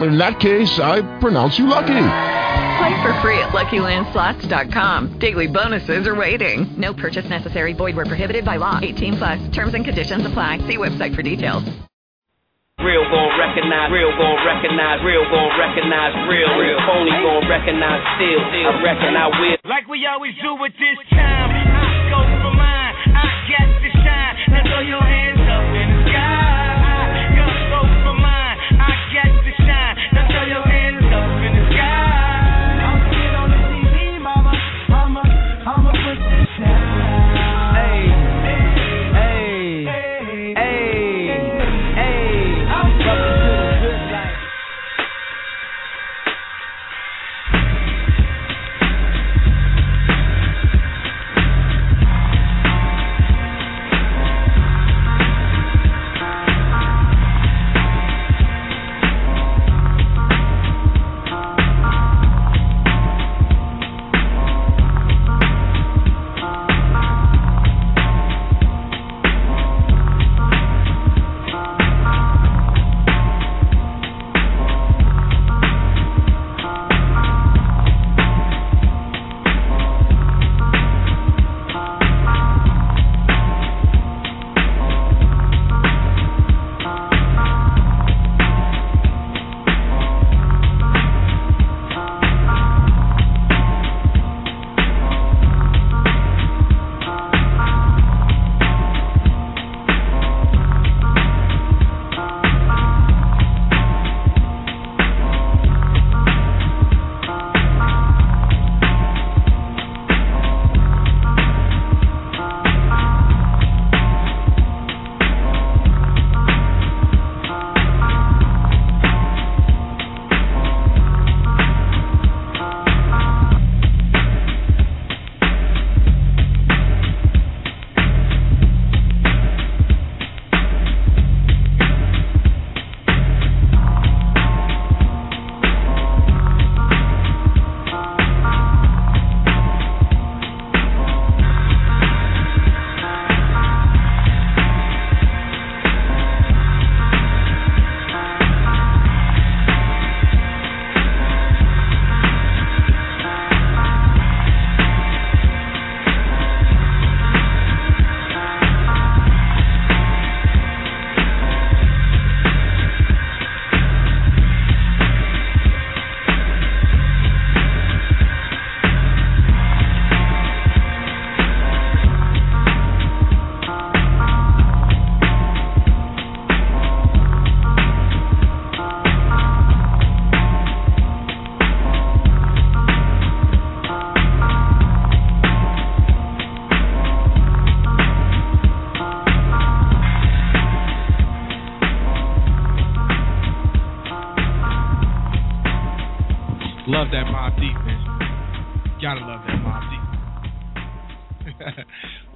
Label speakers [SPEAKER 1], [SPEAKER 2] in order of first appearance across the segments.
[SPEAKER 1] In that case, I pronounce you lucky.
[SPEAKER 2] Play for free at LuckyLandSlots.com. Daily bonuses are waiting. No purchase necessary. Void where prohibited by law. 18 plus. Terms and conditions apply. See website for details.
[SPEAKER 3] Real gon' recognize, real gon' recognize, real gon' recognize, real, real. Phony gon' recognize, still, I reckon I will.
[SPEAKER 4] Like we always do with this time, I go for mine, I got to shine. Now throw your hands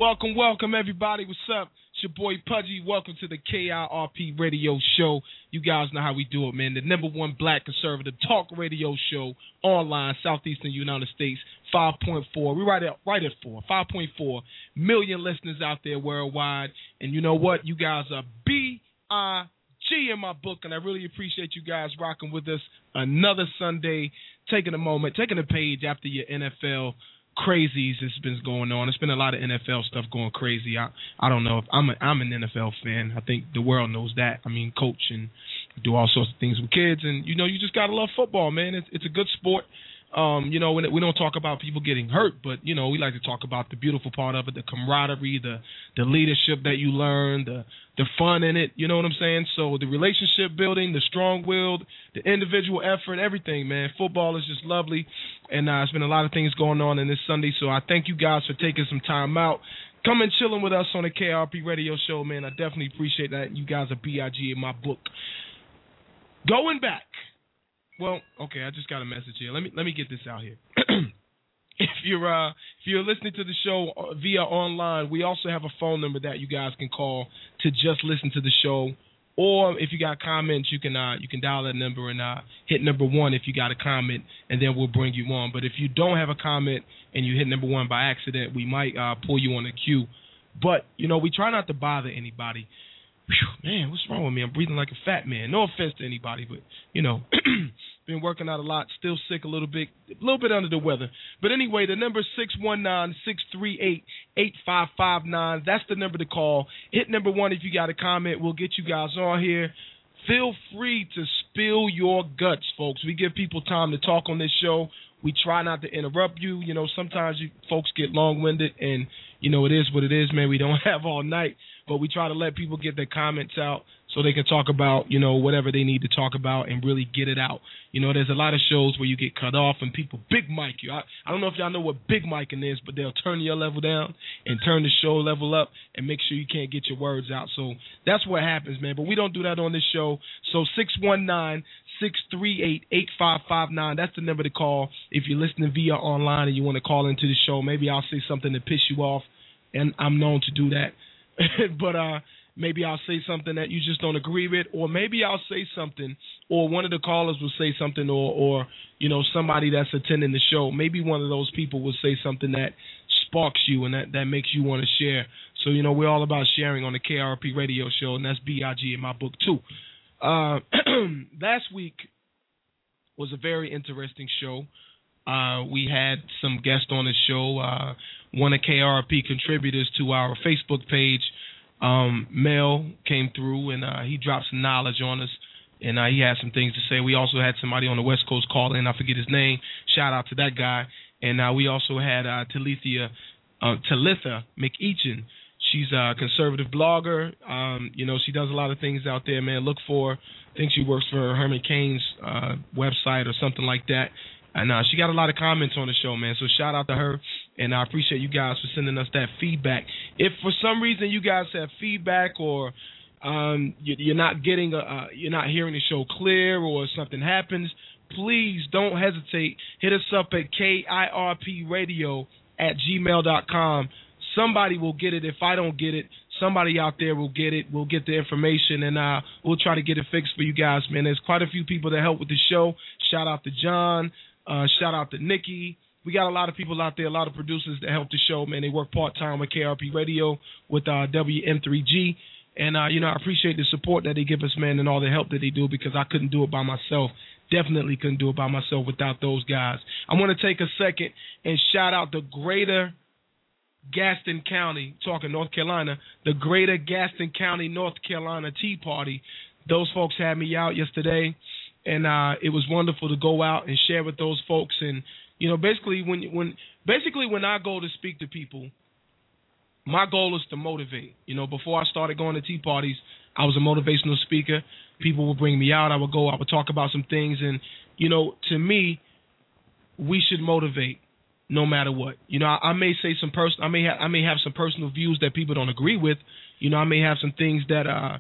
[SPEAKER 4] welcome,
[SPEAKER 5] welcome, everybody. What's up? It's your boy Pudgy. Welcome to the KIRP Radio Show. You guys know how we do it, man. The number one black conservative talk radio show online, southeastern United States. 5.4. We right at right at four. 5.4 million listeners out there worldwide. And you know what? You guys are B I G in my book, and I really appreciate you guys rocking with us another Sunday, taking a moment, taking a page after your NFL crazies that's been going on. It's been a lot of NFL stuff going crazy. I I don't know if I'm a, I'm an NFL fan. I think the world knows that. I mean, coach and do all sorts of things with kids, and you know, you just gotta love football, man. It's it's a good sport. Um, you know, we don't talk about people getting hurt, but you know, we like to talk about the beautiful part of it, the camaraderie, the the leadership that you learn, the the fun in it. You know what I'm saying? So the relationship building, the strong willed, the individual effort, everything, man. Football is just lovely, and uh, there's been a lot of things going on in this Sunday. So I thank you guys for taking some time out. Come and chilling with us on the KRP Radio Show, man. I definitely appreciate that. You guys are BIG in my book. Going back, well, okay, I just got a message here. Let me let me get this out here. if you're uh, if you're listening to the show via online, we also have a phone number that you guys can call to just listen to the show Or if you got comments, you can uh, you can dial that number and uh, hit number one if you got a comment, and then we'll bring you on. But if you don't have a comment and you hit number one by accident, we might uh, pull you on the queue. But you know, we try not to bother anybody. Whew, man, what's wrong with me? I'm breathing like a fat man. No offense to anybody, but you know, been working out a lot, still sick a little bit, a little bit under the weather. But anyway, the number six one nine six three eight eight five five nine. That's the number to call. Hit number one if you got a comment. We'll get you guys on here. Feel free to spill your guts, folks. We give people time to talk on this show. We try not to interrupt you. You know, sometimes you folks get long winded, and you know it is what it is, man. We don't have all night, but we try to let people get their comments out so they can talk about you know whatever they need to talk about and really get it out. You know, there's a lot of shows where you get cut off and people big mic you. I, I don't know if y'all know what big micing is, but they'll turn your level down and turn the show level up and make sure you can't get your words out. So that's what happens, man. But we don't do that on this show. So six one nine six three eight eight five five nine. That's the number to call if you're listening via online and you want to call into the show. Maybe I'll say something to piss you off, and I'm known to do that. but uh, maybe I'll say something that you just don't agree with, or maybe I'll say something, or one of the callers will say something, or or you know somebody that's attending the show, maybe one of those people will say something that sparks you and that that makes you want to share. So you know we're all about sharing on the KRP Radio Show, and that's Big in my book too. Uh, last week was a very interesting show. Uh, we had some guests on the show. Uh, one of KRP contributors to our Facebook page, um, Mel, came through and uh, he dropped some knowledge on us. And uh, he had some things to say. We also had somebody on the West Coast call in. I forget his name. Shout out to that guy. And uh, we also had uh, Talitha, uh, Talitha McEachin. She's a conservative blogger. Um, you know, she does a lot of things out there, man. Look for, I think she works for Herman Cain's website or something like that. And uh, she got a lot of comments on the show, man. So shout out to her, and I appreciate you guys for sending us that feedback. If for some reason you guys have feedback or um, you, you're not getting, a, uh, you're not hearing the show clear, or something happens, please don't hesitate. Hit us up at kirpradio at gmail.com. Somebody will get it. If I don't get it, somebody out there will get it. We'll get the information, and uh, we'll try to get it fixed for you guys, man. There's quite a few people that help with the show. Shout out to John. Uh, shout out to Nikki. We got a lot of people out there, a lot of producers that help the show, man. They work part time with KRP Radio with uh, WM3G. And, uh, you know, I appreciate the support that they give us, man, and all the help that they do because I couldn't do it by myself. Definitely couldn't do it by myself without those guys. I want to take a second and shout out the greater Gaston County, talking North Carolina, the greater Gaston County, North Carolina Tea Party. Those folks had me out yesterday and uh, it was wonderful to go out and share with those folks. And you know, basically when when basically when I go to speak to people, my goal is to motivate. You know, before I started going to tea parties, I was a motivational speaker. People would bring me out. I would go. I would talk about some things, and you know, to me, we should motivate no matter what. You know, I, I may say some person. I may have I may have some personal views that people don't agree with. You know, I may have some things that uh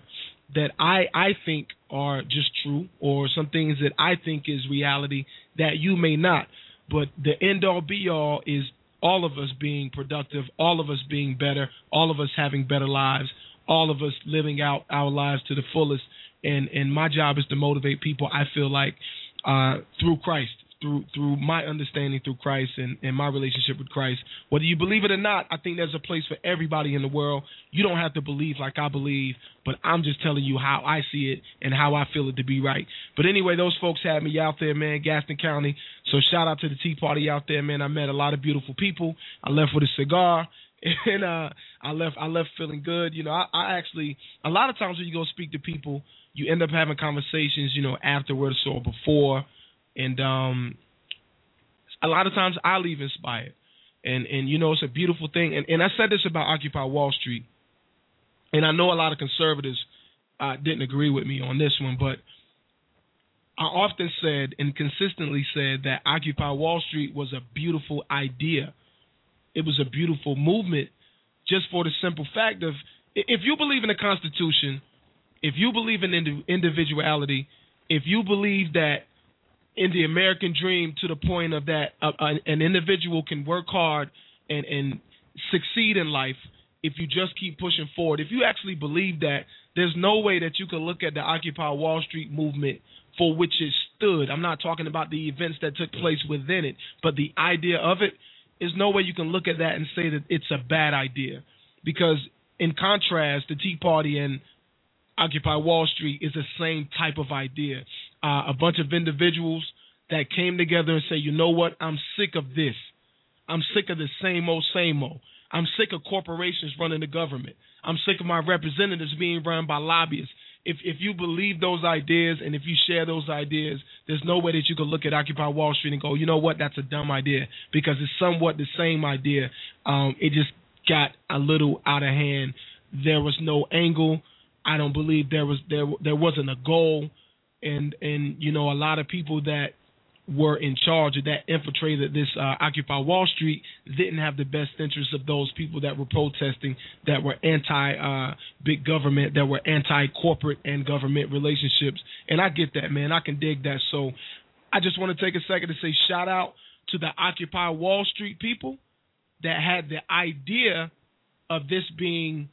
[SPEAKER 5] that I I think are just true, or some things that I think is reality that you may not. But the end all be all is all of us being productive, all of us being better, all of us having better lives, all of us living out our lives to the fullest. And and my job is to motivate people. I feel like uh, through Christ through through my understanding through Christ and, and my relationship with Christ. Whether you believe it or not, I think there's a place for everybody in the world. You don't have to believe like I believe, but I'm just telling you how I see it and how I feel it to be right. But anyway, those folks had me out there, man, Gaston County. So shout out to the Tea Party out there, man. I met a lot of beautiful people. I left with a cigar. And uh, I left. I left feeling good. You know, I, I actually a lot of times when you go speak to people, you end up having conversations. You know, afterwards or before and um, a lot of times I leave inspired. And and you know it's a beautiful thing. And and I said this about Occupy Wall Street, and I know a lot of conservatives uh, didn't agree with me on this one, but I often said and consistently said that Occupy Wall Street was a beautiful idea. It was a beautiful movement, just for the simple fact of if you believe in the Constitution, if you believe in individuality, if you believe that in the American dream to the point of that uh, an individual can work hard and and succeed in life if you just keep pushing forward. If you actually believe that, There's no way that you can look at the Occupy Wall Street movement for which it stood. I'm not talking about the events that took place within it, but the idea of it. There's no way you can look at that and say that it's a bad idea, because in contrast, the Tea Party and Occupy Wall Street is the same type of idea. Uh, a bunch of individuals that came together and say, you know what, I'm sick of this. I'm sick of the same old, same old. I'm sick of corporations running the government. I'm sick of my representatives being run by lobbyists. If if you believe those ideas and if you share those ideas, there's no way that you can look at Occupy Wall Street and go, you know what, that's a dumb idea because it's somewhat the same idea. Um, it just got a little out of hand. There was no angle. I don't believe there was there there wasn't a goal, and and you know a lot of people that were in charge of that infiltrated this uh, Occupy Wall Street didn't have the best interests of those people that were protesting, that were anti uh, big government, that were anti corporate and government relationships. And I get that, man. I can dig that. So I just want to take a second to say shout out to the Occupy Wall Street people that had the idea of this being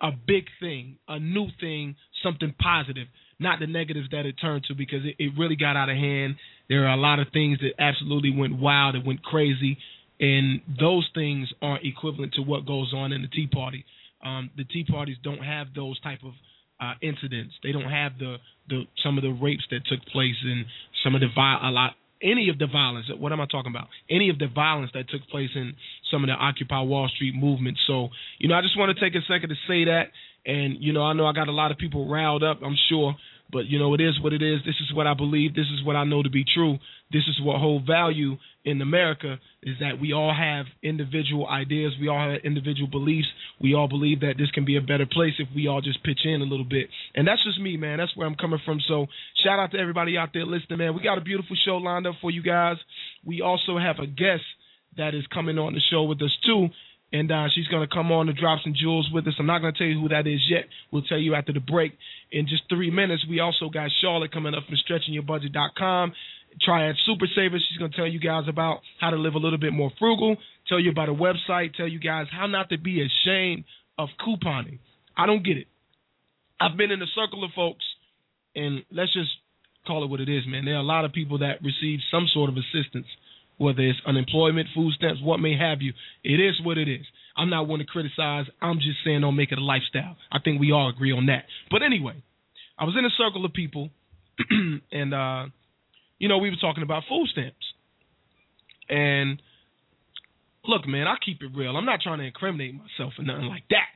[SPEAKER 5] a big thing, a new thing, something positive, not the negatives that it turned to because it, it really got out of hand there are a lot of things that absolutely went wild and went crazy, and those things aren't equivalent to what goes on in the Tea Party. Um, the Tea Parties don't have those type of uh, incidents. They don't have the, the some of the rapes that took place and some of the vi- a lot any of the violence. What am I talking about? Any of the violence that took place in some of the Occupy Wall Street movement. So you know, I just want to take a second to say that. And you know, I know I got a lot of people riled up. I'm sure but you know, it is what it is. This is what I believe. This is what I know to be true. This is what hold value in America is that we all have individual ideas. We all have individual beliefs. We all believe that this can be a better place if we all just pitch in a little bit. And that's just me, man. That's where I'm coming from. So shout out to everybody out there listening, man. We got a beautiful show lined up for you guys. We also have a guest that is coming on the show with us too and uh, she's going to come on and drop some jewels with us. I'm not going to tell you who that is yet. We'll tell you after the break. In just three minutes, we also got Charlotte coming up from StretchingYourBudget.com. Triad Super Saver. She's going to tell you guys about how to live a little bit more frugal. Tell you about a website. Tell you guys how not to be ashamed of couponing. I don't get it. I've been in a circle of folks, and let's just call it what it is, man. There are a lot of people that receive some sort of assistance – whether it's unemployment, food stamps, what may have you. It is what it is. I'm not one to criticize. I'm just saying don't make it a lifestyle. I think we all agree on that. But anyway, I was in a circle of people, and uh, you know we were talking about food stamps. And look, man, I keep it real. I'm not trying to incriminate myself or nothing like that.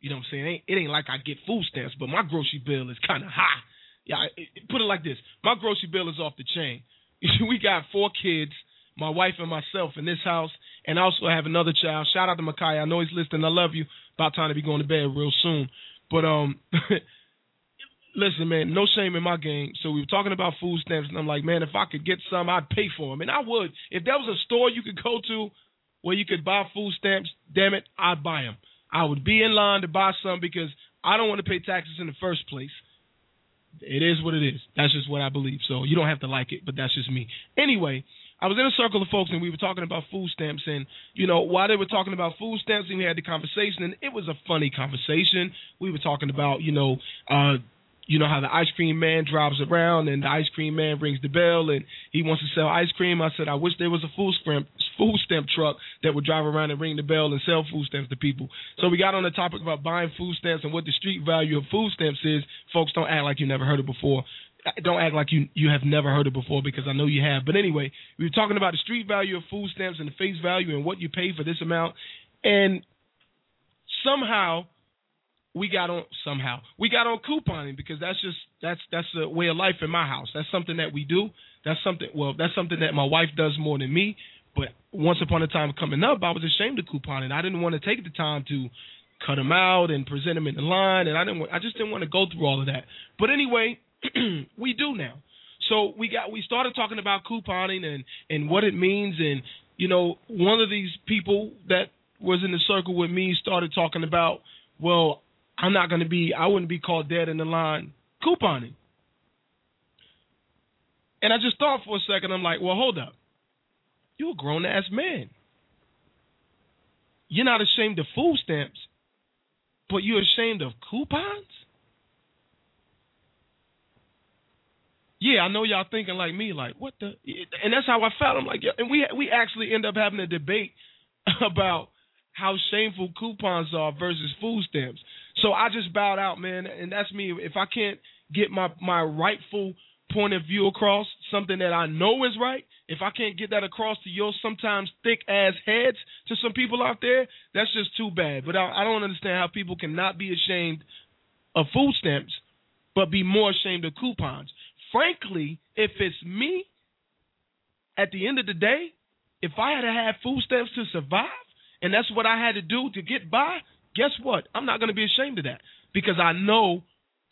[SPEAKER 5] You know what I'm saying? It ain't, it ain't like I get food stamps, but my grocery bill is kind of high. Yeah, put it like this: my grocery bill is off the chain. we got four kids my wife and myself in this house, and also I have another child. Shout out to Makai. I know he's listening. I love you. About time to be going to bed real soon. But um, listen, man, no shame in my game. So we were talking about food stamps, and I'm like, man, if I could get some, I'd pay for them, and I would. If there was a store you could go to where you could buy food stamps, damn it, I'd buy them. I would be in line to buy some because I don't want to pay taxes in the first place. It is what it is. That's just what I believe. So you don't have to like it, but that's just me. Anyway, I was in a circle of folks and we were talking about food stamps and you know while they were talking about food stamps and we had the conversation and it was a funny conversation. We were talking about you know uh you know how the ice cream man drives around and the ice cream man rings the bell and he wants to sell ice cream. I said I wish there was a food stamp food stamp truck that would drive around and ring the bell and sell food stamps to people. So we got on the topic about buying food stamps and what the street value of food stamps is. Folks don't act like you never heard it before don't act like you you have never heard it before because I know you have. But anyway, we were talking about the street value of food stamps and the face value and what you pay for this amount, and somehow we got on somehow we got on couponing because that's just that's that's a way of life in my house. That's something that we do. That's something well that's something that my wife does more than me. But once upon a time coming up, I was ashamed of couponing. I didn't want to take the time to cut them out and present them in the line, and I didn't. I just didn't want to go through all of that. But anyway, we do now. So we got we started talking about couponing and and what it means and you know one of these people that was in the circle with me started talking about well I'm not going to be I wouldn't be called dead in the line couponing. And I just thought for a second I'm like, well hold up. You're a grown ass man. You're not ashamed of food stamps, but you're ashamed of coupons? Yeah, I know y'all thinking like me, like what the, and that's how I felt. I'm like, yeah, and we we actually end up having a debate about how shameful coupons are versus food stamps. So I just bowed out, man, and that's me. If I can't get my my rightful point of view across, something that I know is right, if I can't get that across to your sometimes thick ass heads to some people out there, that's just too bad. But I, I don't understand how people cannot be ashamed of food stamps, but be more ashamed of coupons. Frankly, if it's me, at the end of the day, if I had to have food stamps to survive, and that's what I had to do to get by, guess what? I'm not going to be ashamed of that because I know,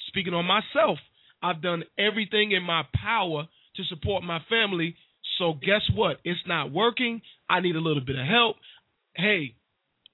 [SPEAKER 5] speaking on myself, I've done everything in my power to support my family. So guess what? It's not working. I need a little bit of help. Hey,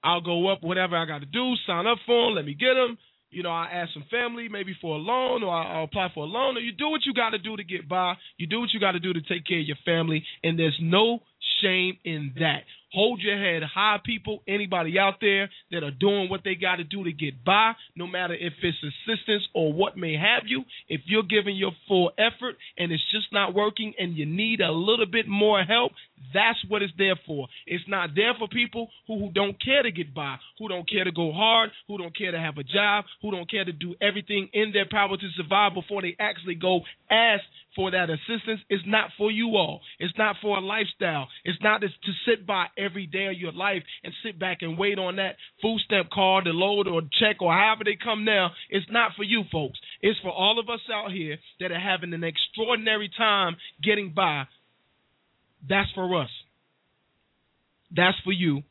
[SPEAKER 5] I'll go up whatever I got to do, sign up for them, let me get them. You know, I ask some family maybe for a loan, or I'll apply for a loan, or you do what you got to do to get by. You do what you got to do to take care of your family, and there's no shame in that. Hold your head high, people. Anybody out there that are doing what they got to do to get by, no matter if it's assistance or what may have you, if you're giving your full effort and it's just not working and you need a little bit more help, that's what it's there for. It's not there for people who, who don't care to get by, who don't care to go hard, who don't care to have a job, who don't care to do everything in their power to survive before they actually go ask for that assistance. It's not for you all. It's not for a lifestyle. It's not to sit by every day of your life and sit back and wait on that food stamp card to load or check or however they come now. It's not for you, folks. It's for all of us out here that are having an extraordinary time getting by. That's for us. That's for you.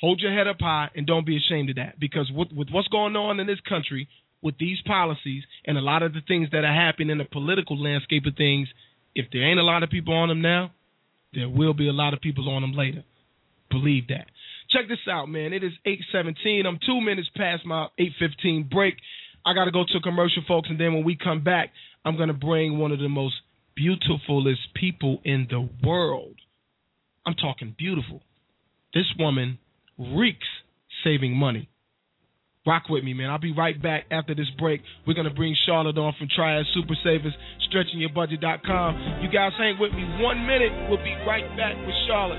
[SPEAKER 5] Hold your head up high and don't be ashamed of that. Because with, with what's going on in this country, with these policies and a lot of the things that are happening in the political landscape of things, if there ain't a lot of people on them now, there will be a lot of people on them later. Believe that. Check this out, man. It is 8:17. I'm 2 minutes past my 8:15 break. I got to go to commercial, folks, and then when we come back, I'm to bring one of the most beautifulest people in the world. I'm talking beautiful. This woman reeks saving money. Rock with me, man. I'll be right back after this break. We're going to bring Charlotte on from Triad Super Savers, stretchingyourbudget.com. You guys hang with me one minute. We'll be right back with Charlotte.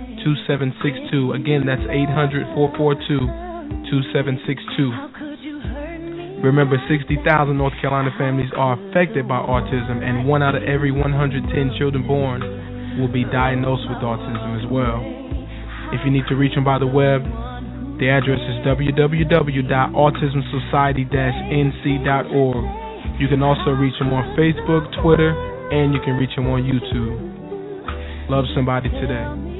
[SPEAKER 5] 2762. Again, that's 800 442 2762. Remember, 60,000 North Carolina families are affected by autism, and one out of every 110 children born will be diagnosed with autism as well. If you need to reach them by the web, the address is www.autismsociety-nc.org. You can also reach them on Facebook, Twitter, and you can reach them on YouTube. Love somebody today.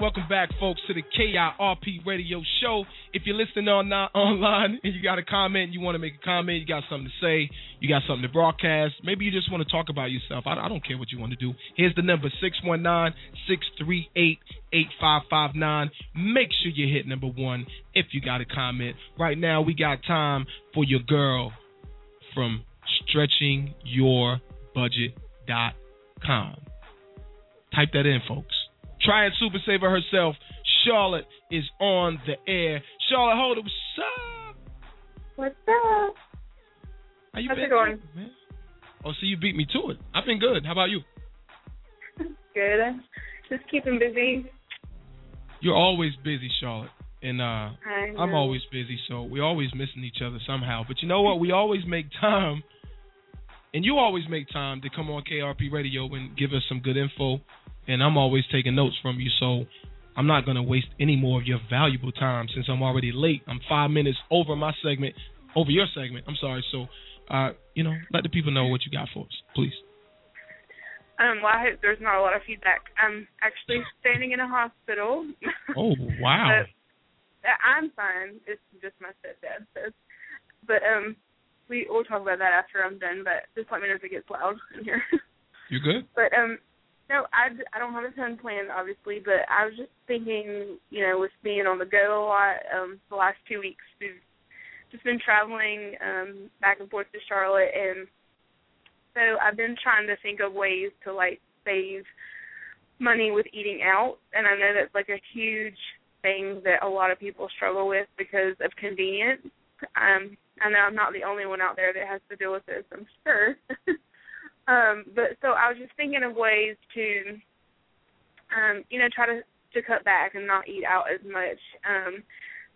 [SPEAKER 5] Welcome back, folks, to the KIRP Radio Show. If you're listening on online and you got a comment, you want to make a comment, you got something to say, you got something to broadcast, maybe you just want to talk about yourself. I, I don't care what you want to do. Here's the number 619-638-8559. Make sure you hit number one if you got a comment. Right now, we got time for your girl from stretchingyourbudget.com. Type that in, folks. Triad super saver herself. Charlotte is on the air. Charlotte, hold it. What's up?
[SPEAKER 6] What's up?
[SPEAKER 5] How you
[SPEAKER 6] How's
[SPEAKER 5] been?
[SPEAKER 6] it going?
[SPEAKER 5] Man? Oh, so you beat me to it. I've been good. How about you?
[SPEAKER 6] Good. Just keeping busy.
[SPEAKER 5] You're always busy, Charlotte, and uh, I'm always busy, so we're always missing each other somehow. But you know what? We always make time, and you always make time to come on KRP Radio and give us some good info. And I'm always taking notes from you, so I'm not gonna waste any more of your valuable time since I'm already late. I'm five minutes over my segment, over your segment. I'm sorry. So, uh, you know, let the people know what you got for us, please.
[SPEAKER 6] Um, well, I hope there's not a lot of feedback. I'm actually standing in a hospital.
[SPEAKER 5] Oh wow.
[SPEAKER 6] But I'm fine. It's just my stepdad. says. but um, we we'll talk about that after I'm done. But just let me know if it gets loud in here.
[SPEAKER 5] You good?
[SPEAKER 6] But um, no, I, I don't have a ton planned, obviously. But I was just thinking, you know, with being on the go a lot, um, the last two weeks we've just been traveling um back and forth to Charlotte, and so I've been trying to think of ways to like save money with eating out, and I know that's like a huge thing that a lot of people struggle with because of convenience. Um, I know I'm not the only one out there that has to deal with this, I'm sure. um, but so I was just thinking of ways to, um, you know, try to to cut back and not eat out as much. Um,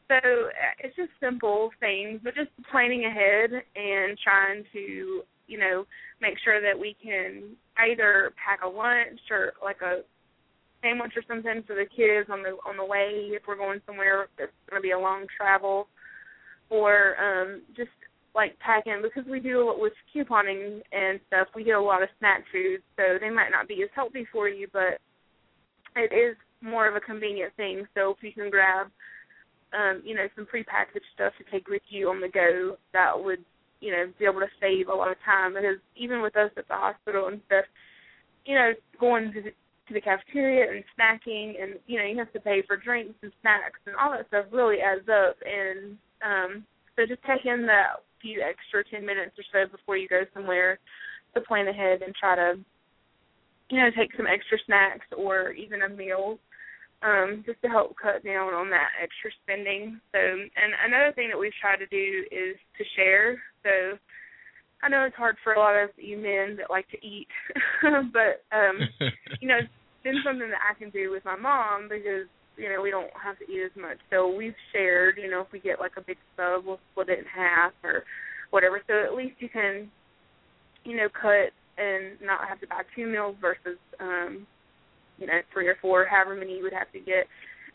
[SPEAKER 6] so uh, it's just simple things, but just planning ahead and trying to, you know, make sure that we can either pack a lunch or like a sandwich or something for the kids on the on the way if we're going somewhere that's going to be a long travel, or um, just like packing because we do with couponing and stuff. We get a lot of snack foods, so they might not be as healthy for you, but it is more of a convenient thing. So if you can grab, um, you know, some prepackaged stuff to take with you on the go, that would, you know, be able to save a lot of time. Because even with us at the hospital and stuff, you know, going to the, to the cafeteria and snacking, and you know, you have to pay for drinks and snacks and all that stuff really adds up. And um, so just taking in that few extra ten minutes or so before you go somewhere to plan ahead and try to, you know, take some extra snacks or even a meal um, just to help cut down on that extra spending. So, and another thing that we've tried to do is to share. So, I know it's hard for a lot of you men that like to eat, but um, you know, it's been something that I can do with my mom because you know we don't have to eat as much. So we've shared. You know, if we get like a big sub, we'll split it in half or whatever. So at least you can, you know, cut and not have to buy two meals versus um you know, three or four, however many you would have to get.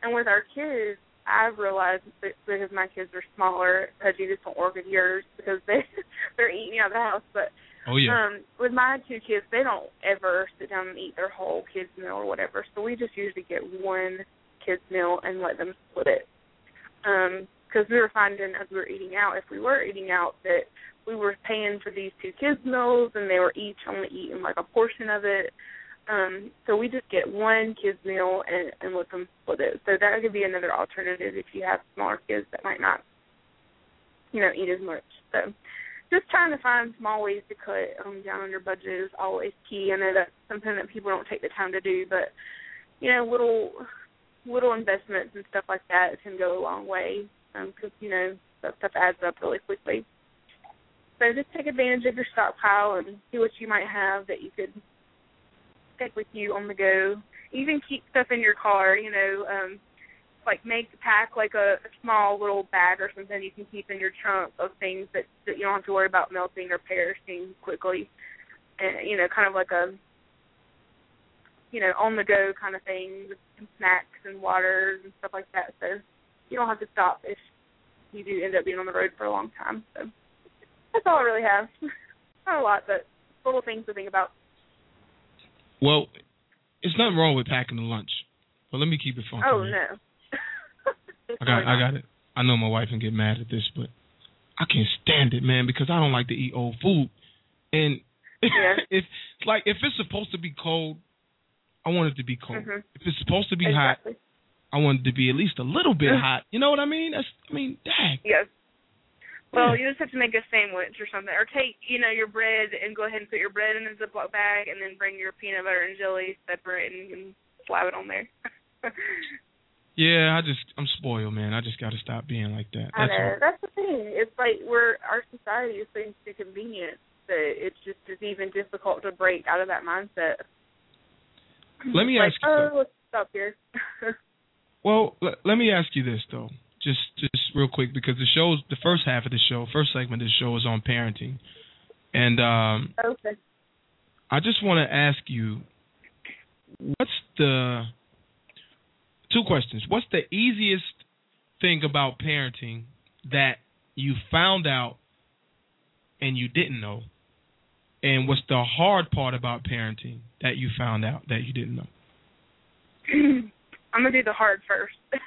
[SPEAKER 6] And with our kids, I've realized that because my kids are smaller, Pudgy, just won't work with yours because they they're eating out of the house. But
[SPEAKER 5] Oh yeah.
[SPEAKER 6] um with my two kids, they don't ever sit down and eat their whole kids meal or whatever. So we just usually get one kids meal and let them split it. Um because we were finding as we were eating out, if we were eating out, that we were paying for these two kids meals and they were each only eating like a portion of it. Um, so we just get one kids meal and, and let them split it. So that could be another alternative if you have smaller kids that might not, you know, eat as much. So just trying to find small ways to cut um, down on your budget is always key. I know that's something that people don't take the time to do, but you know, little little investments and stuff like that can go a long way because you know that stuff adds up really quickly. So just take advantage of your stockpile and see what you might have that you could take with you on the go. Even keep stuff in your car, you know, um like make pack like a, a small little bag or something you can keep in your trunk of things that, that you don't have to worry about melting or perishing quickly. And you know, kind of like a you know, on the go kind of thing with some snacks and waters and stuff like that. So you don't have to stop if you do end up being on the road for a long time. So that's all I really have. Not a lot, but little things to think about.
[SPEAKER 5] Well, it's nothing wrong with packing a lunch, but let me keep it funky.
[SPEAKER 6] Oh
[SPEAKER 5] man.
[SPEAKER 6] no.
[SPEAKER 5] I got, I got it. I know my wife can get mad at this, but I can't stand it, man, because I don't like to eat old food. And
[SPEAKER 6] Yeah.
[SPEAKER 5] if like if it's supposed to be cold, I want it to be cold.
[SPEAKER 6] Mhm.
[SPEAKER 5] If it's supposed to be
[SPEAKER 6] exactly.
[SPEAKER 5] hot, I want it to be at least a little bit
[SPEAKER 6] Mhm.
[SPEAKER 5] hot. You know what I mean? That's I mean, dang.
[SPEAKER 6] Yes. Well,
[SPEAKER 5] Yeah.
[SPEAKER 6] you just have to make a sandwich or something, or take you know your bread and go ahead and put your bread in a Ziploc bag, and then bring your peanut butter and jelly separate and, and slap it on there.
[SPEAKER 5] Yeah, I just I'm spoiled, man. I just got to stop being like that.
[SPEAKER 6] I know
[SPEAKER 5] all.
[SPEAKER 6] that's the thing. It's like we're our society is things too convenient. that it's just it's even difficult to break out of that mindset.
[SPEAKER 5] Let me
[SPEAKER 6] like,
[SPEAKER 5] ask you.
[SPEAKER 6] oh, stop here.
[SPEAKER 5] Well, let, let me ask you this though, just just real quick, because the show's the first half of the show, first segment of the show is on parenting, and um,
[SPEAKER 6] okay.
[SPEAKER 5] I just want to ask you, what's the two questions? What's the easiest thing about parenting that you found out and you didn't know, and what's the hard part about parenting that you found out that you didn't know?
[SPEAKER 6] I'm gonna do the hard first.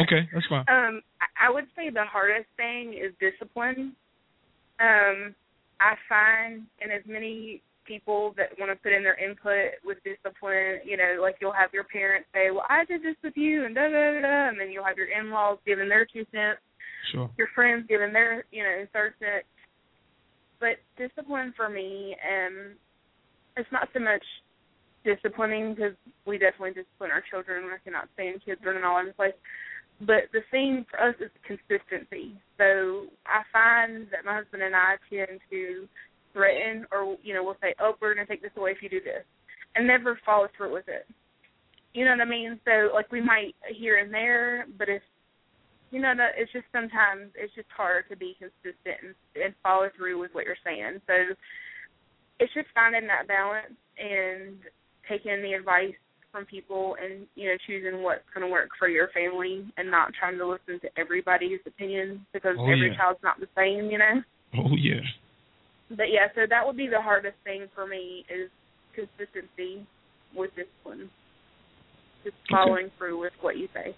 [SPEAKER 5] Okay, that's fine.
[SPEAKER 6] Um, I would say the hardest thing is discipline. Um, I find, and as many people that want to put in their input with discipline, you know, like you'll have your parents say, "Well, I did this with you," and da da da, da and then you'll have your in-laws giving their two cents,
[SPEAKER 5] Sure.
[SPEAKER 6] your friends giving their, you know, third cent. But discipline for me, um, it's not so much disciplining because we definitely discipline our children. I cannot stand kids running all over the place. But the thing for us is consistency. So I find that my husband and I tend to threaten or, you know, we'll say, oh, we're going to take this away if you do this, and never follow through with it. You know what I mean? So, like, we might here and there, but if, you know, that it's just sometimes it's just hard to be consistent and, and follow through with what you're saying. So it's just finding that balance and taking the advice from people and you know choosing what's going to work for your family and not trying to listen to everybody's opinion because
[SPEAKER 5] Oh,
[SPEAKER 6] every
[SPEAKER 5] yeah.
[SPEAKER 6] child's not the same, you know.
[SPEAKER 5] Oh yeah.
[SPEAKER 6] But yeah, so that would be the hardest thing for me is consistency with discipline, just
[SPEAKER 5] Okay.
[SPEAKER 6] following through with what you say.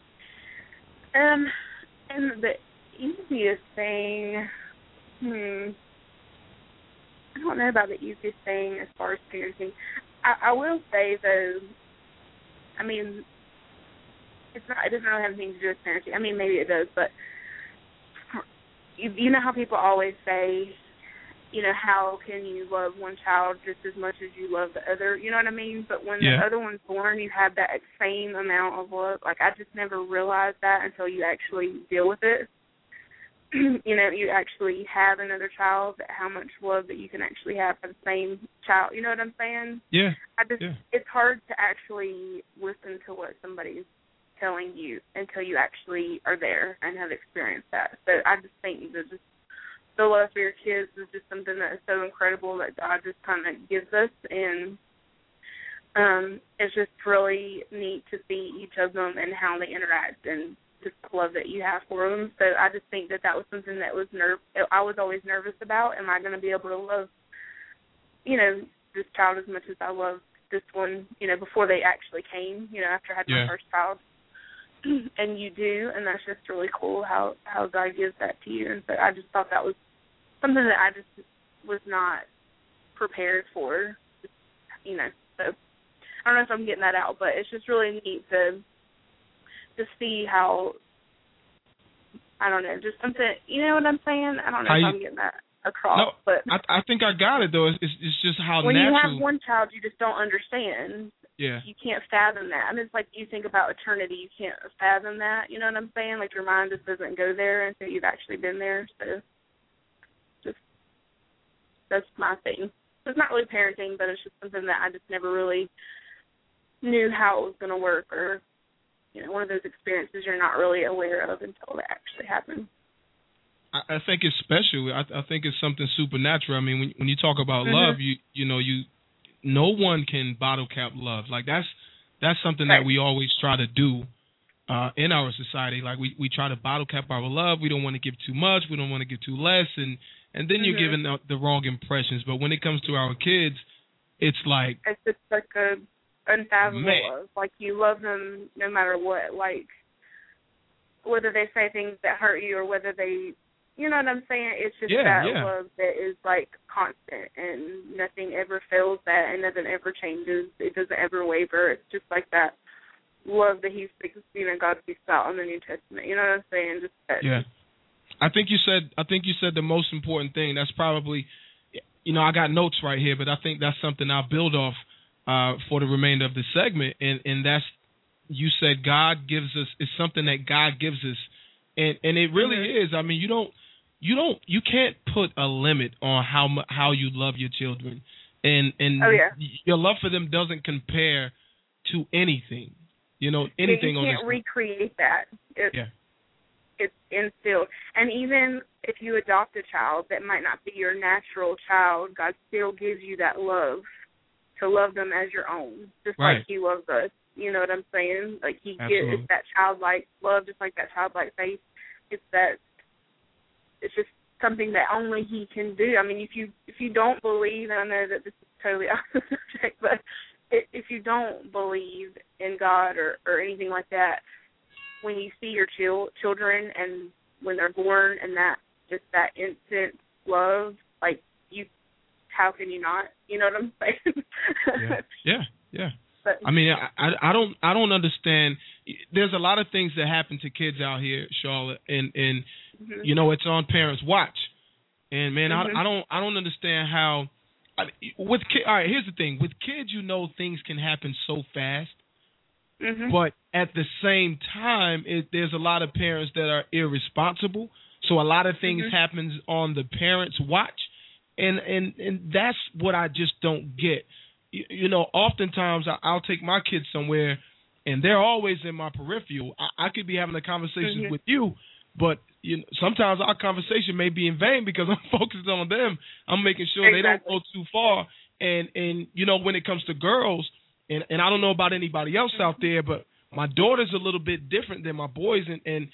[SPEAKER 6] Um, and the easiest thing, hmm, I don't know about the easiest thing as far as parenting. I, I will say though, I mean, it's not. It doesn't really have anything to do with parenting. I mean, maybe it does, but you, you know how people always say, you know, how can you love one child just as much as you love the other? You know what I mean? But when
[SPEAKER 5] Yeah.
[SPEAKER 6] the other one's born, you have that same amount of love. Like I just never realized that until you actually deal with it. you know, you actually have another child, how much love that you can actually have for the same child. You know what I'm saying?
[SPEAKER 5] Yeah.
[SPEAKER 6] I just
[SPEAKER 5] Yeah.
[SPEAKER 6] it's hard to actually listen to what somebody's telling you until you actually are there and have experienced that. So I just think that just the love for your kids is just something that is so incredible that God just kind of gives us, and um, it's just really neat to see each of them and how they interact and just the love that you have for them. So I just think that that was something that was nerve. I was always nervous about. Am I going to be able to love, you know, this child as much as I loved this one, you know, before they actually came, you know, after I had
[SPEAKER 5] Yeah.
[SPEAKER 6] my first child. and you do, and that's just really cool how how God gives that to you. And so I just thought that was something that I just was not prepared for, you know. So I don't know if I'm getting that out, but it's just really neat to to see how I don't know, just something. You know what I'm saying? I don't know
[SPEAKER 5] How
[SPEAKER 6] if
[SPEAKER 5] you-
[SPEAKER 6] I'm getting that across,
[SPEAKER 5] No,
[SPEAKER 6] but
[SPEAKER 5] I I think I got it though. It's it's, it's just how
[SPEAKER 6] when you have one child, you just don't understand.
[SPEAKER 5] Yeah.
[SPEAKER 6] You can't fathom that. I mean, it's like you think about eternity. You can't fathom that. You know what I'm saying? Like your mind just doesn't go there until you've actually been there. So, just that's my thing. It's not really parenting, but it's just something that I just never really knew how it was going to work, or you know, one of those experiences you're not really aware of until they actually happen.
[SPEAKER 5] I, I think it's special. I, I think it's something supernatural. I mean, when when you talk about
[SPEAKER 6] Mhm.
[SPEAKER 5] love, you you know you no one can bottle cap love. Like that's that's something
[SPEAKER 6] Right.
[SPEAKER 5] that we always try to do uh, in our society. Like we we try to bottle cap our love. We don't want to give too much. We don't want to give too less, and and then you're
[SPEAKER 6] Mhm.
[SPEAKER 5] giving the, the wrong impressions. But when it comes to our kids, it's like
[SPEAKER 6] It's just like a unfathomable
[SPEAKER 5] Man.
[SPEAKER 6] love. Like you love them no matter what. Like whether they say things that hurt you or whether they, you know what I'm saying. It's just
[SPEAKER 5] Yeah,
[SPEAKER 6] that
[SPEAKER 5] yeah.
[SPEAKER 6] love that is like constant and nothing ever fails that and nothing ever changes. It doesn't ever waver. It's just like that love that He speaks, you know, God speaks about in the New Testament. You know what I'm saying? Just that.
[SPEAKER 5] Yeah. I think you said I think you said the most important thing. That's probably you know, I got notes right here, but I think that's something I'll build off uh for the remainder of the segment and and that's you said God gives us it's something that God gives us. And and it really
[SPEAKER 6] Mhm.
[SPEAKER 5] is. I mean, you don't you don't you can't put a limit on how how you love your children, and and
[SPEAKER 6] Oh, yeah.
[SPEAKER 5] your love for them doesn't compare to anything. You know anything on
[SPEAKER 6] you
[SPEAKER 5] can't
[SPEAKER 6] recreate that. It,
[SPEAKER 5] Yeah.
[SPEAKER 6] It's instilled, and even if you adopt a child that might not be your natural child, God still gives you that love to love them as your own, just
[SPEAKER 5] Right.
[SPEAKER 6] like He loves us. You know what I'm saying? Like He
[SPEAKER 5] Absolutely.
[SPEAKER 6] gives it's that childlike love, just like that childlike faith. It's that. It's just something that only He can do. I mean, if you if you don't believe, and I know that this is totally off the subject, but if you don't believe in God or or anything like that, when you see your chil- children and when they're born and that just that instant love, like you, how can you not? You know what I'm saying?
[SPEAKER 5] yeah, yeah, yeah.
[SPEAKER 6] But
[SPEAKER 5] I mean, I, I I don't I don't understand. There's a lot of things that happen to kids out here, Charlotte, and and
[SPEAKER 6] Mhm.
[SPEAKER 5] you know it's on parents' watch. And man,
[SPEAKER 6] Mhm.
[SPEAKER 5] I I don't I don't understand how. I, with kid, all right, here's the thing. With kids, you know things can happen so fast,
[SPEAKER 6] Mhm.
[SPEAKER 5] but at the same time, it, there's a lot of parents that are irresponsible. So a lot of things
[SPEAKER 6] Mhm.
[SPEAKER 5] happens on the parents' watch, and and and that's what I just don't get. You, you know, oftentimes I, I'll take my kids somewhere, and they're always in my peripheral. I, I could be having a conversation
[SPEAKER 6] Mhm.
[SPEAKER 5] with you, but you know, sometimes our conversation may be in vain because I'm focused on them. I'm making sure they don't go too far. And and you know, when it comes to girls, and and I don't know about anybody else out
[SPEAKER 6] Mm-hmm.
[SPEAKER 5] there, but my daughter's a little bit different than my boys. And and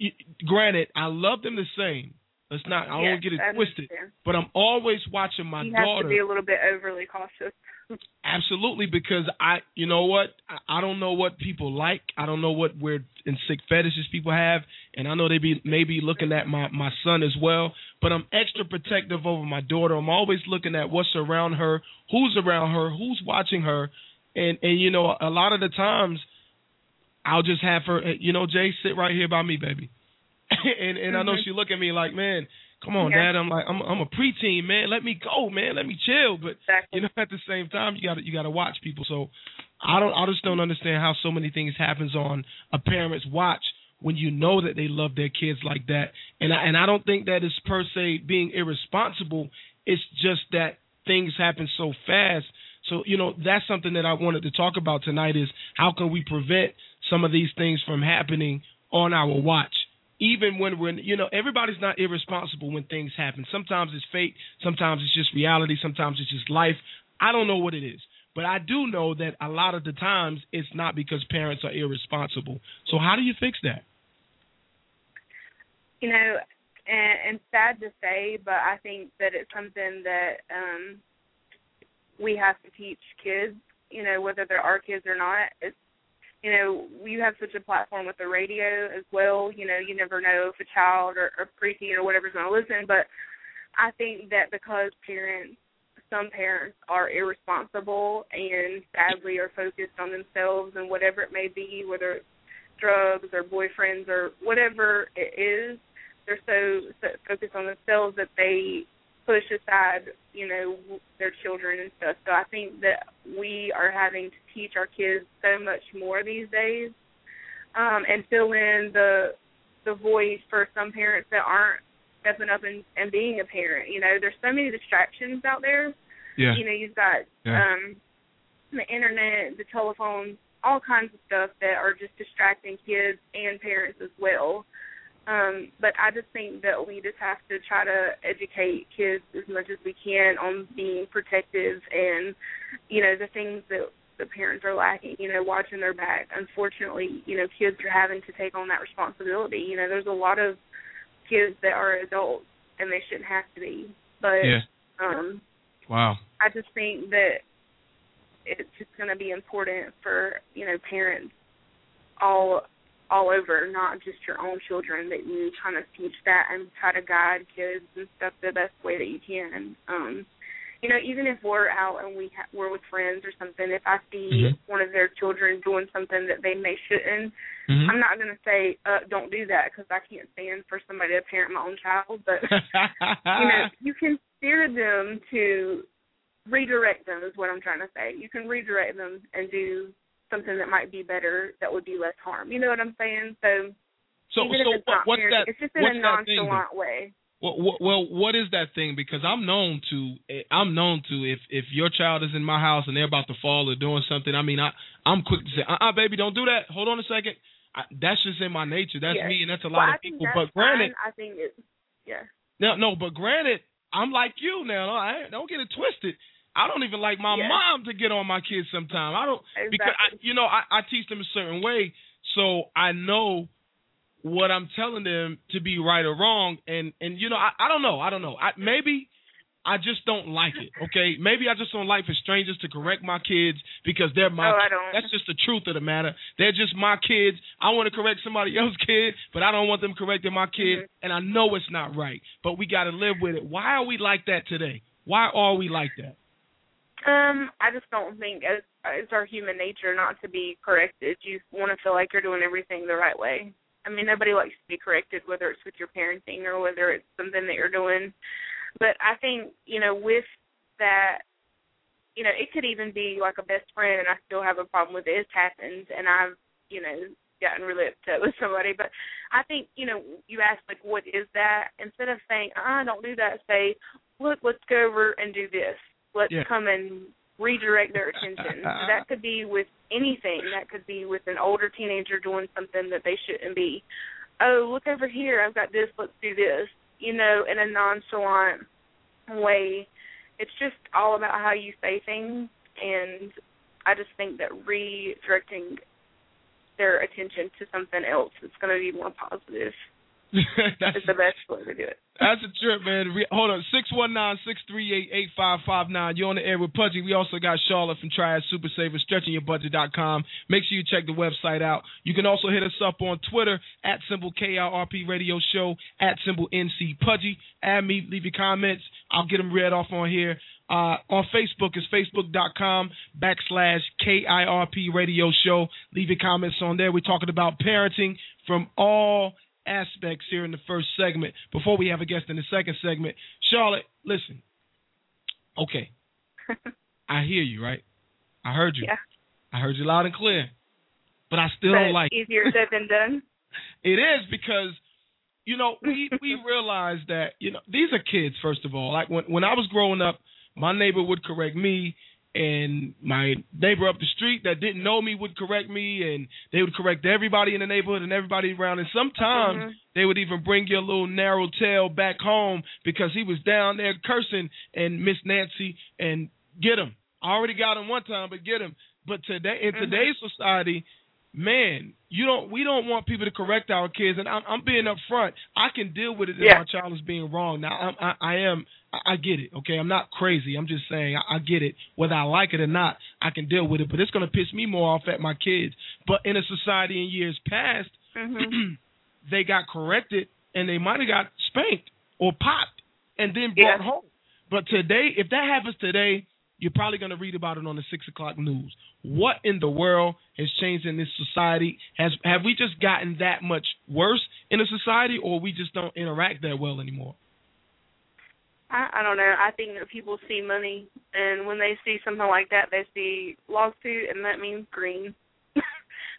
[SPEAKER 5] y- granted, I love them the same. Let's not. I
[SPEAKER 6] Yes,
[SPEAKER 5] don't get it twisted. But I'm always watching my daughter.
[SPEAKER 6] you have to be a little bit overly cautious.
[SPEAKER 5] Absolutely, because I, you know what, I, I don't know what people like. I don't know what weird and sick fetishes people have, and I know they be maybe looking at my my son as well. But I'm extra protective over my daughter. I'm always looking at what's around her, who's around her, who's watching her, and and you know a lot of the times I'll just have her, you know, Jay, sit right here by me, baby. and and I know
[SPEAKER 6] Mhm.
[SPEAKER 5] she look at me like, man, come on,
[SPEAKER 6] Yeah.
[SPEAKER 5] dad. I'm like, I'm I'm a preteen, man. Let me go, man. Let me chill. But
[SPEAKER 6] Exactly.
[SPEAKER 5] you know, at the same time, you got to you got to watch people. So I don't, I just don't understand how so many things happens on a parent's watch when you know that they love their kids like that. And I, and I don't think that is per se being irresponsible. It's just that things happen so fast. So you know, that's something that I wanted to talk about tonight is how can we prevent some of these things from happening on our watch. Even when we're, you know, everybody's not irresponsible when things happen. Sometimes it's fate, sometimes it's just reality, sometimes it's just life. I don't know what it is. But I do know that a lot of the times it's not because parents are irresponsible. So how do you fix that?
[SPEAKER 6] you know, and, and sad to say, but I think that it's something that um we have to teach kids. You know, whether they're our kids or not. It's you know, you have such a platform with the radio as well. You know, you never know if a child or, or preteen or whatever's going to listen. But I think that because parents, some parents are irresponsible and sadly are focused on themselves and whatever it may be, whether it's drugs or boyfriends or whatever it is, they're so, so focused on themselves that they push aside, you know, their children and stuff. So I think that we are having to teach our kids so much more these days, um, and fill in the the void for some parents that aren't stepping up and, and being a parent. You know, there's so many distractions out there.
[SPEAKER 5] Yeah.
[SPEAKER 6] You know, you've got
[SPEAKER 5] Yeah.
[SPEAKER 6] um the internet, the telephone, all kinds of stuff that are just distracting kids and parents as well. Um, but I just think that we just have to try to educate kids as much as we can on being protective and, you know, the things that the parents are lacking, you know, watching their back. Unfortunately, you know, kids are having to take on that responsibility. You know, there's a lot of kids that are adults and they shouldn't have to be. But
[SPEAKER 5] Yeah.
[SPEAKER 6] um
[SPEAKER 5] Wow.
[SPEAKER 6] I just think that it's just going to be important for you know parents all all over, not just your own children, that you kind of teach that and try to guide kids and stuff the best way that you can. Um, you know, even if we're out and we ha- we're with friends or something, if I see
[SPEAKER 5] Mhm.
[SPEAKER 6] one of their children doing something that they may shouldn't,
[SPEAKER 5] Mhm.
[SPEAKER 6] I'm not going to say uh, don't do that because I can't stand for somebody to parent my own child, but you know, you can steer them to redirect them is what I'm trying to say. You can redirect them and do something that might be better that would be less harm. You know what I'm saying? So,
[SPEAKER 5] so
[SPEAKER 6] even
[SPEAKER 5] so
[SPEAKER 6] if it's
[SPEAKER 5] what,
[SPEAKER 6] not
[SPEAKER 5] what's
[SPEAKER 6] parenting,
[SPEAKER 5] that?
[SPEAKER 6] it's just in a
[SPEAKER 5] that thing?
[SPEAKER 6] nonchalant way.
[SPEAKER 5] Well, well, well, what is that thing? Because I'm known to, I'm known to if if your child is in my house and they're about to fall or doing something. I mean, I I'm quick to say, uh, uh baby, don't do that. Hold on a second. I, that's just in my nature. That's
[SPEAKER 6] Yeah.
[SPEAKER 5] me, and that's a lot
[SPEAKER 6] I
[SPEAKER 5] of people. But granted,
[SPEAKER 6] fine. I think it. Yeah.
[SPEAKER 5] no, no, but granted, I'm like you now. I, don't get it twisted. I don't even like my
[SPEAKER 6] Yeah.
[SPEAKER 5] mom to get on my kids sometimes. I don't because I, you know I, I teach them a certain way, so I know what I'm telling them to be right or wrong. And and you know I, I don't know I don't know I maybe I just don't like it. Okay, maybe I just don't like for strangers to correct my kids because they're my.
[SPEAKER 6] Oh, I don't.
[SPEAKER 5] That's just the truth of the matter. They're just my kids. I want to correct somebody else's kid, but I don't want them correcting my kid,
[SPEAKER 6] Mhm.
[SPEAKER 5] and I know it's not right. But we got to live with it. Why are we like that today? Why are we like that?
[SPEAKER 6] Um, I just don't think it's, it's our human nature not to be corrected. You want to feel like you're doing everything the right way. I mean, nobody likes to be corrected, whether it's with your parenting or whether it's something that you're doing. But I think you know, with that, you know, it could even be like a best friend, and I still have a problem with it. It's happened, and I've you know gotten really upset with somebody. But I think you know, you ask like, what is that? Instead of saying, ah, don't do that, say, look, let's go over and do this. Let's
[SPEAKER 5] Yeah.
[SPEAKER 6] come and redirect their attention. that could be with anything. That could be with an older teenager doing something that they shouldn't be. Oh, look over here. I've got this. Let's do this. You know, in a nonchalant way. It's just all about how you say things, and I just think that redirecting their attention to something else is going to be more positive.
[SPEAKER 5] That's
[SPEAKER 6] the best way to do it.
[SPEAKER 5] That's a trip, man. Re- hold on, six one nine six three eight eight five five nine. You're on the air with Pudgy. We also got Charlotte from Triad Super Saver, stretchingyourbudget.com. Make sure you check the website out. You can also hit us up on Twitter at symbol KIRP Radio Show at symbol NC Pudgy. Add me, leave your comments. I'll get them read off on here. Uh, on Facebook is facebook.com backslash KIRP Radio Show. Leave your comments on there. We're talking about parenting from all aspects here in the first segment. Before we have a guest in the second segment, Charlotte, listen. Okay, I hear you, right? I heard you.
[SPEAKER 6] Yeah.
[SPEAKER 5] I heard you loud and clear. But I still
[SPEAKER 6] But
[SPEAKER 5] don't like it.
[SPEAKER 6] easier said than done.
[SPEAKER 5] It is because you know we we realize that you know these are kids first of all. Like when when I was growing up, my neighbor would correct me, and my neighbor up the street that didn't know me would correct me, and they would correct everybody in the neighborhood and everybody around. And sometimes
[SPEAKER 6] Mhm.
[SPEAKER 5] they would even bring your little narrow tail back home because he was down there cursing and Miss Nancy and get him. I already got him one time, but get him. But today in
[SPEAKER 6] Mhm.
[SPEAKER 5] today's society, man, you don't we don't want people to correct our kids, and I'm, I'm being upfront. I can deal with it if
[SPEAKER 6] Yeah.
[SPEAKER 5] my child is being wrong. Now I'm, I, I am I, I get it. Okay, I'm not crazy. I'm just saying I, I get it. Whether I like it or not, I can deal with it. But it's gonna piss me more off at my kids. But in a society in years past,
[SPEAKER 6] Mhm.
[SPEAKER 5] they got corrected and they might have got spanked or popped and then brought
[SPEAKER 6] Yeah.
[SPEAKER 5] home. But today, if that happens today, you're probably going to read about it on the six o'clock news. What in the world has changed in this society? Has have we just gotten that much worse in a society, or we just don't interact that well anymore?
[SPEAKER 6] I, I don't know. I think that people see money, and when they see something like that, they see lawsuit, and that means green.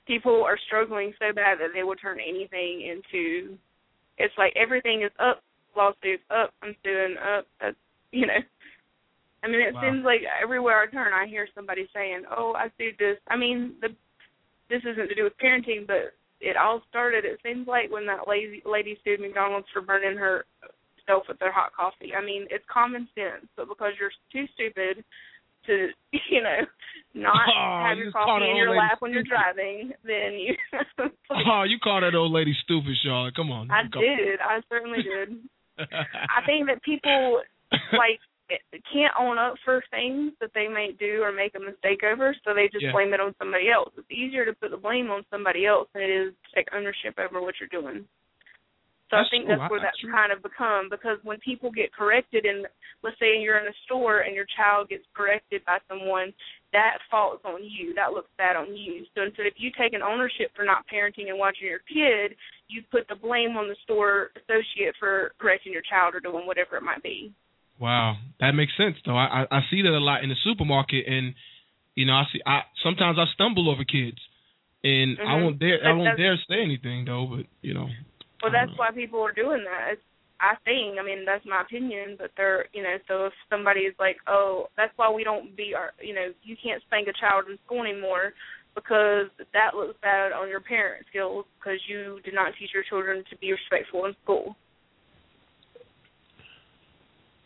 [SPEAKER 6] people are struggling so bad that they will turn anything into. It's like everything is up, lawsuits up, I'm suing up. That's you know. I mean, it
[SPEAKER 5] Wow.
[SPEAKER 6] seems like everywhere I turn, I hear somebody saying, "Oh, I sued this." I mean, the this isn't to do with parenting, but it all started. It seems like when that lady lady sued McDonald's for burning her self with their hot coffee. I mean, it's common sense, but because you're too stupid to, you know, not
[SPEAKER 5] Oh,
[SPEAKER 6] have your coffee in your lap when you're driving, then you.
[SPEAKER 5] Oh, you call that old lady stupid, Charlotte? Come on.
[SPEAKER 6] I did. I certainly did. I think that people like can't own up for things that they may do or make a mistake over, so they just
[SPEAKER 5] Yeah.
[SPEAKER 6] blame it on somebody else. It's easier to put the blame on somebody else than it is to take ownership over what you're doing. So
[SPEAKER 5] That's
[SPEAKER 6] I think that's where
[SPEAKER 5] that's
[SPEAKER 6] that's kind of become because when people get corrected and let's say you're in a store and your child gets corrected by someone, that falls on you. That looks bad on you. So instead if you take an ownership for not parenting and watching your kid, you put the blame on the store associate for correcting your child or doing whatever it might be.
[SPEAKER 5] Wow, that makes sense though. I, I I see that a lot in the supermarket, and you know, I see. I sometimes I stumble over kids, and I
[SPEAKER 6] Mhm.
[SPEAKER 5] won't dare. I won't dare say anything though. But you know,
[SPEAKER 6] Well, that's
[SPEAKER 5] know.
[SPEAKER 6] why people are doing that. It's, I think. I mean, that's my opinion, but they're, you know, so if somebody is like, oh, that's why we don't be our, you know, you can't spank a child in school anymore because that looks bad on your parent skills because you did not teach your children to be respectful in school.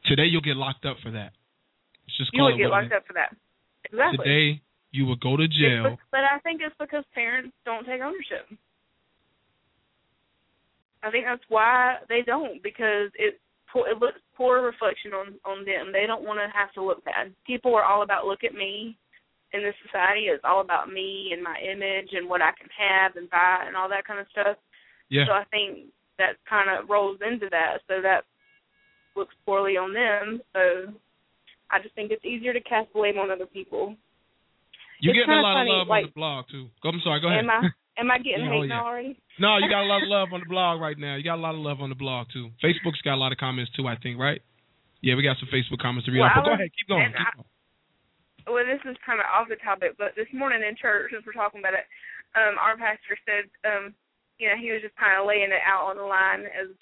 [SPEAKER 5] Today you'll get locked up for that. It's just
[SPEAKER 6] you
[SPEAKER 5] will
[SPEAKER 6] get locked up for that. Exactly.
[SPEAKER 5] Today you will go to jail.
[SPEAKER 6] but I think it's because parents don't take ownership. I think that's why they don't because it po- it looks poor reflection on on them. They don't want to have to look bad. People are all about look at me. In this society, it's all about me and my image and what I can have and buy and all that kind of stuff.
[SPEAKER 5] Yeah.
[SPEAKER 6] So I think that kind of rolls into that. So that looks poorly on them. So I just think it's easier to cast blame on other people.
[SPEAKER 5] You getting a lot
[SPEAKER 6] funny,
[SPEAKER 5] of love
[SPEAKER 6] like-
[SPEAKER 5] on the blog too. I'm sorry. Go ahead.
[SPEAKER 6] Am I am I getting
[SPEAKER 5] Yeah, oh,
[SPEAKER 6] hate
[SPEAKER 5] yeah.
[SPEAKER 6] already?
[SPEAKER 5] no, you got a lot of love on the blog right now. You got a lot of love on the blog too. Facebook's got a lot of comments too. I think, right? Yeah, we got some Facebook comments to read.
[SPEAKER 6] Well,
[SPEAKER 5] off. Go ahead. Keep going. Keep
[SPEAKER 6] I-
[SPEAKER 5] going.
[SPEAKER 6] Well, this is kind of off the topic, but this morning in church, since we're talking about it, um, our pastor said, um, you know, he was just kind of laying it out on the line as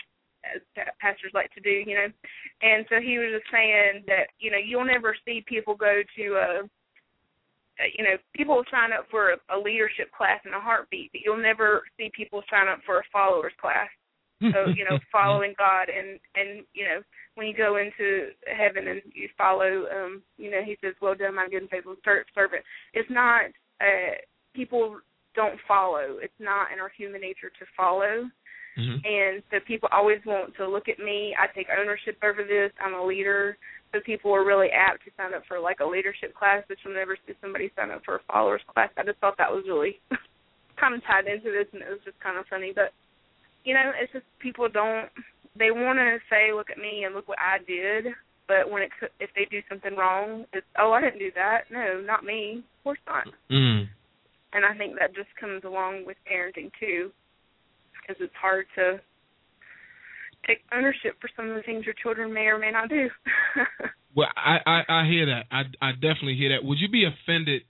[SPEAKER 6] as pastors like to do, you know. And so he was just saying that, you know, you'll never see people go to a you know, people sign up for a, a leadership class in a heartbeat, but you'll never see people sign up for a followers class. So, you know, following God and and you know, when you go into heaven and you follow um, you know, he says, Well done, my good and faithful servant. It's not uh people don't follow. It's not in our human nature to follow.
[SPEAKER 5] Mhm.
[SPEAKER 6] And so people always want to look at me. I take ownership over this. I'm a leader. So people are really apt to sign up for like a leadership class, but you'll never see somebody sign up for a followers class. I just thought that was really kind of tied into this, and it was just kind of funny. But you know, it's just people don't. They want to say, "Look at me and look what I did," but when it if they do something wrong, it's, "Oh, I didn't do that." No, not me. Of course not.
[SPEAKER 5] Mm.
[SPEAKER 6] And I think that just comes along with parenting too, because it's hard to take ownership for some of the things your children may or may not do.
[SPEAKER 5] Well, I, I I hear that. I I definitely hear that. Would you be offended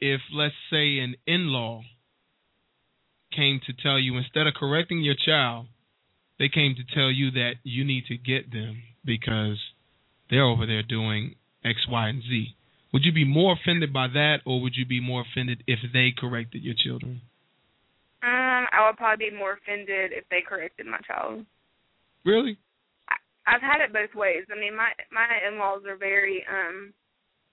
[SPEAKER 5] if, let's say, an in-law came to tell you instead of correcting your child, they came to tell you that you need to get them because they're over there doing X, Y, and Z. Would you be more offended by that, or would you be more offended if they corrected your children?
[SPEAKER 6] Um, I would probably be more offended if they corrected my child.
[SPEAKER 5] Really?
[SPEAKER 6] I've had it both ways. I mean, my my in-laws are very um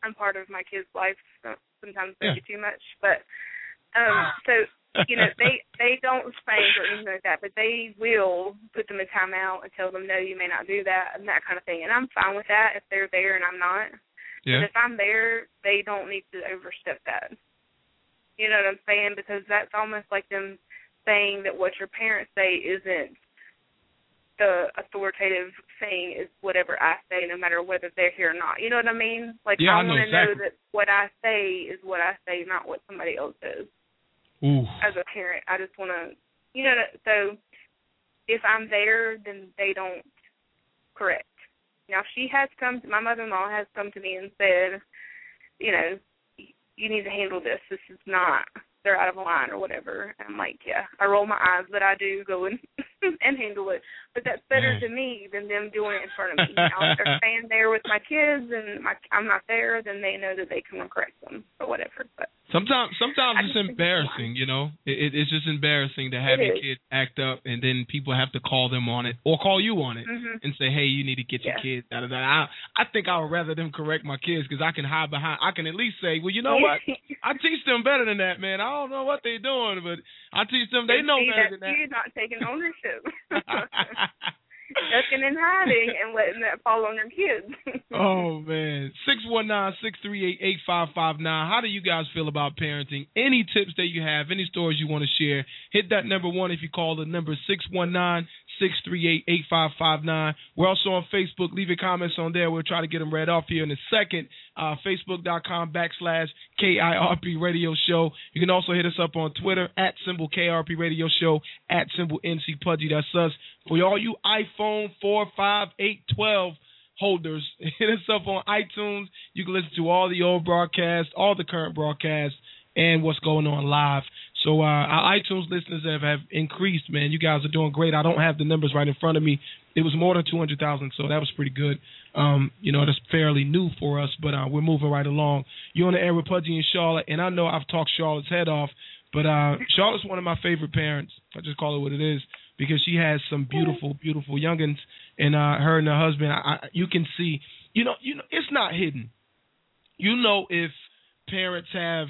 [SPEAKER 6] I'm part of my kids' life. So sometimes
[SPEAKER 5] Yeah.
[SPEAKER 6] maybe too much, but um so you know they they don't spank or anything like that, but they will put them in timeout and tell them no, you may not do that and that kind of thing. And I'm fine with that if they're there and I'm not.
[SPEAKER 5] Yeah.
[SPEAKER 6] But if I'm there, they don't need to overstep that. You know what I'm saying? Because that's almost like them saying that what your parents say isn't the authoritative thing is whatever I say, no matter whether they're here or not. You know what I mean? Like
[SPEAKER 5] Yeah, I
[SPEAKER 6] I
[SPEAKER 5] know
[SPEAKER 6] want to
[SPEAKER 5] exactly.
[SPEAKER 6] know that what I say is what I say, not what somebody else says.
[SPEAKER 5] Ooh.
[SPEAKER 6] As a parent, I just want to, you know. So if I'm there, then they don't correct. Now, she has come, to, my mother-in-law has come to me and said, you know, you need to handle this. This is not. They're out of line or whatever. And I'm like, yeah. I roll my eyes, but I do go and and handle it. But that's better
[SPEAKER 5] Man.
[SPEAKER 6] to me than them doing it in front of me. Now, if they're staying there with my kids and my I'm not there, then they know that they can correct them or whatever. But
[SPEAKER 5] Sometimes, sometimes
[SPEAKER 6] I
[SPEAKER 5] it's embarrassing. You know, it, it, it's just embarrassing to have
[SPEAKER 6] It
[SPEAKER 5] your
[SPEAKER 6] is.
[SPEAKER 5] kid act up, and then people have to call them on it or call you on it
[SPEAKER 6] Mhm.
[SPEAKER 5] and say, "Hey, you need to get your
[SPEAKER 6] Yeah.
[SPEAKER 5] kids out of that." I, I think I would rather them correct my kids because I can hide behind. I can at least say, "Well, you know what? I teach them better than that, man. I don't know what they're doing, but I teach them. They know better than that."
[SPEAKER 6] You're not taking ownership. Ducking and hiding and letting that fall on your kids.
[SPEAKER 5] oh man. Six one nine six three eight eight five five nine. How do you guys feel about parenting? Any tips that you have, any stories you want to share, hit that number one if you call the number six one nine six three eight eight five five nine. We're also on Facebook. Leave your comments on there. We'll try to get them read off here in a second. Uh, Facebook.com backslash KIRP Radio Show. You can also hit us up on Twitter at symbol KRP Radio Show at symbol NC Pudgy. That's us. For all you iPhone 4, 5, 8, 12 holders, hit us up on iTunes. You can listen to all the old broadcasts, all the current broadcasts, and what's going on live. So uh, our iTunes listeners have, have increased, man. You guys are doing great. I don't have the numbers right in front of me, it was more than two hundred thousand, so that was pretty good. Um, you know, that's fairly new for us, but uh, we're moving right along. You're on the air with Pudgy and Charlotte, and I know I've talked Charlotte's head off, but uh, Charlotte's one of my favorite parents. I just call it what it is because she has some beautiful, beautiful youngins, and uh, her and her husband. I, I, you can see, you know, you know, it's not hidden. You know if parents have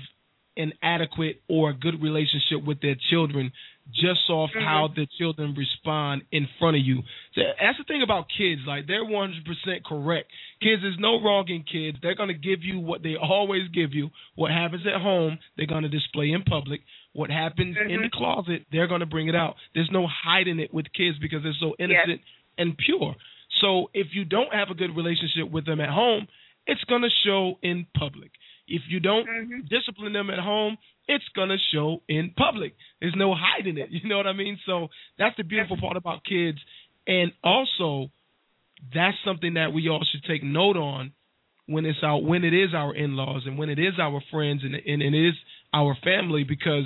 [SPEAKER 5] an adequate or a good relationship with their children just off
[SPEAKER 6] Mhm.
[SPEAKER 5] how the children respond in front of you. So That's the thing about kids. Like they're 100% correct. Kids, there's no wrong in kids. They're gonna give you what they always give you. What happens at home, they're gonna display in public. What happens in the
[SPEAKER 6] Mhm.
[SPEAKER 5] closet, they're gonna bring it out. There's no hiding it with kids because they're so innocent and pure. So if you don't have a good relationship with them at home, it's gonna show in public. If you don't
[SPEAKER 6] Mhm.
[SPEAKER 5] discipline them at home, it's gonna show in public. There's no hiding it. You know what I mean? So that's the beautiful part about kids, and also that's something that we all should take note on when it's our when it is our in-laws and when it is our friends and and, and it is our family because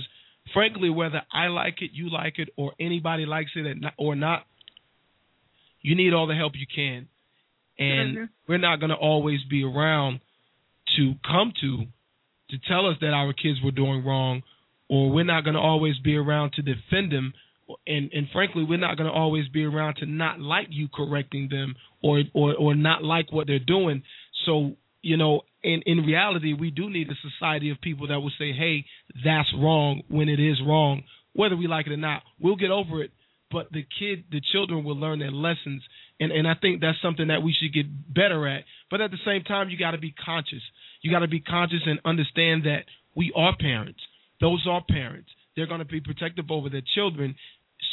[SPEAKER 5] frankly whether I like it, you like it, or anybody likes it or not, you need all the help you can, and
[SPEAKER 6] Mhm.
[SPEAKER 5] we're not gonna always be around to come to to tell us that our kids were doing wrong, or we're not going to always be around to defend them, and and frankly, we're not going to always be around to not like you correcting them or or or not like what they're doing. So you know, in in reality, we do need a society of people that will say, "Hey, that's wrong," when it is wrong, whether we like it or not. We'll get over it, but the kid, the children will learn their lessons, and and I think that's something that we should get better at. But at the same time, you got to be conscious. You got to be conscious and understand that we are parents. Those are parents. They're going to be protective over their children.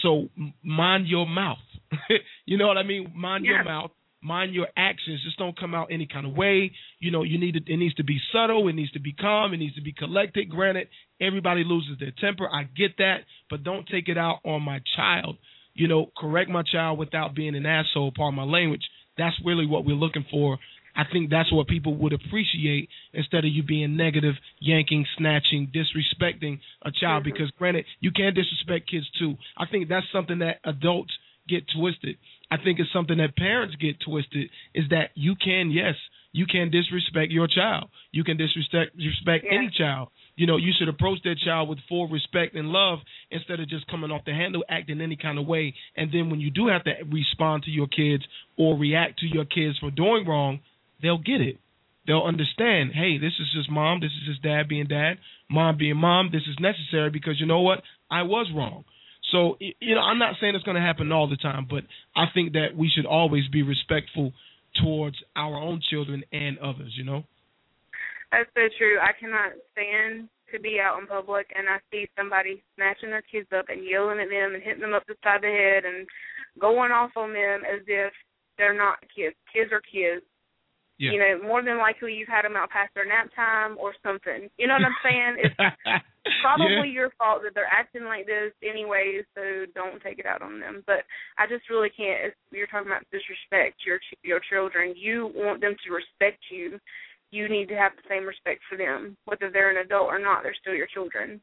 [SPEAKER 5] So mind your mouth. you know what I mean? Mind your mouth. Mind your actions. Just don't come out any kind of way. You know, you need to, it needs to be subtle. It needs to be calm. It needs to be collected. Granted, everybody loses their temper. I get that, but don't take it out on my child. You know, correct my child without being an asshole. Pardon my language. That's really what we're looking for. I think that's what people would appreciate instead of you being negative, yanking, snatching, disrespecting a child.
[SPEAKER 6] Mhm.
[SPEAKER 5] Because granted, you can disrespect kids too. I think that's something that adults get twisted. I think it's something that parents get twisted. Is that you can yes, you can disrespect your child. You can disrespect respect
[SPEAKER 6] Yeah.
[SPEAKER 5] any child. You know, you should approach that child with full respect and love instead of just coming off the handle acting any kind of way. And then when you do have to respond to your kids or react to your kids for doing wrong, they'll get it. They'll understand, hey, this is just mom, this is just dad being dad, mom being mom, this is necessary because you know what? I was wrong. So, you know, I'm not saying it's going to happen all the time, but I think that we should always be respectful towards our own children and others, you know?
[SPEAKER 6] That's so true. I cannot stand to be out in public and I see somebody snatching their kids up and yelling at them and hitting them up the side of the head and going off on them as if they're not kids. Kids are kids.
[SPEAKER 5] Yeah.
[SPEAKER 6] You know, more than likely you've had them out past their nap time or something. You know what I'm saying? It's probably your fault that they're acting like this anyway, so don't take it out on them. But I just really can't. You're talking about disrespect your ch- your children, you want them to respect you. You need to have the same respect for them, whether they're an adult or not. They're still your children.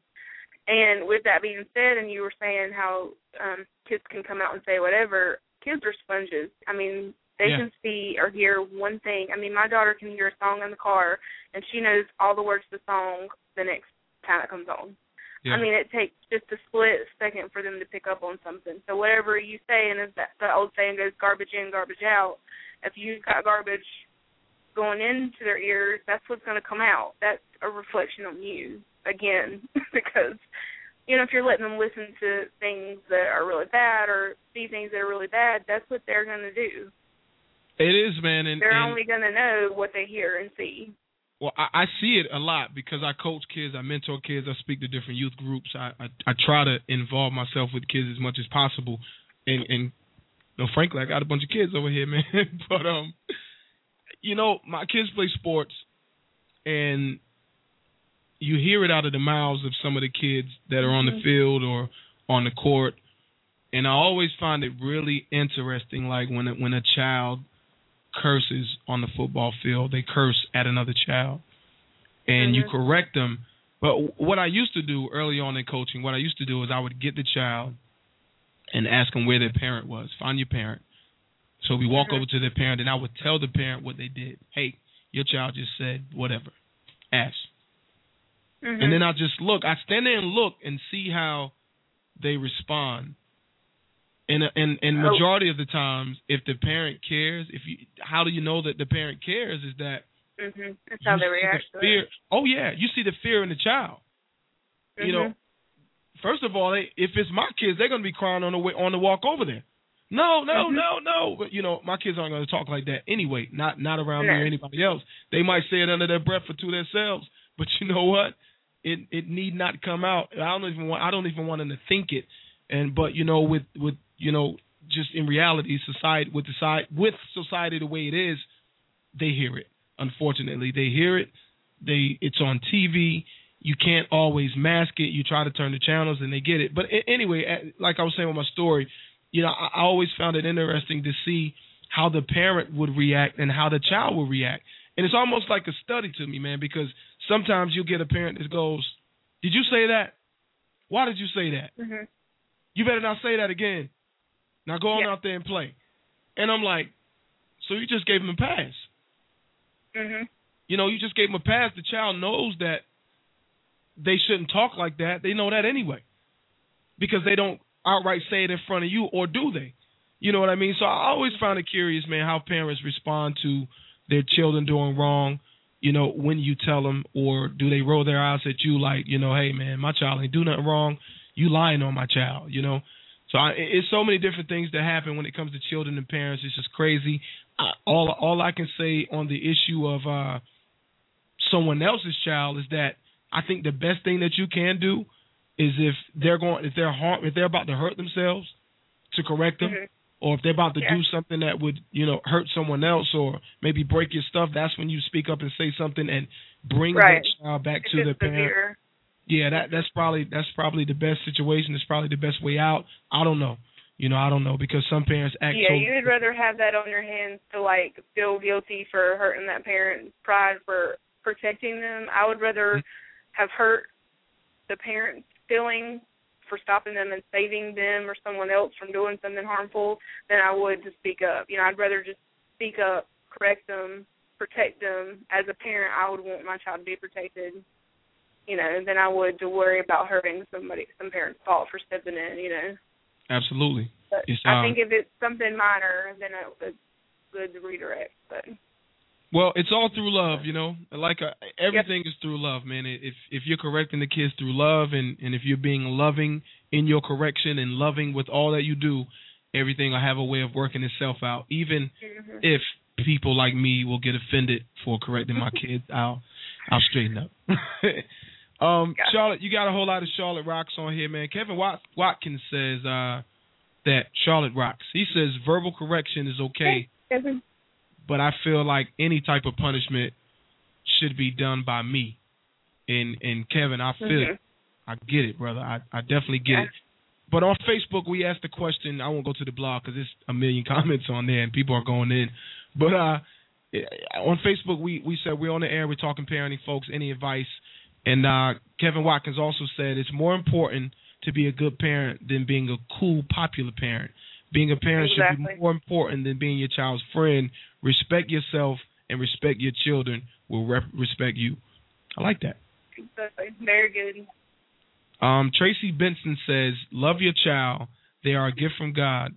[SPEAKER 6] And with that being said, and you were saying how um kids can come out and say whatever. Kids are sponges. I mean, they
[SPEAKER 5] Yeah.
[SPEAKER 6] can see or hear one thing. I mean, my daughter can hear a song in the car, and she knows all the words to the song the next time it comes on.
[SPEAKER 5] Yeah.
[SPEAKER 6] I mean, it takes just a split second for them to pick up on something. So whatever you say, and as that the old saying goes, garbage in, garbage out. If you've got garbage going into their ears, that's what's going to come out. That's a reflection on you again, because you know if you're letting them listen to things that are really bad or see things that are really bad, that's what they're going to do.
[SPEAKER 5] It is, man, and,
[SPEAKER 6] They're
[SPEAKER 5] and
[SPEAKER 6] only going to know what they hear and see.
[SPEAKER 5] well, I, I see it a lot because I coach kids, I mentor kids, I speak to different youth groups. I I, I try to involve myself with kids as much as possible, and and you know, frankly, I got a bunch of kids over here, man. but um, you know, my kids play sports, and you hear it out of the mouths of some of the kids that are on the
[SPEAKER 6] Mhm.
[SPEAKER 5] field or on the court, and I always find it really interesting, like when a, when a child curses on the football field. They curse at another child, and you
[SPEAKER 6] Mhm.
[SPEAKER 5] correct them. But what I used to do early on in coaching, what I used to do is I would get the child and ask them where their parent was. Find your parent. So we walk
[SPEAKER 6] Mhm.
[SPEAKER 5] over to the parent, and I would tell the parent what they did. Hey, your child just said whatever. Ask.
[SPEAKER 6] Mhm.
[SPEAKER 5] And then I just look. I stand there and look and see how they respond. And and and
[SPEAKER 6] Oh.
[SPEAKER 5] majority of the times, if the parent cares, if you, how do you know that the parent cares? Is that
[SPEAKER 6] Mhm. That's how they react
[SPEAKER 5] the
[SPEAKER 6] to
[SPEAKER 5] fear.
[SPEAKER 6] it.
[SPEAKER 5] Oh yeah, you see the fear in the child. You know,
[SPEAKER 6] Mhm.
[SPEAKER 5] first of all, they, if it's my kids, they're gonna be crying on the way on the walk over there. No, no,
[SPEAKER 6] Mhm.
[SPEAKER 5] no, no. But you know, my kids aren't gonna talk like that anyway. Not not around me or anybody else. They might say it under their breath or to themselves. But you know what? It it need not come out. I don't even want I don't even want them to think it. And but you know, with with you know, just in reality, society with the side with society the way it is, they hear it. Unfortunately, they hear it. They it's on TV. You can't always mask it. You try to turn the channels, and they get it. But anyway, like I was saying with my story, you know, I, always found it interesting to see how the parent would react and how the child would react. And it's almost like a study to me, man, because sometimes you'll get a parent that goes, "Did you say that? Why did you say that?
[SPEAKER 6] Mhm.
[SPEAKER 5] You better not say that again. Now go on
[SPEAKER 6] Yeah.
[SPEAKER 5] out there and play." And I'm like, "So you just gave him a pass?"
[SPEAKER 6] Mhm.
[SPEAKER 5] You know, you just gave him a pass. The child knows that they shouldn't talk like that. They know that anyway. Because they don't outright say it in front of you, or do they? You know what I mean? So I always find it curious, man, how parents respond to their children doing wrong, you know, when you tell them, or do they roll their eyes at you like, you know, hey, man, my child ain't do nothing wrong. You lying on my child, you know? So I, it's so many different things that happen when it comes to children and parents. It's just crazy. I, all all I can say on the issue of uh, someone else's child is that I think the best thing that you can do is if they're going if they're harm if they're about to hurt themselves to correct them
[SPEAKER 6] Mhm.
[SPEAKER 5] or if they're about to
[SPEAKER 6] Yeah.
[SPEAKER 5] do something that would you know hurt someone else or maybe break your stuff that's when you speak up and say something and bring
[SPEAKER 6] Right.
[SPEAKER 5] that child back to the
[SPEAKER 6] it's
[SPEAKER 5] parent
[SPEAKER 6] severe.
[SPEAKER 5] Yeah, that that's probably that's probably the best situation. It's probably the best way out. I don't know. You know, I don't know because some parents act
[SPEAKER 6] Yeah,
[SPEAKER 5] so
[SPEAKER 6] you would rather have that on your hands to like feel guilty for hurting that parent's pride for protecting them. I would rather
[SPEAKER 5] Mm-hmm.
[SPEAKER 6] have hurt the parent's feeling for stopping them and saving them or someone else from doing something harmful than I would to speak up. You know, I'd rather just speak up, correct them, protect them. As a parent, I would want my child to be protected. You know, than I would to worry about hurting somebody, some parent's fault for stepping in. You know.
[SPEAKER 5] absolutely.
[SPEAKER 6] But
[SPEAKER 5] It's,
[SPEAKER 6] I
[SPEAKER 5] um,
[SPEAKER 6] think if it's something minor, then it was good to redirect. But
[SPEAKER 5] Well, it's all through love, you know. Like uh, everything is through love, man. If if you're correcting the kids through love, and and if you're being loving in your correction and loving with all that you do, everything will have a way of working itself out. Even
[SPEAKER 6] Mhm.
[SPEAKER 5] if people like me will get offended for correcting my kids, I'll I'll straighten up. um. Charlotte, you got a whole lot of Charlotte rocks on here, man. Kevin Wat- Watkins says uh, that Charlotte rocks. He says verbal correction is okay
[SPEAKER 6] Kevin,
[SPEAKER 5] but I feel like any type of punishment should be done by me. And and Kevin, I feel
[SPEAKER 6] Mhm.
[SPEAKER 5] it. I get it, brother. I I definitely get
[SPEAKER 6] Yeah.
[SPEAKER 5] it. But on Facebook, we asked the question. I won't go to the blog because there's a million comments on there and people are going in. But uh, on Facebook, we we said we're on the air. We're talking parenting, folks. Any advice? And uh, Kevin Watkins also said it's more important to be a good parent than being a cool, popular parent. Being a parent should be more important than being your child's friend. Respect yourself and respect your children will rep- respect you. I like that.
[SPEAKER 6] exactly. Very good.
[SPEAKER 5] Um, Tracy Benson says, "Love your child; they are a gift from God,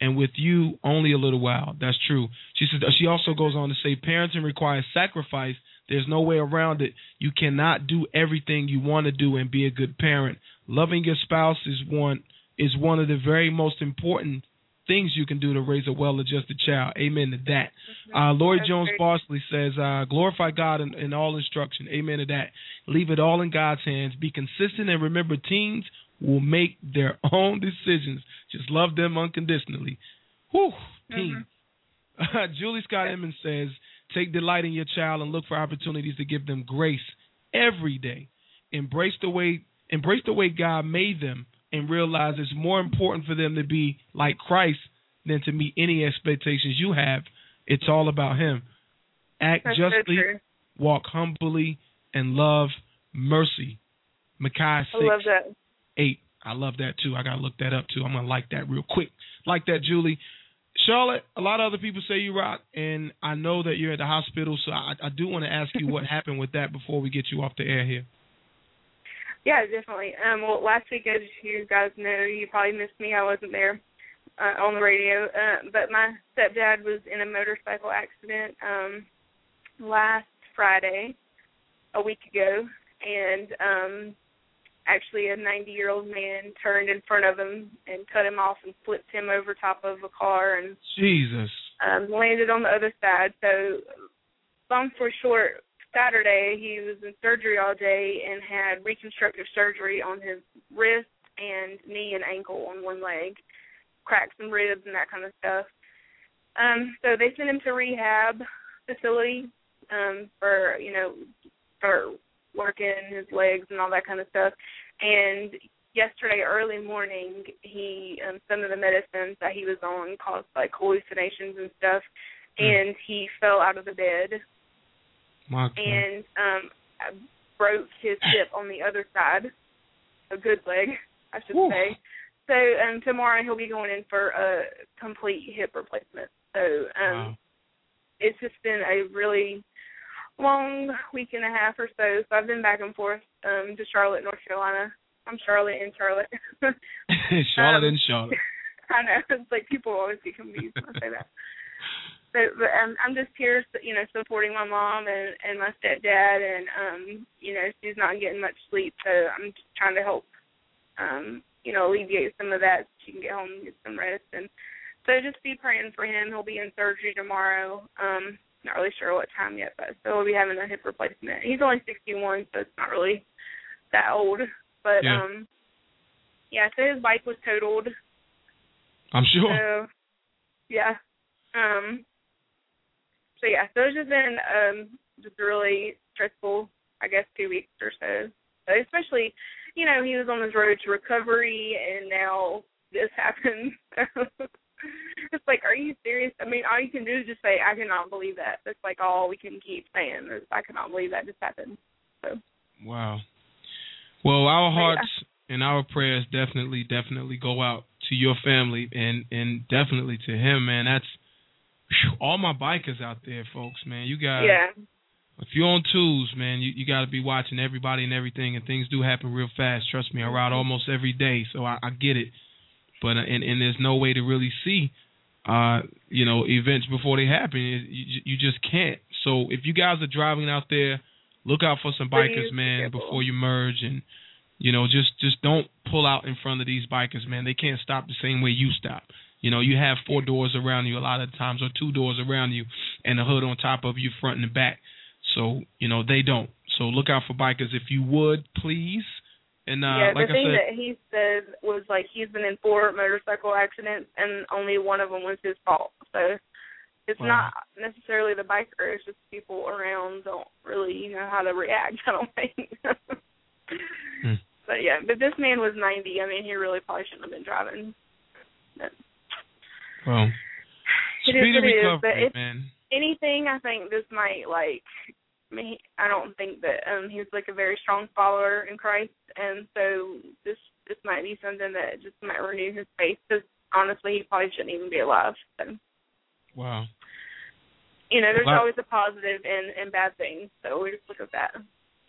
[SPEAKER 5] and with you only a little while." That's true. She says. She also goes on to say, "Parenting requires sacrifice. There's no way around it. You cannot do everything you want to do and be a good parent. Loving your spouse is one is one of the very most important things you can do to raise a well-adjusted child. Amen to that." Uh, Lori Jones. Barsley says, uh, glorify God in, in all instruction. Amen to that. Leave it all in God's hands. Be consistent and remember teens will make their own decisions. Just love them unconditionally. Whew, teens. Julie Scott Emmons says, take delight in your child and look for opportunities to give them grace every day. Embrace the way embrace the way God made them and realize it's more important for them to be like Christ than to meet any expectations you have. It's all about him. Act
[SPEAKER 6] That's
[SPEAKER 5] justly, walk humbly, and love mercy. Micah
[SPEAKER 6] I
[SPEAKER 5] 6,
[SPEAKER 6] love that.
[SPEAKER 5] 8. I love that too. I got to look that up too. I'm going to like that real quick. Like that, Julie. Charlotte, a lot of other people say you rock, and I know that you're at the hospital, so I, I do want to ask you what happened with that before we get you off the air here.
[SPEAKER 6] Yeah, definitely. Um, well, last week, as you guys know, you probably missed me. I wasn't there uh, on the radio, uh, but my stepdad was in a motorcycle accident um, last Friday, a week ago, and um, actually a 90 year old man turned in front of him and cut him off and flipped him over top of a car and
[SPEAKER 5] Jesus.
[SPEAKER 6] um landed on the other side so long story short saturday he was in surgery all day and had reconstructive surgery on his wrist and knee and ankle on one leg cracked some ribs and that kind of stuff um so they sent him to rehab facility um for you know for working his legs and all that kind of stuff. And yesterday early morning, he um, some of the medicines that he was on caused like hallucinations and stuff, and he fell out of the bed
[SPEAKER 5] My God.
[SPEAKER 6] and um broke his hip on the other side, a good leg, I should
[SPEAKER 5] Whew.
[SPEAKER 6] say. So um tomorrow he'll be going in for a complete hip replacement. So um
[SPEAKER 5] wow.
[SPEAKER 6] it's just been a really long week and a half or so. So I've been back and forth um to Charlotte, North Carolina. I'm Charlotte in Charlotte.
[SPEAKER 5] Charlotte
[SPEAKER 6] Um,
[SPEAKER 5] and Charlotte.
[SPEAKER 6] I know it's like people always get confused when I say that. So, but um, I'm just here, you know, supporting my mom and and my stepdad, and um, you know, she's not getting much sleep, so I'm just trying to help, um, you know, alleviate some of that. So she can get home and get some rest, and so just be praying for him. He'll be in surgery tomorrow. Um, not really sure what time yet, but so we'll be having a hip replacement. He's only 61, so it's not really that old, but
[SPEAKER 5] Yeah.
[SPEAKER 6] um, yeah. So his bike was totaled.
[SPEAKER 5] I'm sure.
[SPEAKER 6] So yeah. Um so yeah, so it's just been um just really stressful, I guess, two weeks or so. So especially, you know, he was on his road to recovery and now this happened. it's like, are you serious? I mean, all you can do is just say, I cannot believe that. That's like all we can keep saying is I cannot believe that just happened. So
[SPEAKER 5] Wow. Well, our
[SPEAKER 6] But, yeah.
[SPEAKER 5] hearts and our prayers definitely, definitely go out to your family and and definitely to him, man. That's phew, all my bikers out there, folks, man. You got
[SPEAKER 6] yeah.
[SPEAKER 5] if you're on twos, man, you you got to be watching everybody and everything, and things do happen real fast. Trust me, I ride almost every day, so I, I get it. But uh, and and there's no way to really see, uh, you know, events before they happen. You you just can't. So if you guys are driving out there, look out for some bikers, man, before you merge, and you know, just just don't pull out in front of these bikers, man. They can't stop the same way you stop. You know, you have four doors around you a lot of times, or two doors around you, and a hood on top of you, front and back. So you know they don't. So look out for bikers if you would, please. And uh,
[SPEAKER 6] yeah,
[SPEAKER 5] like
[SPEAKER 6] the thing
[SPEAKER 5] said,
[SPEAKER 6] that he said was like he's been in four motorcycle accidents and only one of them was his fault. So it's
[SPEAKER 5] Wow.
[SPEAKER 6] not necessarily the biker; it's just people around don't really you know how to react. I don't think.
[SPEAKER 5] Hmm.
[SPEAKER 6] But yeah, but this man was 90. I mean, he really probably shouldn't have been driving. But
[SPEAKER 5] well,
[SPEAKER 6] It is
[SPEAKER 5] speedy
[SPEAKER 6] what it is, but
[SPEAKER 5] recovery,
[SPEAKER 6] it's-
[SPEAKER 5] man.
[SPEAKER 6] anything, I think this might like. I mean, I don't think that um he's like a very strong follower in Christ, and so this this might be something that just might renew his faith. Because honestly, he probably shouldn't even be alive. So
[SPEAKER 5] Wow.
[SPEAKER 6] you know, there's always a positive and and bad things. So we just look at that.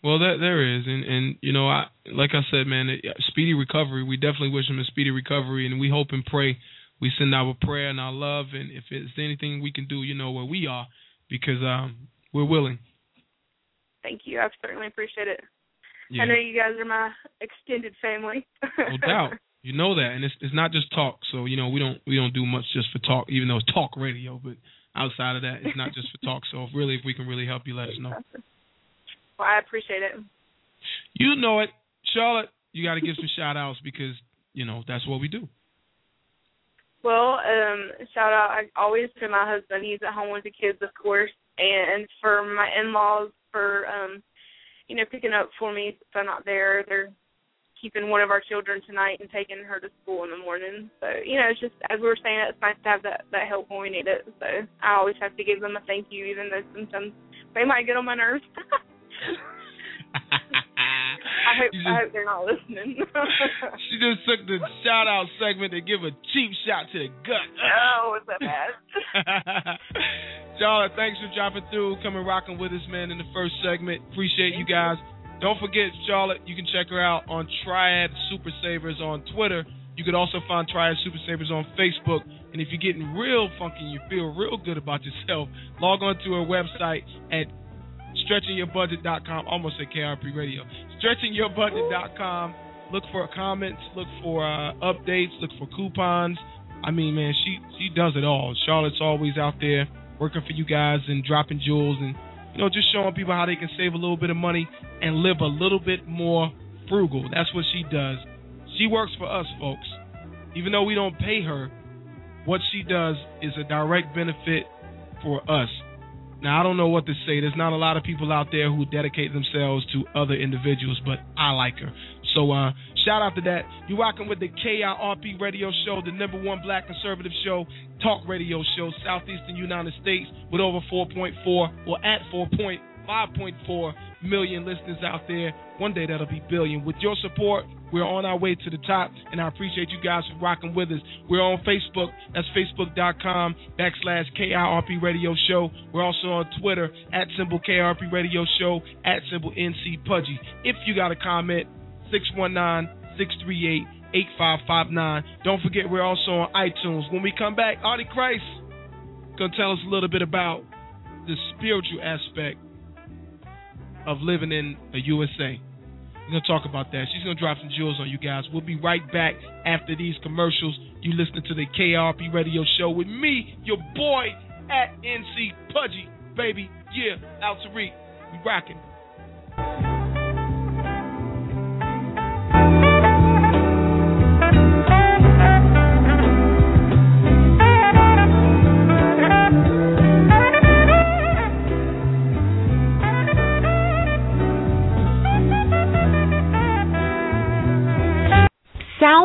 [SPEAKER 5] Well, there there is, and and you know, I like I said, man, it- speedy recovery. We definitely wish him a speedy recovery, and we hope and pray. We send our prayer and our love, and if it's anything we can do, you know where we are, because um we're willing.
[SPEAKER 6] Thank you. I certainly appreciate it.
[SPEAKER 5] Yeah,
[SPEAKER 6] I know you guys are my extended family.
[SPEAKER 5] no doubt. You know that, and it's it's not just talk. So you know we don't we don't do much just for talk, even though it's talk radio. But outside of that, it's not just for talk. So if really, if we can really help you, let us know.
[SPEAKER 6] well, I appreciate it.
[SPEAKER 5] You know it, Charlotte. You got to give some shout outs because you know that's what we do.
[SPEAKER 6] Well, um, shout out I always to my husband. He's at home with the kids, of course, and for my in-laws for um, you know, picking up for me if I'm not there. They're keeping one of our children tonight and taking her to school in the morning. So you know, it's just as we were saying, it's nice to have that that help when we need it. So I always have to give them a thank you, even though sometimes they might get on my nerves. I hope,
[SPEAKER 5] You
[SPEAKER 6] I hope they're not listening.
[SPEAKER 5] She just took the shout out segment to give a cheap shot to the gut.
[SPEAKER 6] oh, it's that bad.
[SPEAKER 5] Charlotte, thanks for dropping through, coming rocking with us, man, in the first segment. Appreciate you guys. Don't forget, Charlotte, you can check her out on Triad Super Savers on Twitter. You could also find Triad Super Savers on Facebook. And if you're getting real funky and you feel real good about yourself, log on to her website at stretchingyourbudget.com. Almost said KRP Radio. Stretchingyourbudget.com. Look for comments, look for uh, updates, look for coupons. I mean, man, she she does it all. Charlotte's always out there working for you guys and dropping jewels and you know just showing people how they can save a little bit of money and live a little bit more frugal. That's what she does. She works for us, folks. Even though we don't pay her, what she does is a direct benefit for us. Now I don't know what to say. There's not a lot of people out there who dedicate themselves to other individuals, but I like her. So uh shout out to that. You're rocking with the KIRP radio show, the number one black conservative show, talk radio show, southeastern United States, with over 4.4 or at 4.5.4 million listeners out there. One day that'll be billion. With your support, we're on our way to the top, and I appreciate you guys for rocking with us. We're on Facebook. That's facebook.com backslash KIRP Radio Show. We're also on Twitter at symbol KIRP Radio Show, at symbol NC Pudgy. If you got a comment, 619-638-8559. Don't forget we're also on iTunes. When we come back, Artie Christ gonna tell us a little bit about the spiritual aspect of living in a USA. We're gonna talk about that. She's gonna drop some jewels on you guys. We'll be right back after these commercials. You listening to the KRP Radio Show with me, your boy at NC Pudgy, baby. Yeah, out to read. We rocking.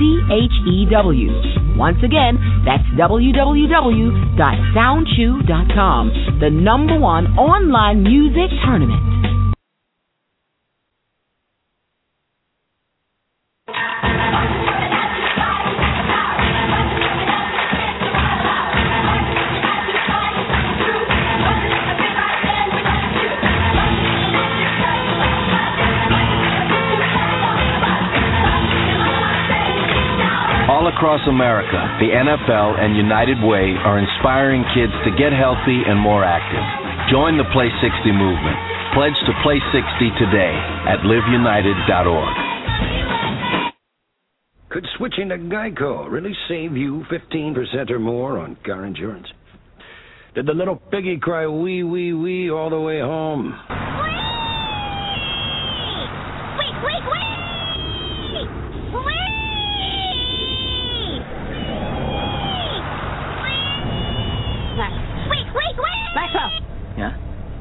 [SPEAKER 7] C H E W. Once again, that's www.soundchew.com, the number one online music tournament.
[SPEAKER 8] Across America, the NFL and United Way are inspiring kids to get healthy and more active. Join the Play 60 movement. Pledge to Play 60 today at liveunited.org.
[SPEAKER 9] Could switching to Geico really save you 15% or more on car insurance? Did the little piggy cry wee, wee, wee all the way home?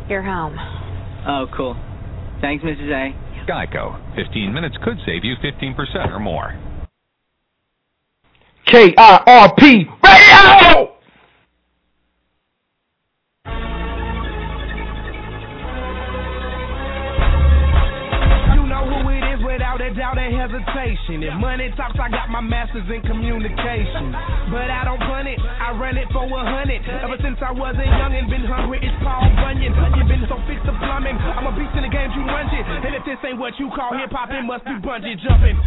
[SPEAKER 10] You're home.
[SPEAKER 11] Oh, cool. Thanks, Mrs. A.
[SPEAKER 12] Geico. 15 minutes could save you 15% or more.
[SPEAKER 13] KIRP Radio!
[SPEAKER 4] A doubt and hesitation. If money talks, I got my master's in communication. But I don't punt it, I run it for a hundred. Ever since I was a young and been hungry, it's Paul Bunyan. You been so fixed to plumbing. I'm a beast in the game, you run it. And if this ain't what you call hip hop, it must be bungee jumping.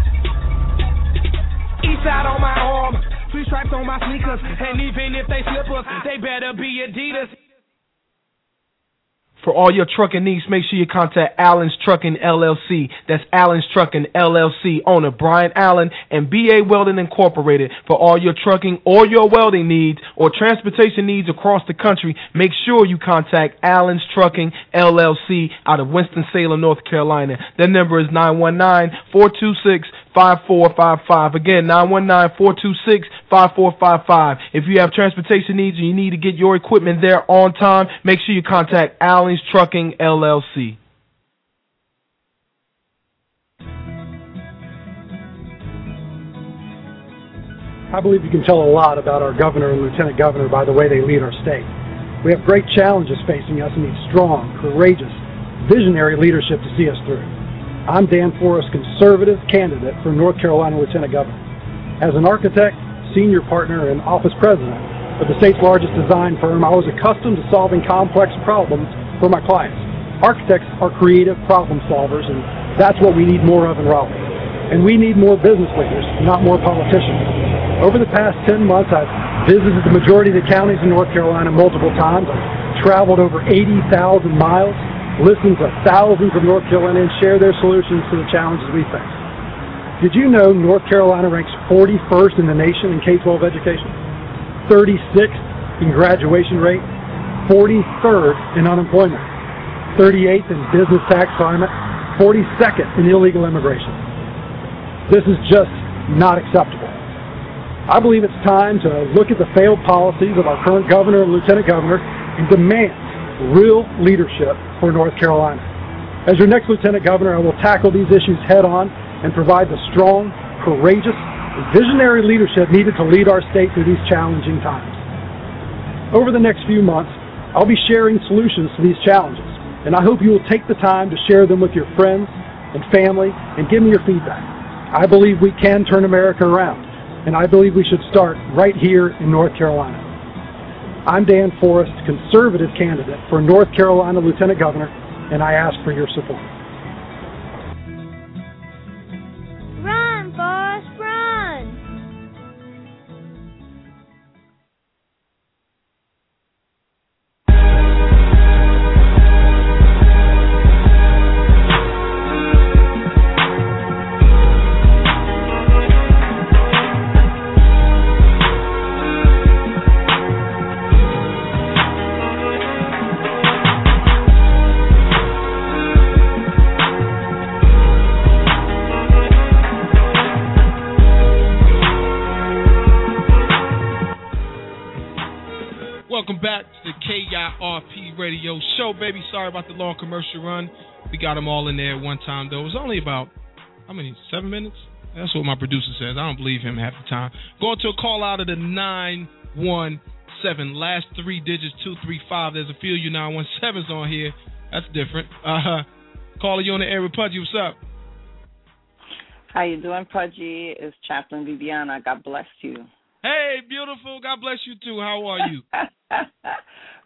[SPEAKER 4] East side on my arm, three stripes on my sneakers. And even if they slippers, they better be Adidas.
[SPEAKER 5] For all your trucking needs, make sure you contact Allen's Trucking LLC. That's Allen's Trucking LLC owner Brian Allen and BA Welding Incorporated. For all your trucking or your welding needs or transportation needs across the country, make sure you contact Allen's Trucking LLC out of Winston-Salem, North Carolina. Their number is 919-426 5455. Again, 919-426-5455. If you have transportation needs and you need to get your equipment there on time, make sure you contact Allen's Trucking LLC.
[SPEAKER 14] I believe you can tell a lot about our governor and lieutenant governor by the way they lead our state. We have great challenges facing us and need strong, courageous, visionary leadership to see us through. I'm Dan Forest, conservative candidate for North Carolina lieutenant governor. As an architect, senior partner, and office president of the state's largest design firm, I was accustomed to solving complex problems for my clients. Architects are creative problem solvers, and that's what we need more of in Raleigh. And we need more business leaders, not more politicians. Over the past 10 months, I've visited the majority of the counties in North Carolina multiple times. I've traveled over 80,000 miles, listened to thousands of North Carolinians share their solutions to the challenges we face. Did you know North Carolina ranks 41st in the nation in K-12 education? 36th in graduation rate, 43rd in unemployment, 38th in business tax climate, 42nd in illegal immigration. This is just not acceptable. I believe it's time to look at the failed policies of our current governor and lieutenant governor and demand real leadership for North Carolina. As your next lieutenant governor, I will tackle these issues head on and provide the strong, courageous, visionary leadership needed to lead our state through these challenging times. Over the next few months, I'll be sharing solutions to these challenges, and I hope you will take the time to share them with your friends and family and give me your feedback. I believe we can turn America around, and I believe we should start right here in North Carolina. I'm Dan Forest, conservative candidate for North Carolina Lieutenant Governor, and I ask for your support.
[SPEAKER 5] KIRP Radio Show, baby. Sorry about the long commercial run. We got them all in there at one time, though. It was only about, how many, seven minutes? That's what my producer says. I don't believe him half the time. Going to a call out of the 917. Last three digits, 235. There's a few of you 917s on here. That's different. Uh huh. caller, you on the air with Pudgy. What's up?
[SPEAKER 15] How you doing, Pudgy? It's Chaplain Viviana. God bless you.
[SPEAKER 5] Hey, beautiful. God bless you too. How are you?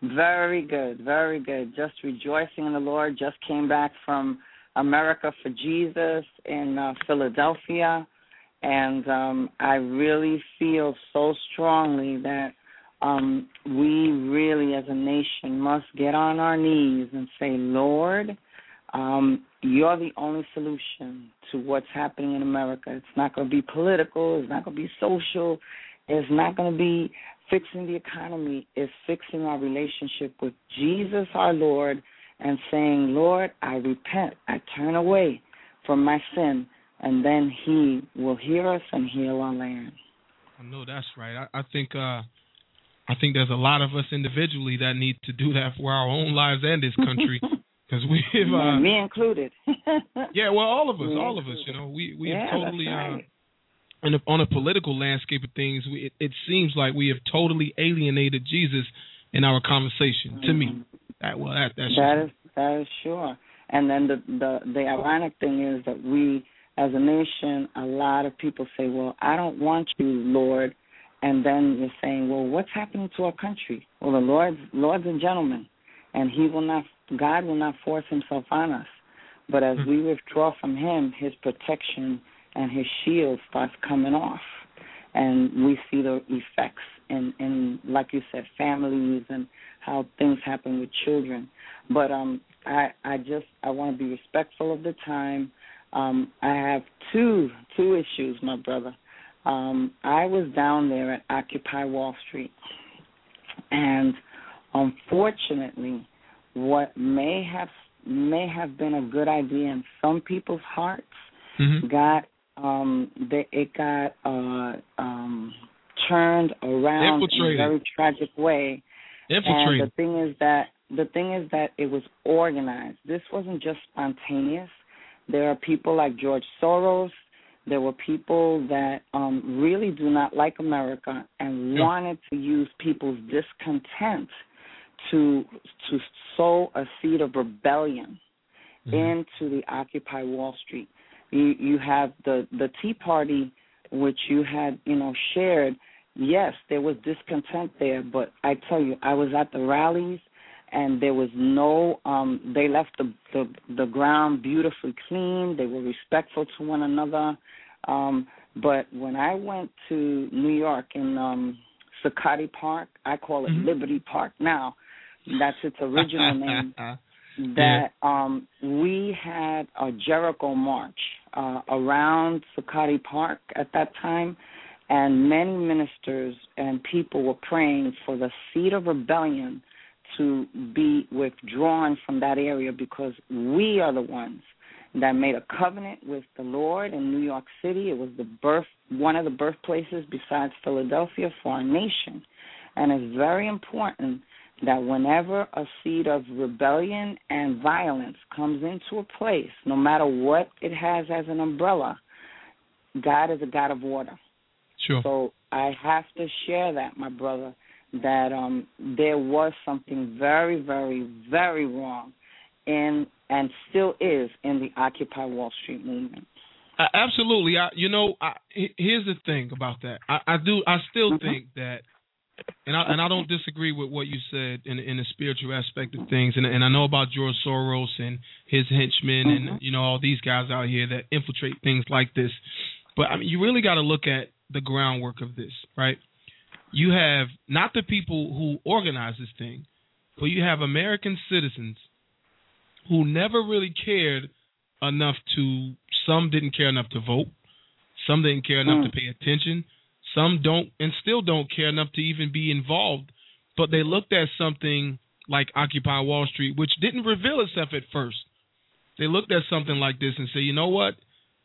[SPEAKER 15] Very good, very good. Just rejoicing in the Lord. Just came back from America for Jesus in uh, Philadelphia, and um, I really feel so strongly that um, we really, as a nation, must get on our knees and say, Lord, um, you're the only solution to what's happening in America. It's not going to be political. It's not going to be social. It's not going to be fixing the economy. is fixing our relationship with Jesus, our Lord, and saying, Lord, I repent. I turn away from my sin. And then He will hear us and heal our land.
[SPEAKER 5] I know that's right. I, I think uh I think there's a lot of us individually that need to do that for our own lives and this country. Because we've uh,
[SPEAKER 15] me included.
[SPEAKER 5] yeah, well, all of us,
[SPEAKER 15] Me
[SPEAKER 5] all of us, you know, we we have
[SPEAKER 15] Yeah,
[SPEAKER 5] totally
[SPEAKER 15] right.
[SPEAKER 5] uh, in a, on a political landscape of things, we, it, it seems like we have totally alienated Jesus in our conversation. To me, mm-hmm. that well, that that's
[SPEAKER 15] That is that is sure. And then the the the ironic thing is that we, as a nation, a lot of people say, "Well, I don't want you, Lord," and then you're saying, "Well, what's happening to our country?" Well, the Lord's Lord's a gentleman, and He will not, God will not force Himself on us. But as hmm. we withdraw from Him, His protection and His shield starts coming off. and we see the effects in, in like you said, families and how things happen with children. But um, I I just I want to be respectful of the time. Um, I have two two issues, my brother. Um, I was down there at Occupy Wall Street, and unfortunately, what may have may have been a good idea in some people's hearts
[SPEAKER 5] mm-hmm.
[SPEAKER 15] got um they, it got uh um turned around in a very tragic way.
[SPEAKER 5] Infiltrated.
[SPEAKER 15] And the thing is that the thing is that it was organized. This wasn't just spontaneous. There are people like George Soros. There were people that um, really do not like America and
[SPEAKER 5] Yeah.
[SPEAKER 15] wanted to use people's discontent to to sow a seed of rebellion into the Occupy Wall Street. You you have the the Tea Party, which you had you know shared. Yes, there was discontent there, but I tell you, I was at the rallies, and there was no. um They left the the the ground beautifully clean. They were respectful to one another. Um But when I went to New York in um Zuccotti Park, I call it
[SPEAKER 5] Mhm.
[SPEAKER 15] Liberty Park now. That's its original name that um we had a Jericho march uh around Zuccotti Park at that time and many ministers and people were praying for the seed of rebellion to be withdrawn from that area because we are the ones that made a covenant with the Lord in New York City. It was the birth one of the birthplaces besides Philadelphia for our nation. And it's very important that whenever a seed of rebellion and violence comes into a place, no matter what it has as an umbrella, God is a God of order.
[SPEAKER 5] Sure.
[SPEAKER 15] So I have to share that, my brother, that um there was something very, very, very wrong in and still is in the Occupy Wall Street movement.
[SPEAKER 5] Uh, absolutely. I, you know, I, here's the thing about that. I, I do. I still
[SPEAKER 15] Mm-hmm.
[SPEAKER 5] think that, and I and I don't disagree with what you said in in the spiritual aspect of things. And and I know about George Soros and his henchmen
[SPEAKER 15] Mm-hmm.
[SPEAKER 5] and you know all these guys out here that infiltrate things like this. But I mean, you really got to look at the groundwork of this, right? You have not the people who organize this thing, but you have American citizens who never really cared enough to some didn't care enough to vote some didn't care enough to pay attention some don't and still don't care enough to even be involved but they looked at something like occupy wall street which didn't reveal itself at first. They looked at something like this and say you know what?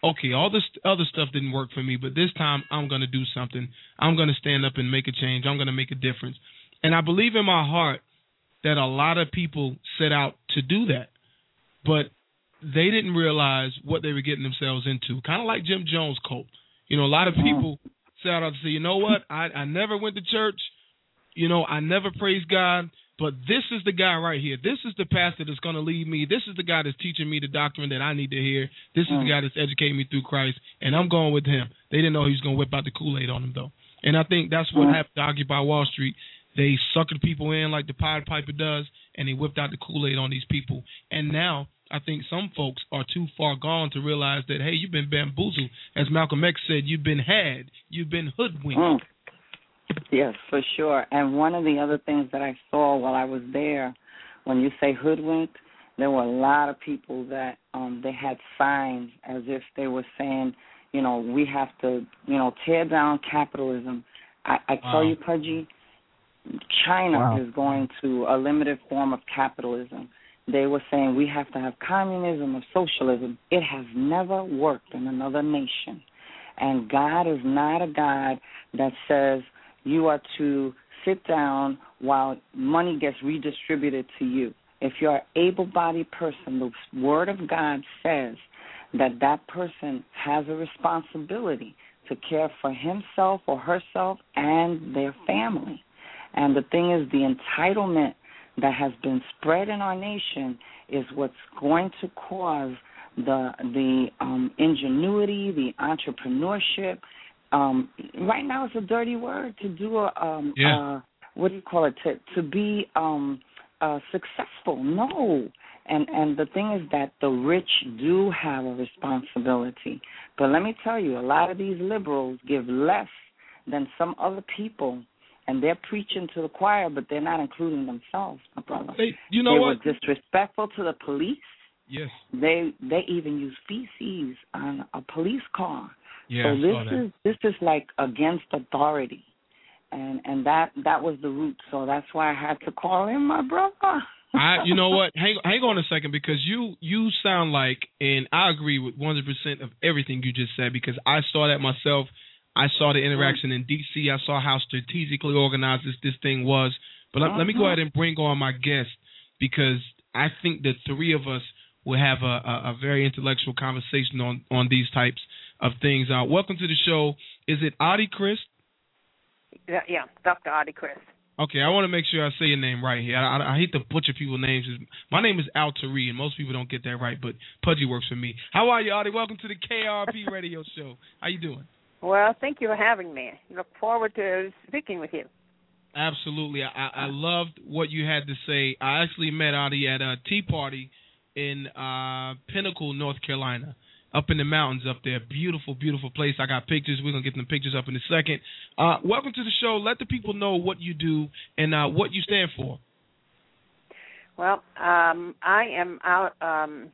[SPEAKER 5] Okay all this other stuff didn't work for me but this time i'm going to do something. I'm going to stand up and make a change. I'm going to make a difference. And i believe in my heart that a lot of people set out to do that but they didn't realize what they were getting themselves into. Kind of like Jim Jones' cult. You know, a lot of uh-huh. people set out to say, you know what, I, I never went to church. You know, I never praised God. But this is the guy right here. This is the pastor that's going to lead me. This is the guy that's teaching me the doctrine that I need to hear. This is the mm. guy that's educating me through Christ, and I'm going with him. They didn't know he was going to whip out the Kool Aid on them, though. And I think that's what mm. happened to Occupy Wall Street. They suckered people in like the Pied Piper does, and they whipped out the Kool Aid on these people. And now I think some folks are too far gone to realize that hey, you've been bamboozled. As Malcolm X said, you've been had, you've been hoodwinked.
[SPEAKER 15] Mm. Yes, for sure. And one of the other things that I saw while I was there, when you say hoodwinked, there were a lot of people that um they had signs as if they were saying, you know, we have to, you know, tear down capitalism. I, I tell you, Pudgy, China
[SPEAKER 5] Wow.
[SPEAKER 15] is going to a limited form of capitalism. They were saying we have to have communism or socialism. It has never worked in another nation. And God is not a God that says you are to sit down while money gets redistributed to you. If you're an able bodied person, the Word of God says that that person has a responsibility to care for himself or herself and their family. And the thing is, the entitlement that has been spread in our nation is what's going to cause the the um, ingenuity, the entrepreneurship. Um, right now, it's a dirty word to do a um,
[SPEAKER 5] Yeah.
[SPEAKER 15] uh, what do you call it to to be um, uh, successful. No, and and the thing is that the rich do have a responsibility. But let me tell you, a lot of these liberals give less than some other people, and they're preaching to the choir, but they're not including themselves, my brother.
[SPEAKER 5] They, you know
[SPEAKER 15] they
[SPEAKER 5] what?
[SPEAKER 15] were disrespectful to the police.
[SPEAKER 5] Yes.
[SPEAKER 15] They they even use feces on a police car.
[SPEAKER 5] Yeah,
[SPEAKER 15] so this is this is like against authority, and and that that was the root. So that's why I had to call in my brother.
[SPEAKER 5] I, you know what? Hang, hang on a second because you, you sound like, and I agree with 100% of everything you just said because I saw that myself. I saw the interaction in D.C. I saw how strategically organized this this thing was. But let, let me go
[SPEAKER 15] Uh-huh.
[SPEAKER 5] ahead and bring on my guest because I think the three of us will have a, a, a very intellectual conversation on on these types of things. Uh, welcome to the show. Is it Adi Chris?
[SPEAKER 16] Yeah, yeah, Dr. Audie Chris.
[SPEAKER 5] Okay, I want to make sure I say your name right here. I, I, I hate to butcher people's names. My name is Al Tari, and most people don't get that right, but Pudgy works for me. How are you, Adi? Welcome to the KRP Radio Show. How you doing?
[SPEAKER 16] Well, thank you for having me. Look forward to speaking with you.
[SPEAKER 5] Absolutely. I, I loved what you had to say. I actually met Adi at a tea party in uh Pinnacle, North Carolina, up in the mountains up there. Beautiful, beautiful place. I got pictures. We're gonna get them pictures up in a second. Uh welcome to the show. Let the people know what you do and uh what you stand for.
[SPEAKER 16] Well, um, I am out um,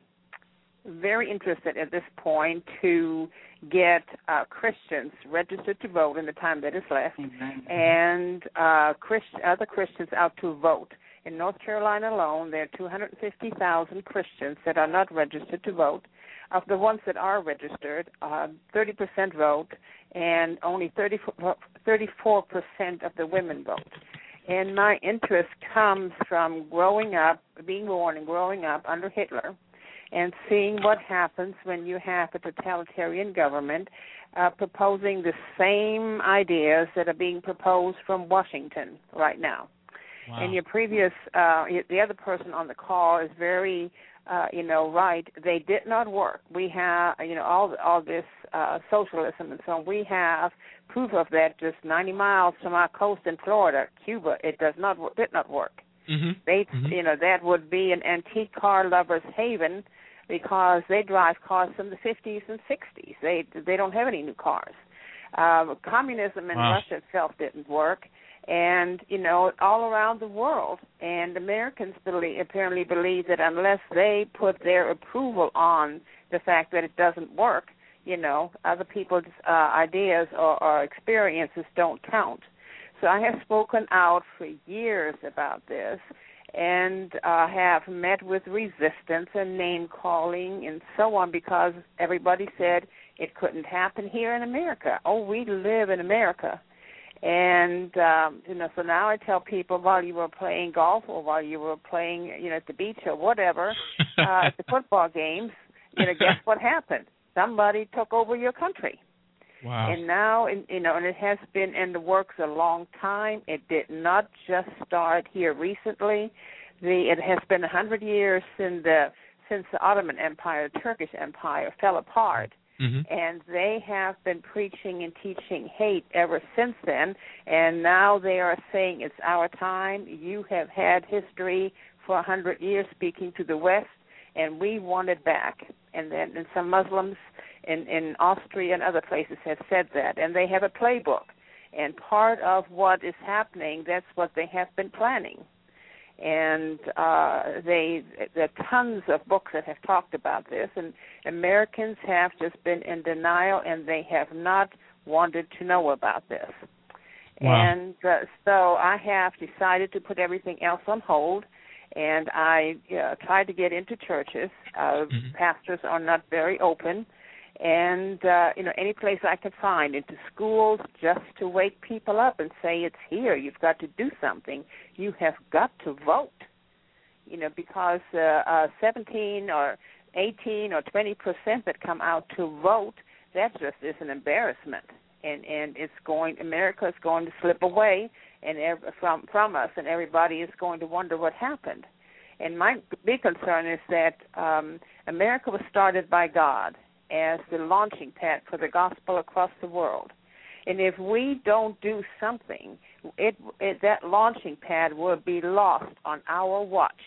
[SPEAKER 16] very interested at this point to get uh, Christians registered to vote in the time that is left, and uh, Christ- other Christians out to vote. In North Carolina alone, there are 250,000 Christians that are not registered to vote. Of the ones that are registered, uh, 30% vote, and only 34, 34% of the women vote. And my interest comes from growing up, being born and growing up under Hitler, and seeing what happens when you have a totalitarian government uh, proposing the same ideas that are being proposed from Washington right now. And your previous, uh, the other person on the call is very, uh, you know, right. They did not work. We have, you know, all all this uh, socialism and so on. We have proof of that just 90 miles from our coast in Florida, Cuba. It does not did not work.
[SPEAKER 5] Mm-hmm.
[SPEAKER 16] They, you know, that would be an antique car lovers haven because they drive cars from the 50s and 60s. They they don't have any new cars. Uh, communism in
[SPEAKER 17] Wow.
[SPEAKER 16] Russia itself didn't work, and you know all around the world. And Americans believe, apparently believe that unless they put their approval on the fact that it doesn't work, you know, other people's uh, ideas or, or experiences don't count. So I have spoken out for years about this and uh, have met with resistance and name calling and so on because everybody said it couldn't happen here in America. Oh, we live in America. And um, you know, so now I tell people while you were playing golf or while you were playing, you know, at the beach or whatever, uh, at the football games, you know, guess what happened? Somebody took over your country.
[SPEAKER 5] Wow.
[SPEAKER 16] And now, and, you know, and it has been in the works a long time. It did not just start here recently. The it has been a hundred years since the since the Ottoman Empire, the Turkish Empire, fell apart.
[SPEAKER 5] Mm-hmm.
[SPEAKER 16] And they have been preaching and teaching hate ever since then. And now they are saying it's our time. You have had history for a hundred years speaking to the West, and we want it back. And then and some Muslims in, in Austria and other places have said that. And they have a playbook. And part of what is happening, that's what they have been planning and uh, they there are tons of books that have talked about this, and Americans have just been in denial, and they have not wanted to know about this.
[SPEAKER 17] Wow.
[SPEAKER 16] And uh, so I have decided to put everything else on hold, and I uh, tried to get into churches. Uh, Pastors are not very open, and uh, you know any place I could find into schools just to wake people up and say it's here. You've got to do something. You have got to vote. You know because uh, uh, 17 or 18 or 20 percent that come out to vote, that just is an embarrassment, and and it's going. America is going to slip away and ev- from from us, and everybody is going to wonder what happened. And my big concern is that um, America was started by God as the launching pad for the gospel across the world. And if we don't do something, it, it that launching pad will be lost on our watch.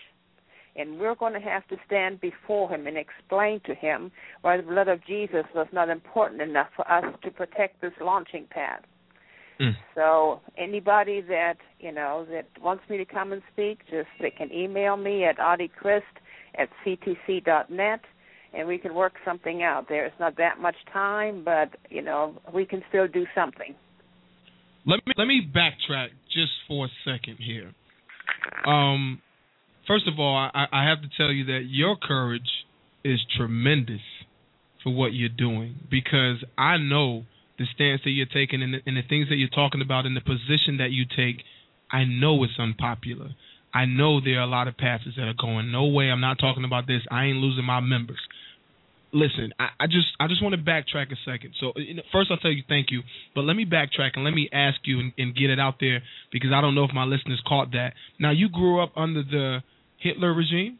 [SPEAKER 16] And we're going to have to stand before him and explain to him why the blood of Jesus was not important enough for us to protect this launching pad.
[SPEAKER 5] Mm.
[SPEAKER 16] So anybody that you know that wants me to come and speak, just they can email me at audichrist at ctc dot net, and we can work something out. There's not that much time, but you know we can still do something.
[SPEAKER 5] Let me let me backtrack just for a second here. Um, first of all, I, I have to tell you that your courage is tremendous for what you're doing because I know the stance that you're taking and the, and the things that you're talking about and the position that you take. I know it's unpopular. I know there are a lot of pastors that are going, no way, I'm not talking about this. I ain't losing my members. Listen, I, I just I just want to backtrack a second. So you know, first I'll tell you thank you, but let me backtrack and let me ask you and, and get it out there because I don't know if my listeners caught that. Now you grew up under the Hitler regime.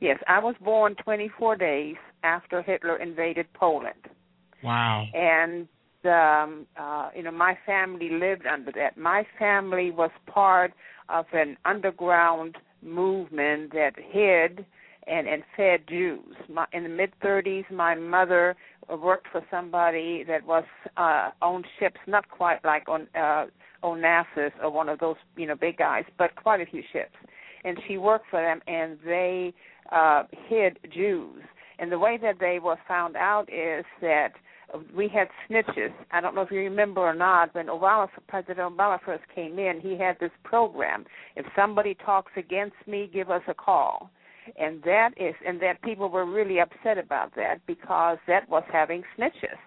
[SPEAKER 16] Yes, I was born 24 days after Hitler invaded Poland.
[SPEAKER 5] Wow.
[SPEAKER 16] and um uh you know my family lived under that my family was part of an underground movement that hid and and fed Jews my, in the mid 30s my mother worked for somebody that was uh owned ships not quite like on uh Onassis or one of those you know big guys but quite a few ships and she worked for them and they uh hid Jews and the way that they were found out is that we had snitches. I don't know if you remember or not. When Obama, President Obama first came in, he had this program. If somebody talks against me, give us a call. And that is, and that people were really upset about that because that was having snitches,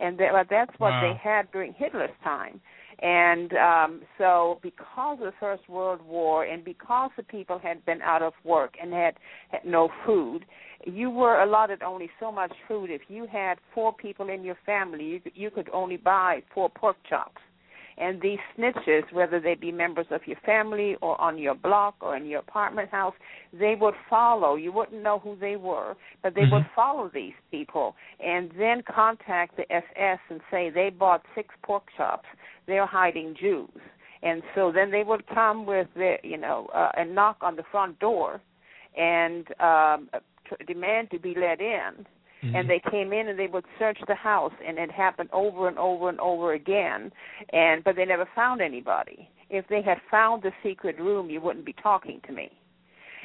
[SPEAKER 16] and that, that's what
[SPEAKER 17] Wow.
[SPEAKER 16] they had during Hitler's time. And um, so, because of the First World War, and because the people had been out of work and had, had no food, you were allotted only so much food. If you had four people in your family, you could, you could only buy four pork chops. And these snitches, whether they be members of your family or on your block or in your apartment house, they would follow. You wouldn't know who they were, but they would follow these people and then contact the SS and say they bought six pork chops. They're hiding Jews. And so then they would come with their, you know, uh, and knock on the front door and um t- demand to be let in and they came in and they would search the house and it happened over and over and over again. And but they never found anybody. If they had found the secret room you wouldn't be talking to me.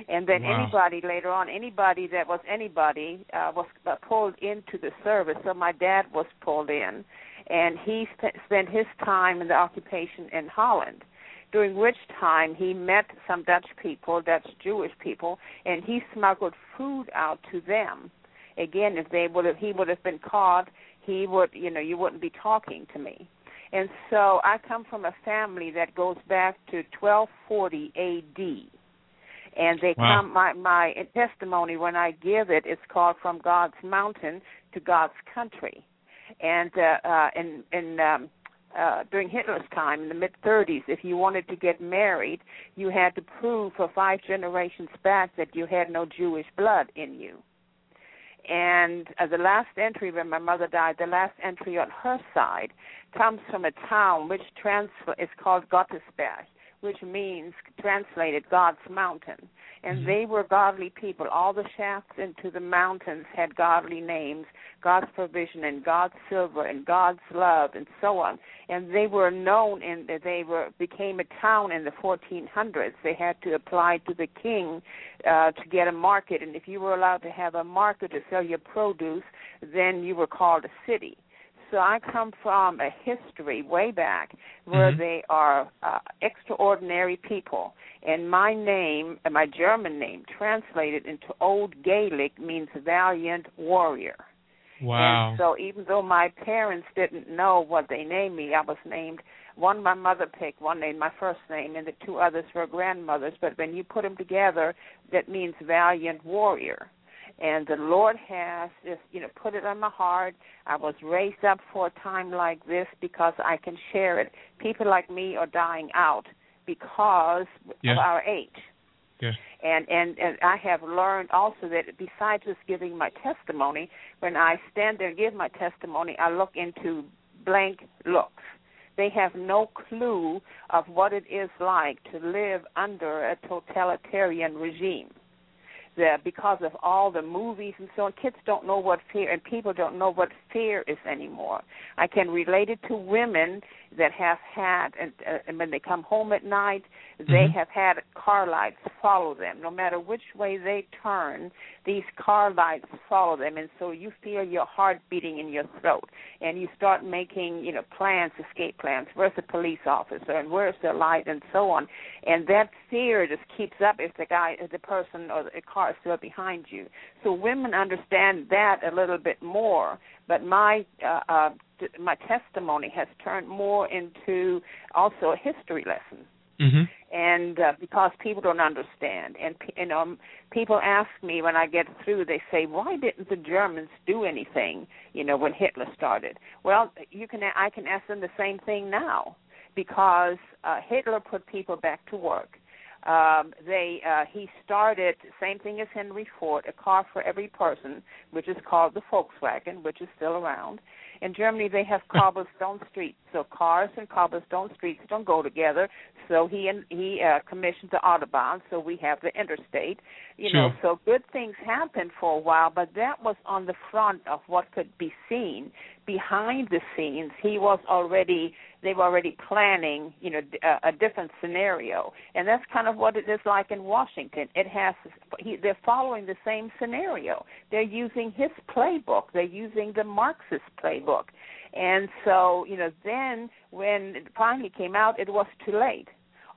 [SPEAKER 16] And then
[SPEAKER 17] Wow.
[SPEAKER 16] anybody later on anybody that was anybody uh, was uh, pulled into the service. So my dad was pulled in and he sp- spent his time in the occupation in holland during which time he met some Dutch people, Dutch Jewish people, and he smuggled food out to them. Again, if they would have, he would have been caught. He would, you know, you wouldn't be talking to me. And so I come from a family that goes back to 1240 A.D. And they
[SPEAKER 17] Wow.
[SPEAKER 16] come. My my testimony when I give it, it is called "From God's Mountain to God's Country," and uh, uh, in in um, uh, during Hitler's time in the mid 30s, if you wanted to get married, you had to prove for five generations back that you had no Jewish blood in you. And uh, the last entry, when my mother died, the last entry on her side comes from a town which trans- is called Gottesberg, which means translated God's mountain. And they were godly people. All the shafts into the mountains had godly names, God's provision and God's silver and God's love and so on. And they were known and they were became a town in the 1400s. They had to apply to the king uh, to get a market, and if you were allowed to have a market to sell your produce, then you were called a city. So I come from a history way back where
[SPEAKER 17] Mhm.
[SPEAKER 16] they are uh, extraordinary people. And my name, uh, my German name, translated into Old Gaelic means valiant warrior.
[SPEAKER 5] Wow.
[SPEAKER 16] And so even though my parents didn't know what they named me, I was named one my mother picked, one named my first name, and the two others were grandmothers. But when you put them together, that means valiant warrior. And the Lord has just, you know, put it on my heart. I was raised up for a time like this because I can share it. People like me are dying out because
[SPEAKER 5] Yeah.
[SPEAKER 16] of our age
[SPEAKER 5] Yeah.
[SPEAKER 16] and and and I have learned also that besides just giving my testimony, when I stand there and give my testimony, I look into blank looks. They have no clue of what it is like to live under a totalitarian regime. The because of all the movies and so on, kids don't know what fear and people don't know what fear is anymore. I can relate it to women that have had and, uh, and when they come home at night, they
[SPEAKER 5] Mm-hmm.
[SPEAKER 16] have had car lights follow them. No matter which way they turn, these car lights follow them, and so you feel your heart beating in your throat, and you start making you know plans, escape plans. Where's the police officer, and where's the light, and so on. And that fear just keeps up if the guy, if the person or the car is still behind you. So women understand that a little bit more. But my uh, uh, my testimony has turned more into also a history lesson.
[SPEAKER 5] Mm-hmm.
[SPEAKER 16] and uh, because people don't understand. And you know people ask me when i get through they say why didn't the germans do anything you know when hitler started? Well you can i can ask them the same thing now. Because uh, hitler put people back to work um, they uh, he started same thing as Henry Ford, a car for every person, which is called the Volkswagen, which is still around. In Germany, they have cobblestone streets, so cars and cobblestone streets don't go together. So he and he uh, commissioned the autobahn, so we have the interstate. You know, so good things happened for a while, but that was on the front of what could be seen. Behind the scenes, he was already they were already planning, you know, a different scenario, and that's kind of what it is like in Washington. It has he, they're following the same scenario. They're using his playbook. They're using the Marxist playbook, and so you know, then when it finally came out, it was too late.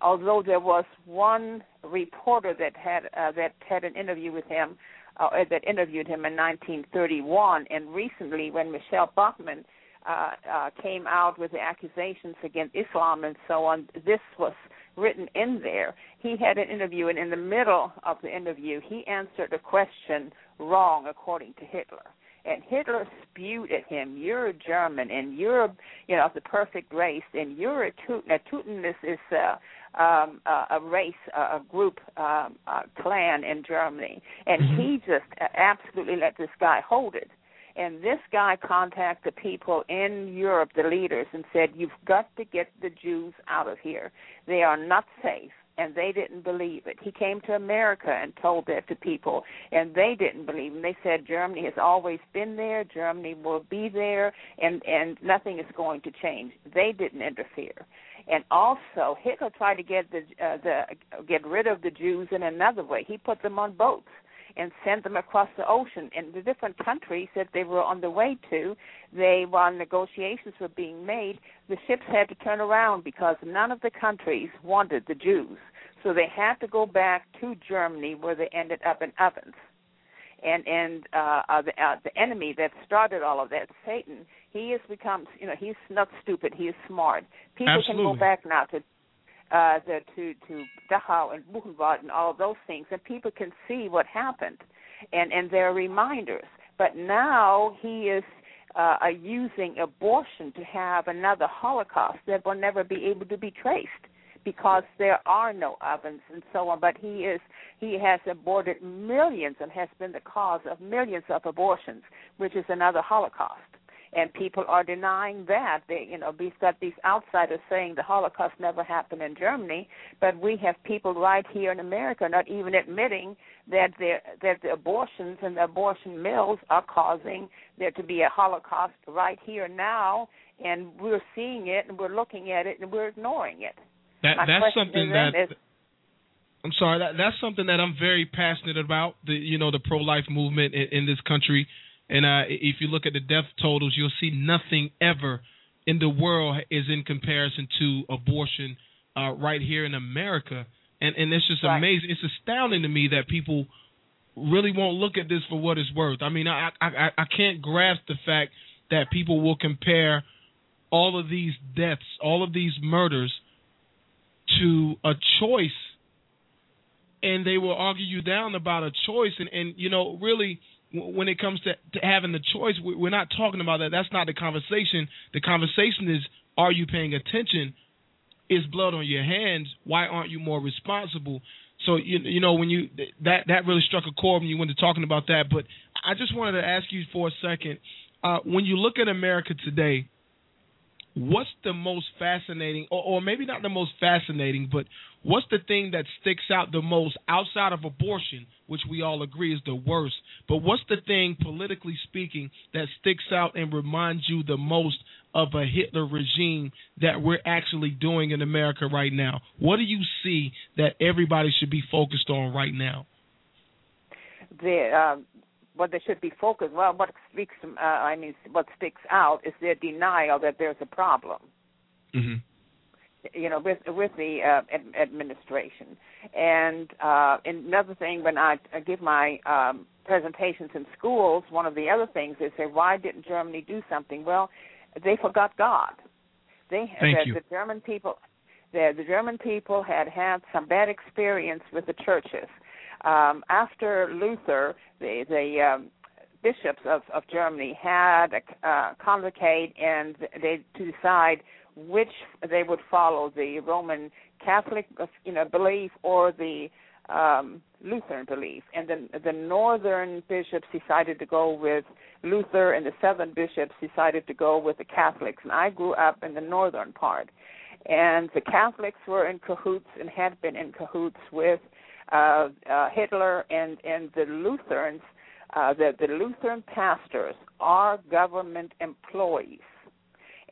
[SPEAKER 16] Although there was one reporter that had uh, that had an interview with him, uh, that interviewed him in 1931, and recently when Michelle Bachmann uh, uh, came out with the accusations against Islam and so on. This was written in there. He had an interview, and in the middle of the interview, he answered a question wrong according to Hitler. And Hitler spewed at him, "You're a German, and you're, you know, of the perfect race, and you're a Teuton. Now, Teuton is, is uh, um, uh, a race, uh, a group, um, uh, clan in Germany, and he just absolutely let this guy hold it. And this guy contacted people in Europe, the leaders, and said, You've got to get the Jews out of here. They are not safe. And they didn't believe it. He came to America and told that to people, and they didn't believe him. They said Germany has always been there, Germany will be there, and and nothing is going to change. They didn't interfere. And also, Hitler tried to get the uh, the get rid of the Jews in another way. He put them on boats and sent them across the ocean. And the different countries that they were on the way to, they while negotiations were being made, the ships had to turn around because none of the countries wanted the Jews. So they had to go back to Germany where they ended up in ovens. And and uh, uh, the uh, the enemy that started all of that, Satan, he has become you know he's not stupid, he is smart. People can go back now to uh, the, to to Dachau and Buchenwald and all of those things, and people can see what happened, and and there are reminders. But now he is uh, uh, using abortion to have another Holocaust that will never be able to be traced because there are no ovens and so on. But he is he has aborted millions and has been the cause of millions of abortions, which is another Holocaust and people are denying that. They, you know, we've got these outsiders saying the Holocaust never happened in Germany, but we have people right here in America not even admitting that there that the abortions and the abortion mills are causing there to be a Holocaust right here now, and we're seeing it and we're looking at it and we're ignoring it.
[SPEAKER 5] That
[SPEAKER 16] My
[SPEAKER 5] that's something that I'm sorry. That that's something that I'm very passionate about. The you know the pro life movement in, in this country, and uh, if you look at the death totals, you'll see nothing ever in the world is in comparison to abortion uh, right here in America, and and it's just
[SPEAKER 16] Right.
[SPEAKER 5] amazing. It's astounding to me that people really won't look at this for what it's worth. I mean, I I- I can't grasp the fact that people will compare all of these deaths, all of these murders, to a choice and they will argue you down about a choice. And and you know really when it comes to, to having the choice we- we're not talking about that. That's not the conversation. The conversation is are you paying attention? Is blood on your hands? Why aren't you more responsible? So you you know when you that that really struck a chord when you went to talking about that. But i just wanted to ask you for a second. Uh when you look at america today what's the most fascinating, or, or maybe not the most fascinating, but what's the thing that sticks out the most outside of abortion, which we all agree is the worst? But what's the thing, politically speaking, that sticks out and reminds you the most of a Hitler regime that we're actually doing in America right now? What do you see that everybody should be focused on right now?
[SPEAKER 16] The uh, what they should be focused. Well, what speaks, uh, I mean, what sticks out is their denial that there's a problem.
[SPEAKER 5] Mm-hmm.
[SPEAKER 16] You know, with with the uh, ad- administration, and uh, another thing when I, I give my um, presentations in schools, one of the other things is say, why didn't Germany do something? Well, they forgot God. They
[SPEAKER 5] Thank
[SPEAKER 16] the,
[SPEAKER 5] you.
[SPEAKER 16] the German people, the the German people had had some bad experience with the churches. Um, after Luther, the the um, bishops of, of Germany had a uh, convocate and they to decide which they would follow the Roman Catholic uh, you know belief or the um, Lutheran belief, and then the northern bishops decided to go with Luther, and the southern bishops decided to go with the Catholics. And I grew up in the northern part, and the Catholics were in cahoots and had been in cahoots with uh, uh, Hitler, and and the Lutherans, uh, the the Lutheran pastors are government employees.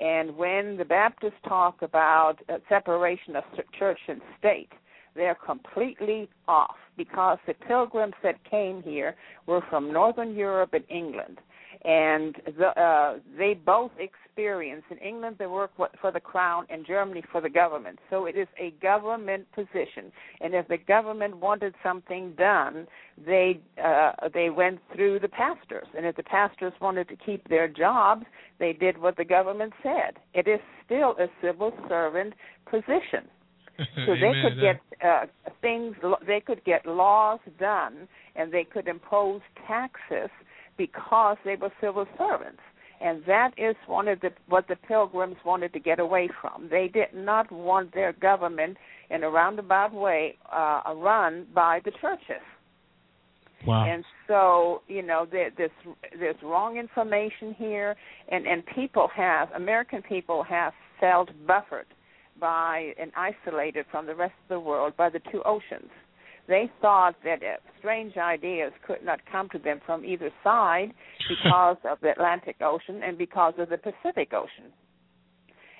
[SPEAKER 16] And when the Baptists talk about uh, separation of church and state, they're completely off because the pilgrims that came here were from Northern Europe and England. And the, uh, they both experienced in England they work for the crown, and Germany for the government. So it is a government position. And if the government wanted something done, they uh, they went through the pastors. And if the pastors wanted to keep their jobs, they did what the government said. It is still a civil servant position so they could get uh, things they could get laws done and they could impose taxes because they were civil servants and that is one of the what the pilgrims wanted to get away from they did not want their government in a roundabout way uh, run by the churches
[SPEAKER 5] Wow.
[SPEAKER 16] and so you know there, there's there's wrong information here and and people have american people have felt buffered by and isolated from the rest of the world by the two oceans. They thought that uh, strange ideas could not come to them from either side because of the Atlantic Ocean and because of the Pacific Ocean.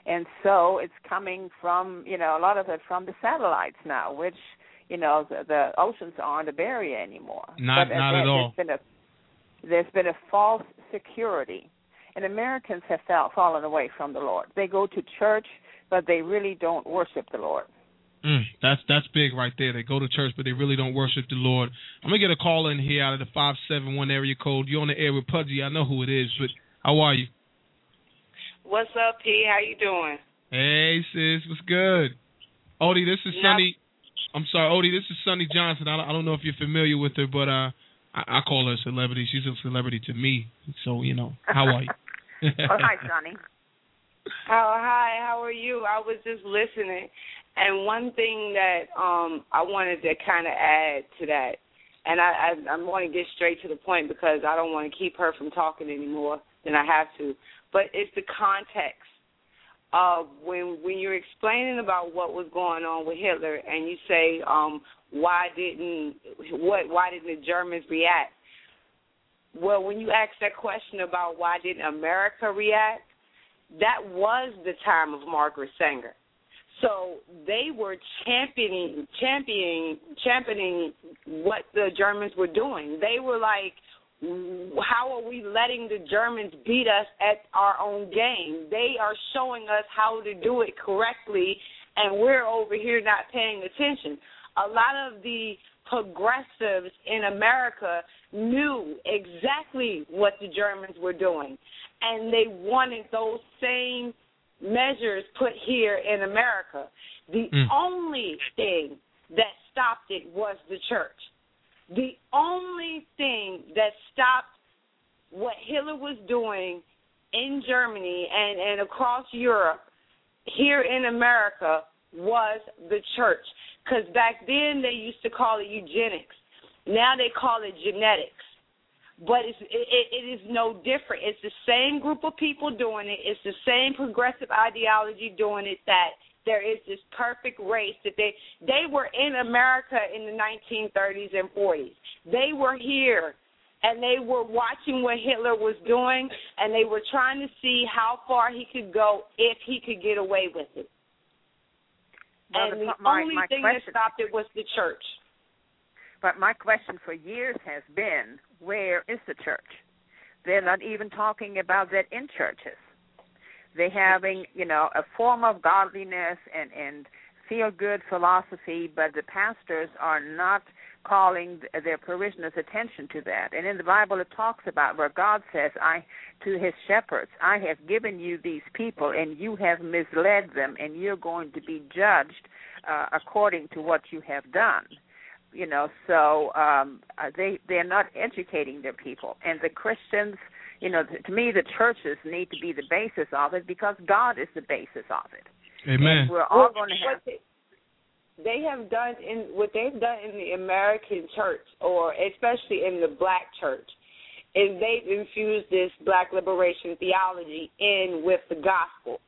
[SPEAKER 16] And so it's coming from, you know, a lot of it from the satellites now, which, you know, the, the oceans aren't a barrier anymore.
[SPEAKER 5] Not,
[SPEAKER 16] but, uh,
[SPEAKER 5] not
[SPEAKER 16] there,
[SPEAKER 5] at all.
[SPEAKER 16] There's been, a, there's been a false security. And Americans have fell, fallen away from the Lord. They go to church, but they really don't worship the Lord.
[SPEAKER 5] Mm, that's that's big right there. They go to church, but they really don't worship the Lord. I'm gonna get a call in here out of the five seven one area code. You're on the air with Pudgy. I know who it is, but how are you?
[SPEAKER 17] What's up, P? How you doing?
[SPEAKER 5] Hey sis, what's good? Odie, this is Sunny. I'm sorry, Odie. This is Sunny Johnson. I don't, I don't know if you're familiar with her, but uh, I, I call her a celebrity. She's a celebrity to me. So you know, how are you?
[SPEAKER 16] oh, hi, Sonny.
[SPEAKER 17] Oh, hi. How are you? I was just listening, and one thing that um I wanted to kind of add to that, and I I, I want to get straight to the point because I don't want to keep her from talking anymore than I have to. But it's the context of when when you're explaining about what was going on with Hitler, and you say, um, why didn't what why didn't the Germans react? Well, when you ask that question about why didn't America react, that was the time of Margaret Sanger. So they were championing, championing, championing what the Germans were doing. They were like, "How are we letting the Germans beat us at our own game? They are showing us how to do it correctly, and we're over here not paying attention." A lot of the progressives in America knew exactly what the Germans were doing, and they wanted those same measures put here in America. The
[SPEAKER 5] Mm.
[SPEAKER 17] only thing that stopped it was the church. The only thing that stopped what Hitler was doing in Germany and, and across Europe, here in America, was the church. Because back then they used to call it eugenics. Now they call it genetics. But it's, it, it is no different. It's the same group of people doing it. It's the same progressive ideology doing it. That there is this perfect race that they they were in America in the 1930s and 40s. They were here and they were watching what Hitler was doing and they were trying to see how far he could go if he could get away with it.
[SPEAKER 16] Well,
[SPEAKER 17] and
[SPEAKER 16] the-
[SPEAKER 17] the
[SPEAKER 16] my-
[SPEAKER 17] only
[SPEAKER 16] my
[SPEAKER 17] thing that stopped it was the church.
[SPEAKER 16] But my question for years has been, where is the church? They're not even talking about that in churches. They're having, you know, a form of godliness and and feel good philosophy, but the pastors are not calling their parishioners' attention to that. And in the Bible, it talks about where God says, "I to His shepherds, I have given you these people, and you have misled them, and you're going to be judged uh, according to what you have done." You know, so um, uh, they they're not educating their people, and the Christians. You know, to me, the churches need to be the basis of it because God is the basis of it.
[SPEAKER 5] Amen.
[SPEAKER 16] And we're all going to have
[SPEAKER 17] they, they have done in what they've done in the American church, or especially in the black church, is they've infused this black liberation theology in with the gospel,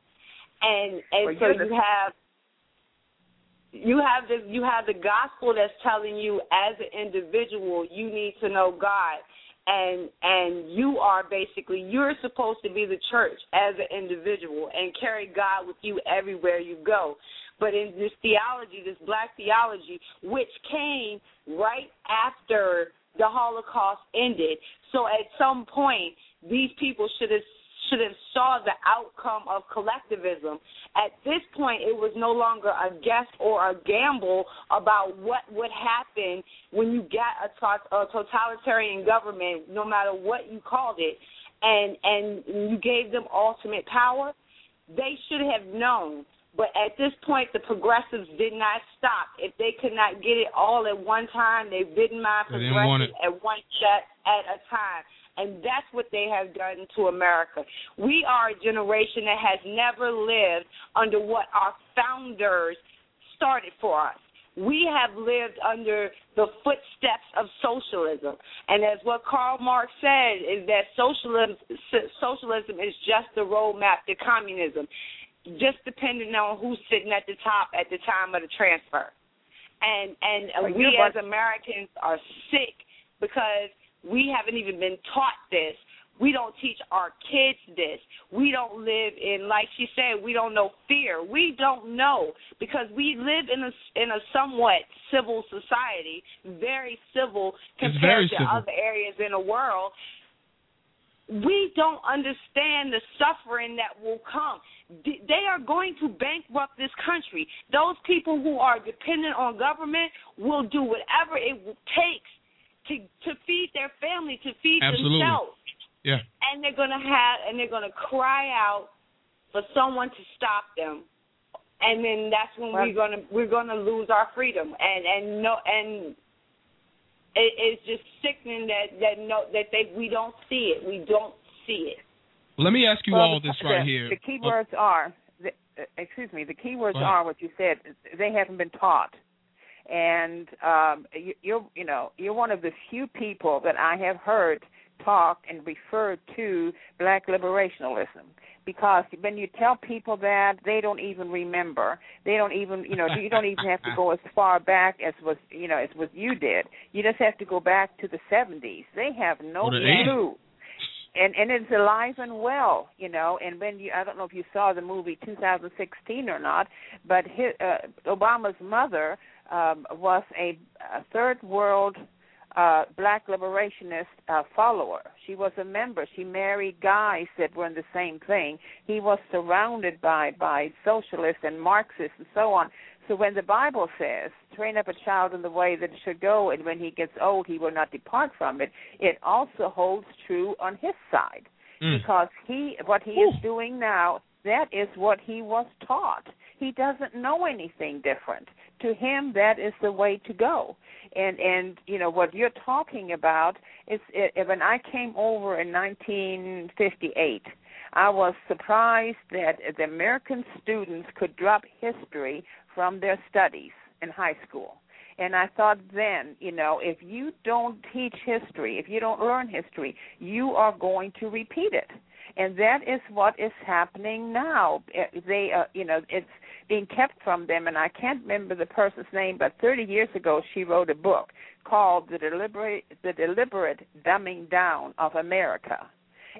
[SPEAKER 17] and and
[SPEAKER 16] Well,
[SPEAKER 17] so
[SPEAKER 16] the-
[SPEAKER 17] you have you have the you have the gospel that's telling you as an individual you need to know God and and you are basically you're supposed to be the church as an individual and carry God with you everywhere you go. But in this theology, this black theology, which came right after the Holocaust ended, so at some point these people should have should have saw the outcome of collectivism. At this point, it was no longer a guess or a gamble about what would happen when you got a, a totalitarian government, no matter what you called it, and and you gave them ultimate power. They should have known. But at this point, the progressives did not stop. If they could not get it all at one time, they didn't mind
[SPEAKER 5] didn't
[SPEAKER 17] progressing at one step at a time and that's what they have done to America. We are a generation that has never lived under what our founders started for us. We have lived under the footsteps of socialism, and as what Karl Marx said is that socialism socialism is just the roadmap to communism, just depending on who's sitting at the top at the time of the transfer. And and we as Americans are sick because we haven't even been taught this. We don't teach our kids this. We don't live in, like she said, we don't know fear. We don't know because we live in a in a somewhat civil society, very civil compared
[SPEAKER 5] very
[SPEAKER 17] to
[SPEAKER 5] civil.
[SPEAKER 17] other areas in the world. We don't understand the suffering that will come. They are going to bankrupt this country. Those people who are dependent on government will do whatever it takes to to feed their family, to feed
[SPEAKER 5] Absolutely.
[SPEAKER 17] themselves,
[SPEAKER 5] Yeah.
[SPEAKER 17] and they're gonna have and they're gonna cry out for someone to stop them, and then that's when we're gonna we're gonna lose our freedom, and and no and it, it's just sickening that that no that they we don't see it, we don't see it.
[SPEAKER 5] Let me ask you
[SPEAKER 16] Well,
[SPEAKER 5] all
[SPEAKER 16] the-
[SPEAKER 5] this right
[SPEAKER 16] the,
[SPEAKER 5] here.
[SPEAKER 16] The key words are, the, uh, excuse me, the key words are what you said. They haven't been taught, and um, you, you're, you know, you're one of the few people that I have heard talk and refer to black liberationalism. Because when you tell people that, they don't even remember. They don't even, you know, you don't even have to go as far back as was, you know, as what you did. You just have to go back to the 70s. They have no
[SPEAKER 5] Or the 80s.
[SPEAKER 16] clue and and it's alive and well, you know. And when you, I don't know if you saw the movie 2016 or not, but his, uh, Obama's mother um, was a, a third world uh, black liberationist uh, follower. She was a member. She married guys that were in the same thing. He was surrounded by by socialists and Marxists and so on. So when the Bible says, train up a child in the way that it should go, and when he gets old, he will not depart from it, it also holds true on his side.
[SPEAKER 5] Mm.
[SPEAKER 16] Because he, what he is doing now, that is what he was taught. He doesn't know anything different. To him, that is the way to go. And and you know what you're talking about is it, when I came over in 1958. I was surprised that the American students could drop history from their studies in high school. And I thought then, you know, if you don't teach history, if you don't learn history, you are going to repeat it. And that is what is happening now. Eh, They, uh, you know, it's being kept from them. And I can't remember the person's name, but 30 years ago, she wrote a book called "The Deliberate, the Deliberate Dumbing Down of America."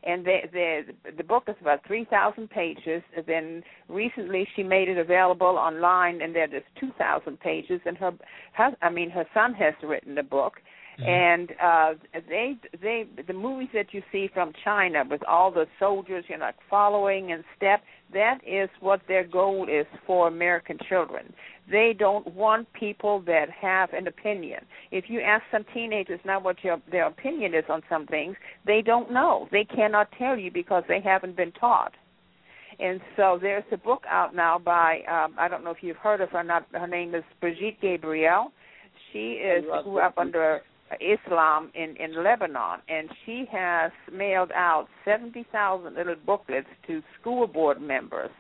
[SPEAKER 16] and the the the book is about three thousand pages. And then recently she made it available online, and there there is two thousand pages. And her, hus I mean, her son has written a book. And uh they they the movies that you see from China with all the soldiers, you know, like following in step, that is what their goal is for American children. They don't want people that have an opinion. If you ask some teenagers now what your their opinion is on some things, they don't know. They cannot tell you because they haven't been taught. And so there's a book out now by um, I don't know if you've heard of her. Not her name is Brigitte Gabriel. She is grew up under Islam in in Lebanon, and she has mailed out seventy thousand little booklets to school board members.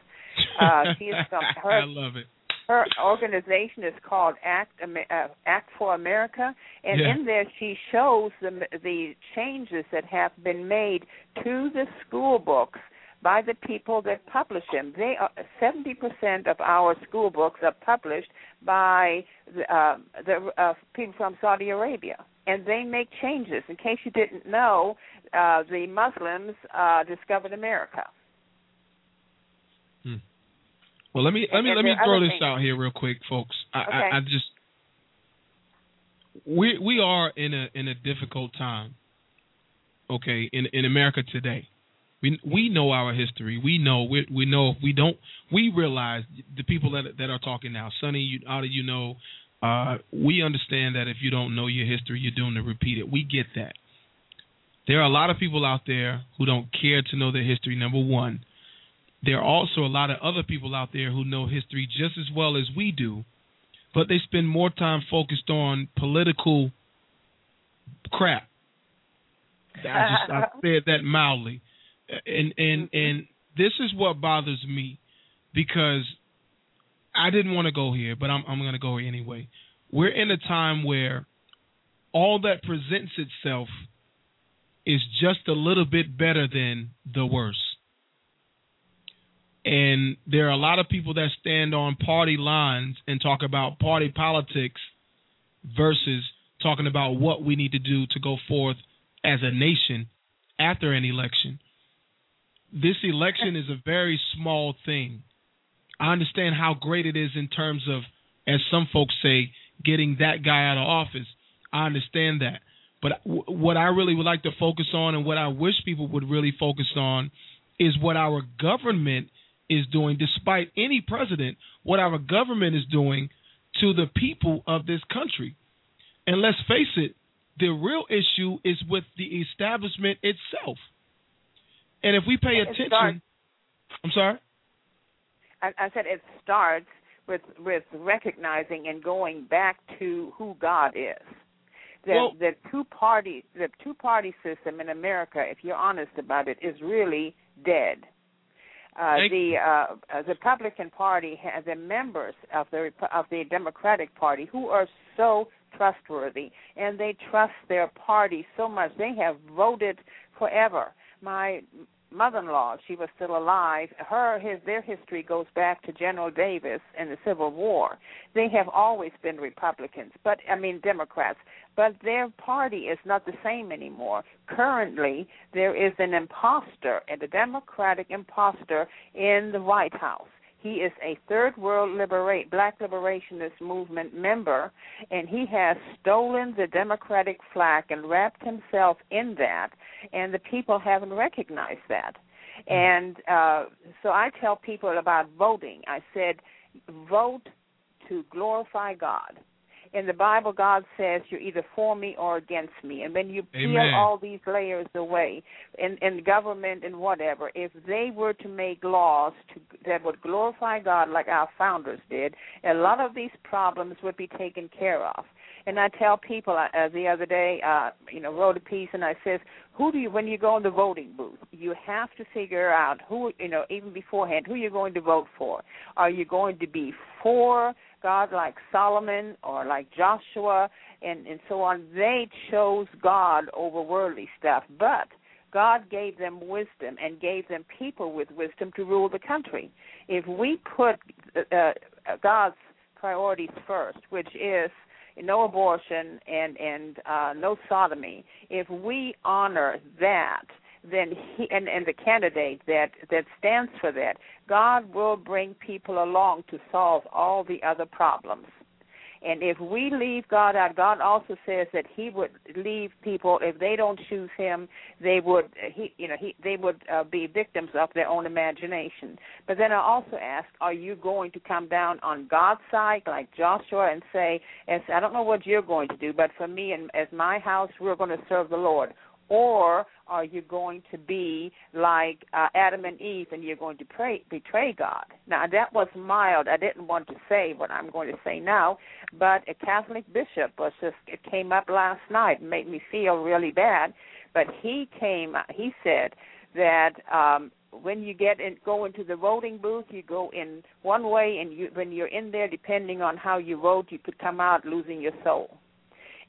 [SPEAKER 16] Uh, she is from her
[SPEAKER 5] I love it.
[SPEAKER 16] her organization is called Act uh, Act for America, and
[SPEAKER 5] Yeah.
[SPEAKER 16] in there she shows the the changes that have been made to the school books by the people that publish them. They are seventy percent of our school books are published by the, uh, the uh, people from Saudi Arabia, and they make changes. In case you didn't know, uh, the Muslims uh, discovered America.
[SPEAKER 5] Well, let me let me
[SPEAKER 16] And
[SPEAKER 5] let me throw this
[SPEAKER 16] things.
[SPEAKER 5] out here real quick, folks. I,
[SPEAKER 16] Okay.
[SPEAKER 5] I, I just we we are in a in a difficult time. Okay, in in America today, we we know our history. We know we we know if we don't we realize the people that that are talking now. Sonny, you, of you know, uh, we understand that if you don't know your history, you're doing to repeat it. We get that. There are a lot of people out there who don't care to know their history. Number one, there are also a lot of other people out there who know history just as well as we do, but they spend more time focused on political crap. I just I said that mildly, and and and this is what bothers me because I didn't want to go here, but I'm I'm going to go anyway. We're in a time where all that presents itself is just a little bit better than the worst. And there are a lot of people that stand on party lines and talk about party politics versus talking about what we need to do to go forth as a nation after an election. This election is a very small thing. I understand how great it is in terms of, as some folks say, getting that guy out of office. I understand that. But w- what I really would like to focus on and what I wish people would really focus on is what our government is doing, despite any president, what our government is doing to the people of this country. And let's face it, the real issue is with the establishment itself. And if we pay attention, I'm sorry.
[SPEAKER 16] I, I said it starts with with recognizing and going back to who God is. The
[SPEAKER 5] Well-
[SPEAKER 16] the two party the two party system in America, if you're honest about it, is really dead. Uh, the uh, uh, the Republican Party has the members of the of the Democratic Party who are so trustworthy and they trust their party so much they have voted forever. My mother-in-law, she was still alive. Her his their history goes back to General Davis and the Civil War. They have always been Republicans, but I mean Democrats, but their party is not the same anymore. Currently, there is an imposter, and a Democratic imposter in the White House. He is a third world liberate black liberationist movement member and he has stolen the democratic flag and wrapped himself in that and the people haven't recognized that. And uh so I tell people about voting. I said vote to glorify God. In the Bible, God says you're either for me or against me. And when you peel
[SPEAKER 5] Amen.
[SPEAKER 16] all these layers away in, in government and whatever, if they were to make laws to, that would glorify God like our founders did, a lot of these problems would be taken care of. And I tell people uh, the other day, uh, you know, wrote a piece, and I says, who do you when you go in the voting booth, you have to figure out who, you know, even beforehand, who you're going to vote for. Are you going to be for God like Solomon or like Joshua and and so on. They chose God over worldly stuff, but God gave them wisdom and gave them people with wisdom to rule the country. If we put uh, God's priorities first, which is no abortion and and uh, no sodomy, if we honor that, then he and, and the candidate that that stands for that, God will bring people along to solve all the other problems. And if we leave God out, God also says that He would leave people if they don't choose Him. They would, he, you know, he, they would uh, be victims of their own imagination. But then I also ask, are you going to come down on God's side, like Joshua, and say, "As I don't know what you're going to do, but for me and as my house, we're going to serve the Lord." Or are you going to be like uh, Adam and Eve and you're going to pray, betray God? Now, that was mild. I didn't want to say what I'm going to say now, but a Catholic bishop was just, it came up last night and made me feel really bad. But he came, he said that um, when you get in, go into the voting booth, you go in one way, and you, when you're in there, depending on how you vote, you could come out losing your soul.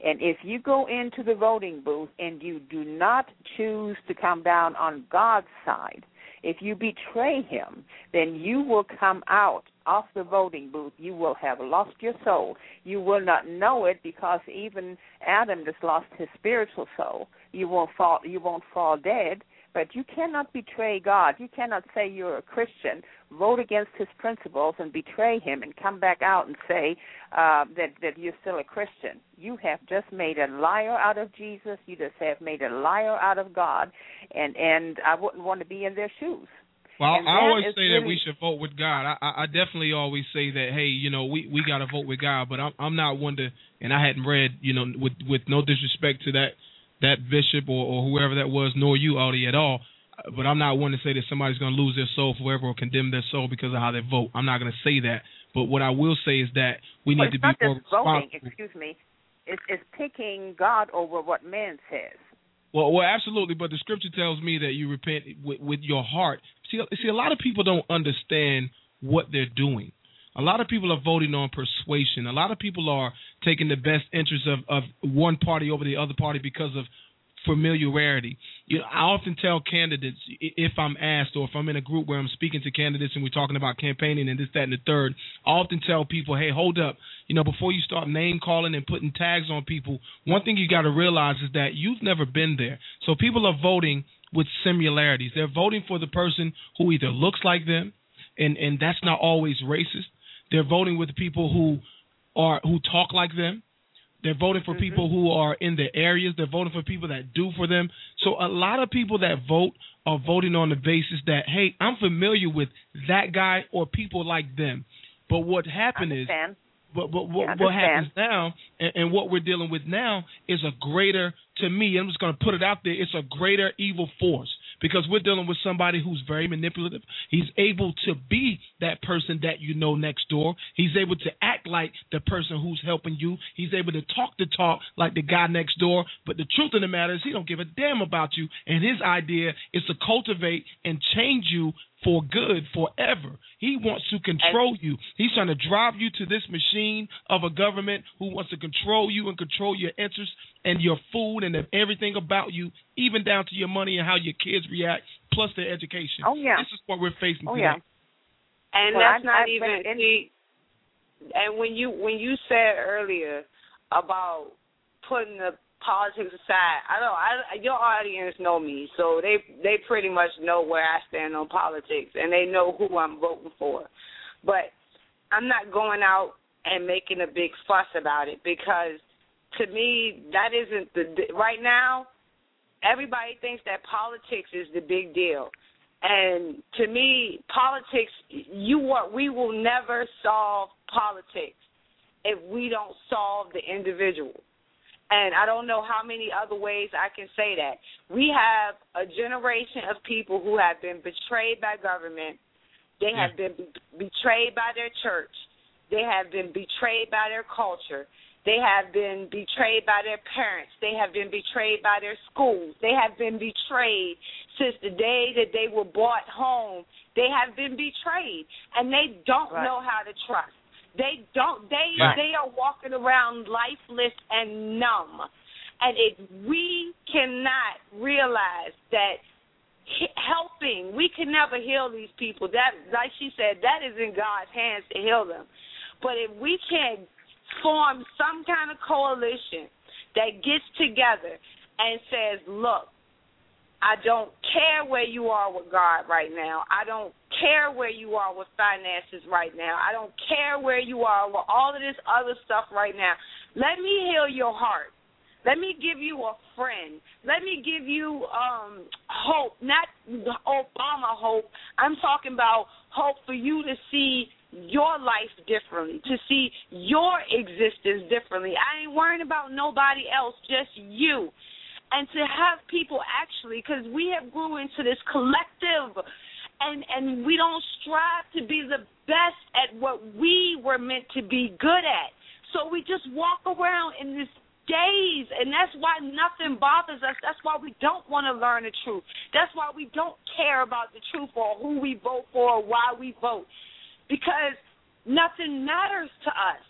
[SPEAKER 16] And if you go into the voting booth and you do not choose to come down on God's side, if you betray him, then you will come out off the voting booth. You will have lost your soul. You will not know it because even Adam just lost his spiritual soul. You won't fall you won't fall dead, but you cannot betray God. You cannot say you're a Christian, vote against his principles, and betray him, and come back out and say uh, that that you're still a Christian. You have just made a liar out of Jesus. You just have made a liar out of God, and and I wouldn't want to be in their shoes.
[SPEAKER 5] Well,
[SPEAKER 16] And
[SPEAKER 5] I always say that we should vote with God. I, I I definitely always say that. Hey, you know, we we got to vote with God. But I'm I'm not one to, and I hadn't read, you know, with with no disrespect to that that bishop or, or whoever that was, nor you, Audie, at all. But I'm not one to say that somebody's going to lose their soul forever or condemn their soul because of how they vote. I'm not going to say that. But what I will say is that we
[SPEAKER 16] Well,
[SPEAKER 5] need to be
[SPEAKER 16] not
[SPEAKER 5] more
[SPEAKER 16] voting. Excuse me. It's it's picking God over what man says.
[SPEAKER 5] Well, well, absolutely. But the scripture tells me that you repent with, with your heart. See, see, a lot of people don't understand what they're doing. A lot of people are voting on persuasion. A lot of people are taking the best interest of, of one party over the other party because of familiarity. You know, I often tell candidates if I'm asked or if I'm in a group where I'm speaking to candidates and we're talking about campaigning and this, that, and the third, I often tell people, hey, hold up. You know, before you start name calling and putting tags on people, one thing you got to realize is that you've never been there. So people are voting with similarities. They're voting for the person who either looks like them, and and that's not always racist. They're voting with people who are who talk like them. They're voting for people mm-hmm. who are in their areas. They're voting for people that do for them. So a lot of people that vote are voting on the basis that, hey, I'm familiar with that guy or people like them. But what happened is, but but what, what happens now, and, and what we're dealing with now, is a greater, to me, I'm just going to put it out there, it's a greater evil force because we're dealing with somebody who's very manipulative. He's able to be that person that you know next door. He's able to act like the person who's helping you. He's able to talk the talk like the guy next door. But the truth of the matter is, he don't give a damn about you. And his idea is to cultivate and change you for good forever. He wants to control you. He's trying to drive you to this machine of a government who wants to control you and control your interests and your food and everything about you, even down to your money and how your kids react, plus their education.
[SPEAKER 16] Oh, yeah.
[SPEAKER 5] This is what we're facing
[SPEAKER 16] Oh
[SPEAKER 5] today.
[SPEAKER 16] yeah.
[SPEAKER 17] And
[SPEAKER 16] Well,
[SPEAKER 17] that's
[SPEAKER 16] I-
[SPEAKER 17] not
[SPEAKER 16] I-
[SPEAKER 17] even
[SPEAKER 16] but in-
[SPEAKER 17] see. And when you when you said earlier about putting the politics aside, I know I your audience know me, so they they pretty much know where I stand on politics, and they know who I'm voting for. But I'm not going out and making a big fuss about it because to me that isn't the right now. Everybody thinks that politics is the big deal. And to me, politics you what we will never solve politics if we don't solve the individual. And I don't know how many other ways I can say that. We have a generation of people who have been betrayed by government. They have been betrayed by their church. They have been betrayed by their culture. They have been betrayed by their parents. They have been betrayed by their schools. They have been betrayed since the day that they were brought home. They have been betrayed, and they don't
[SPEAKER 16] Right.
[SPEAKER 17] know how to trust. They don't. They
[SPEAKER 4] Right.
[SPEAKER 17] they are walking around lifeless and numb. And if we cannot realize that helping, we can never heal these people. That, like she said, that is in God's hands to heal them. But if we can form some kind of coalition that gets together and says, look, I don't care where you are with God right now. I don't care where you are with finances right now. I don't care where you are with all of this other stuff right now. Let me heal your heart. Let me give you a friend. Let me give you um hope, not Obama hope. I'm talking about hope for you to see your life differently, to see your existence differently. I ain't worrying about nobody else, just you and to have people actually because we have grew into this collective and and we don't strive to be the best at what we were meant to be good at. So we just walk around in this daze and that's why nothing bothers us. That's why we don't want to learn the truth. That's why we don't care about the truth or who we vote for or why we vote because nothing matters to us.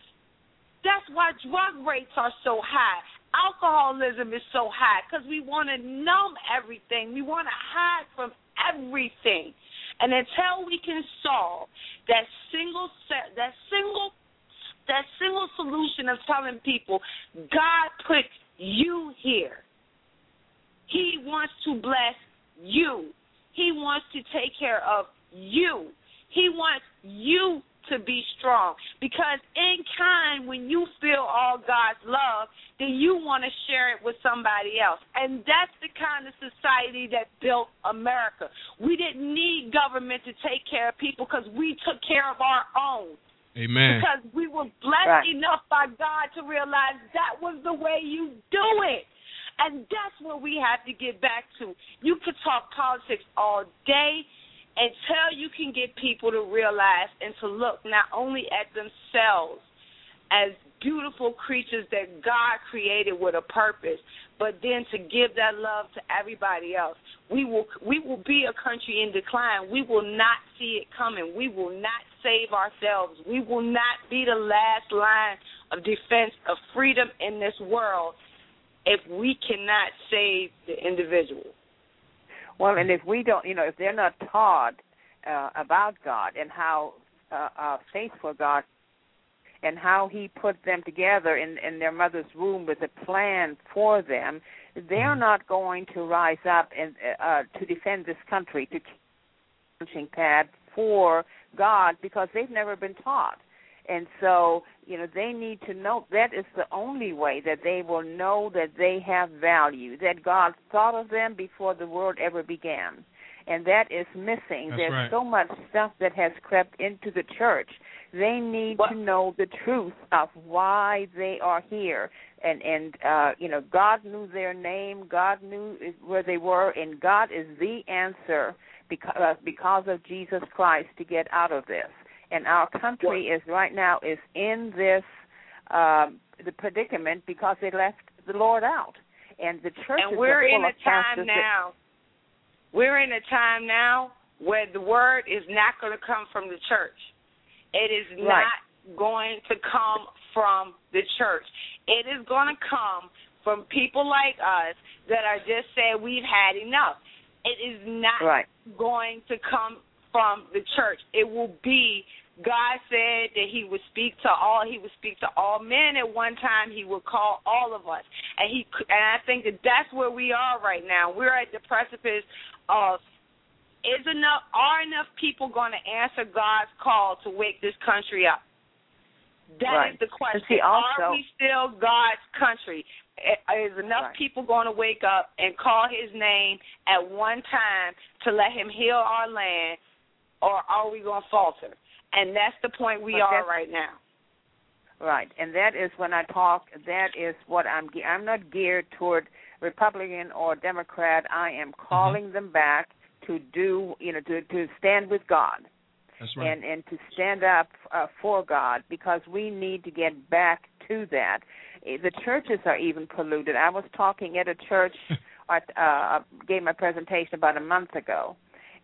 [SPEAKER 17] That's why drug rates are so high alcoholism is so high because we want to numb everything. We want to hide from everything. And until we can solve that single set, that single, that single solution of telling people, God put you here. He wants to bless you. He wants to take care of you. He wants you to be strong. Because in kind, when you feel all God's love, then you want to share it with somebody else. And that's the kind of society that built America. We didn't need government to take care of people because we took care of our own.
[SPEAKER 5] Amen.
[SPEAKER 17] Because we were blessed
[SPEAKER 5] Right.
[SPEAKER 17] enough by God to realize that was the way you do it. And that's what we have to get back to. You could talk politics all day until you can get people to realize and to look not only at themselves as beautiful creatures that God created with a purpose, but then to give that love to everybody else. We will we will be a country in decline. We will not see it coming. We will not save ourselves. We will not be the last line of defense of freedom in this world if we cannot save the individual.
[SPEAKER 16] Well, and if we don't, you know, if they're not taught uh, about God and how uh, uh, faithful God and how He put them together in, in their mother's womb with a plan for them, they're not going to rise up and uh, to defend this country, to keep launching pad for God because they've never been taught. And so, you know, they need to know that is the only way that they will know that they have value, that God thought of them before the world ever began. And that is missing.
[SPEAKER 4] That's
[SPEAKER 16] There's
[SPEAKER 4] right.
[SPEAKER 16] so much stuff that has crept into the church. They need to know the truth of why they are here. And and uh you know, God knew their name, God knew where they were, and God is the answer because uh, because of Jesus Christ to get out of this and our country is right now is in this um the predicament because they left the Lord out and the church.
[SPEAKER 17] and we're in a time
[SPEAKER 16] pastors that-
[SPEAKER 17] now. We're in a time now where the word is not going to come from the church. It is
[SPEAKER 16] Right.
[SPEAKER 17] not going to come from the church. It is going to come from people like us that are just saying we've had enough. It is not
[SPEAKER 16] Right.
[SPEAKER 17] going to come from the church. It will be God said that He would speak to all. He would speak to all men at one time. He would call all of us, and He. And I think that that's where we are right now. We're at the precipice of is enough are enough people going to answer God's call to wake this country up? That is
[SPEAKER 16] Right.
[SPEAKER 17] the question.
[SPEAKER 16] See, also-
[SPEAKER 17] are we still God's country? Is enough people going to wake up and call His name at one time to let Him heal our land, or are we going to falter? And that's the point we
[SPEAKER 16] But
[SPEAKER 17] are right now.
[SPEAKER 16] Right, and that is when I talk. That is what I'm. ge- I'm not geared toward Republican or Democrat. I am calling them back to do, you know, to to stand with God
[SPEAKER 5] That's right.
[SPEAKER 16] and and to stand up uh, for God because we need to get back to that. Eh, The churches are even polluted. I was talking at a church. I uh, gave my presentation about a month ago,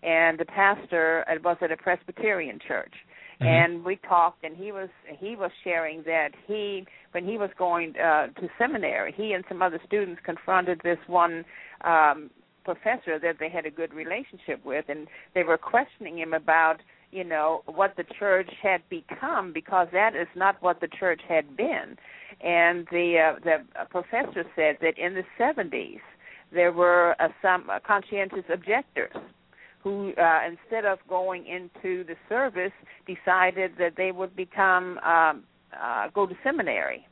[SPEAKER 16] and the pastor it was at a Presbyterian church,
[SPEAKER 5] Mhm.
[SPEAKER 16] and we talked, and he was he was sharing that he when he was going uh, to seminary, he and some other students confronted this one um, professor that they had a good relationship with, and they were questioning him about you know what the church had become because that is not what the church had been and the uh, the professor said that in the 70s there were uh, some conscientious objectors who uh, instead of going into the service decided that they would become um, uh, go to seminary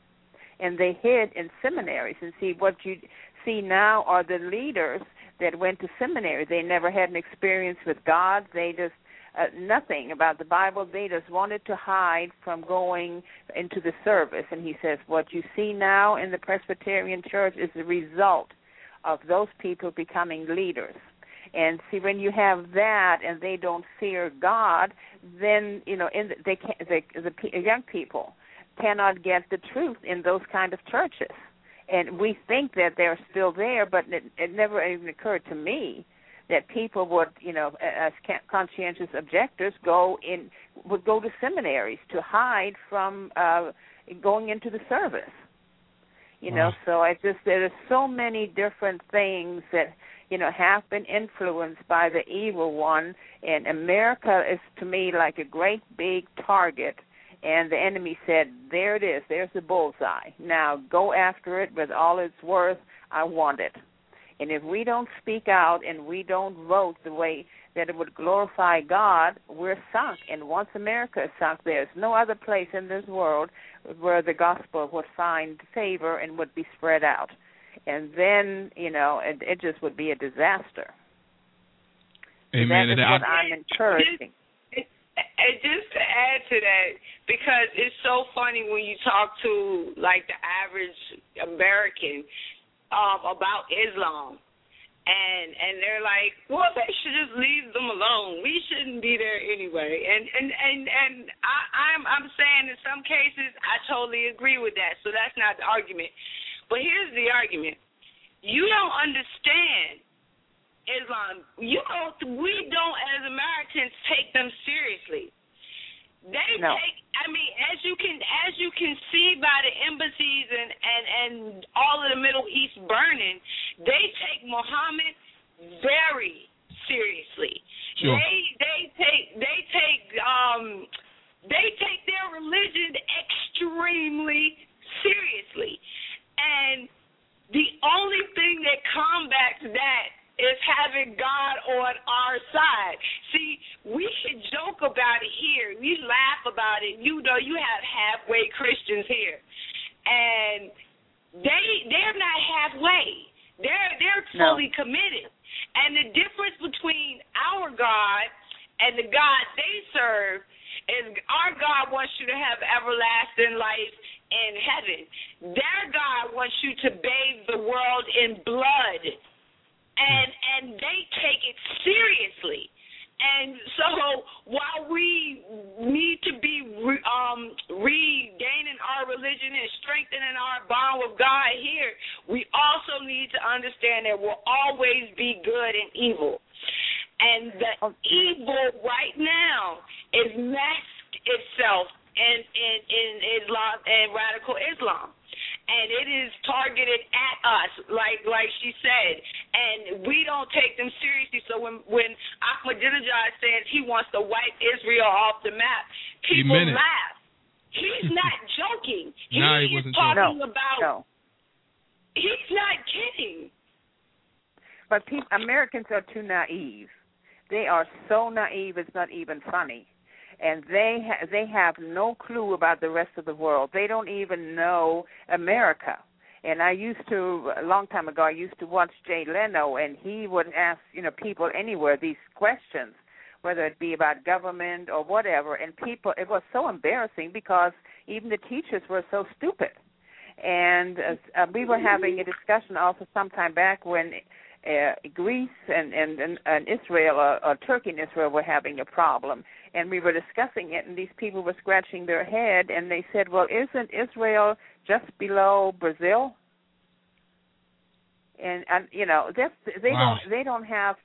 [SPEAKER 16] and they hid in seminaries and see what you see now are the leaders that went to seminary they never had an experience with god they just uh, nothing about the Bible. They just wanted to hide from going into the service. And he says, what you see now in the Presbyterian Church is the result of those people becoming leaders. And see, when you have that, and they don't fear God, then you know, in the, they can the, the young people cannot get the truth in those kind of churches. And we think that they're still there, but it, it never even occurred to me that people would, you know, as conscientious objectors, go in would go to seminaries to hide from uh, going into the service. You know, so I just there are so many different things that you know have been influenced by the evil one, and America is to me like a great big target. And the enemy said, "There it is. There's the bullseye. Now go after it with all it's worth. I want it." And if we don't speak out and we don't vote the way that it would glorify God, we're sunk. And once America is sunk, there's no other place in this world where the gospel would find favor and would be spread out. And then, you know, it, it just would be a disaster.
[SPEAKER 5] Amen.
[SPEAKER 16] That is
[SPEAKER 5] And I-
[SPEAKER 16] what I'm encouraging.
[SPEAKER 17] And just to add to that, because it's so funny when you talk to like the average American um, about Islam, and and they're like, well, they should just leave them alone. We shouldn't be there anyway. And and and and I, I'm I'm saying in some cases I totally agree with that. So that's not the argument. But here's the argument: you don't understand Islam. You don't. We don't, as Americans, take them seriously. They
[SPEAKER 16] No.
[SPEAKER 17] take. I mean, as you can as you can see by the embassies and and and all of the Middle East burning, they take Muhammad very seriously.
[SPEAKER 5] Sure.
[SPEAKER 17] They they take they take um they take their religion extremely seriously. And the only thing that combats that is having God on our side. See, we can joke about it here. We laugh about it. You know, you have halfway Christians here. And they they're not halfway. They're they're
[SPEAKER 16] No.
[SPEAKER 17] fully committed. And the difference between our God and the God they serve is our God wants you to have everlasting life in heaven. Their God wants you to bathe the world in blood. And and they take it seriously. And so while we need to be re, um, regaining our religion and strengthening our bond with God here, we also need to understand there will always be good and evil. And the evil right now is masked itself in in, in Islam and radical Islam. And it is targeted at us, like like she said, and we don't take them seriously. So when when Ahmadinejad says he wants to wipe Israel off the map, people laugh. He's not joking. He
[SPEAKER 5] Nah, he
[SPEAKER 17] is
[SPEAKER 5] wasn't
[SPEAKER 17] talking
[SPEAKER 16] joking.
[SPEAKER 17] about.
[SPEAKER 16] No.
[SPEAKER 17] He's not kidding.
[SPEAKER 16] But people, Americans are too naive. They are so naive; it's not even funny. And they ha- they have no clue about the rest of the world. They don't even know America. And I used to a long time ago. I used to watch Jay Leno, and he would ask you know people anywhere these questions, whether it be about government or whatever. And people, it was so embarrassing because even the teachers were so stupid. And uh, uh, we were having a discussion also some time back when uh, Greece and and and, and Israel or, or Turkey and Israel were having a problem, and we were discussing it, and these people were scratching their head, and they said, "Well, isn't Israel just below Brazil?" And and you know that's they
[SPEAKER 5] Wow.
[SPEAKER 16] don't they don't have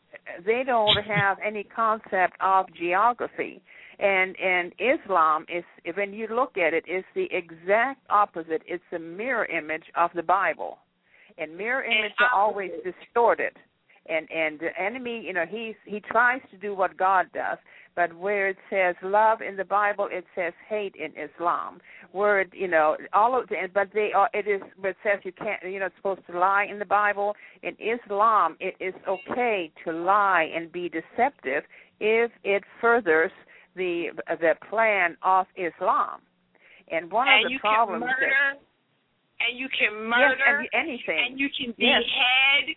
[SPEAKER 16] they don't have any concept of geography, And and Islam is when you look at it, it's the exact opposite. It's a mirror image of the Bible, and mirror images are always distorted. And and the enemy, you know, he's he tries to do what God does, but where it says love in the Bible, it says hate in Islam. Where it, you know all of the, but they are it is but it says you can't you know it's supposed to lie in the Bible. In Islam, it is okay to lie and be deceptive if it furthers the the plan of Islam. And one
[SPEAKER 17] and
[SPEAKER 16] of the problems
[SPEAKER 17] murder,
[SPEAKER 16] that
[SPEAKER 17] and you can murder,
[SPEAKER 16] yes, anything,
[SPEAKER 17] and you can
[SPEAKER 16] Yes.
[SPEAKER 17] behead,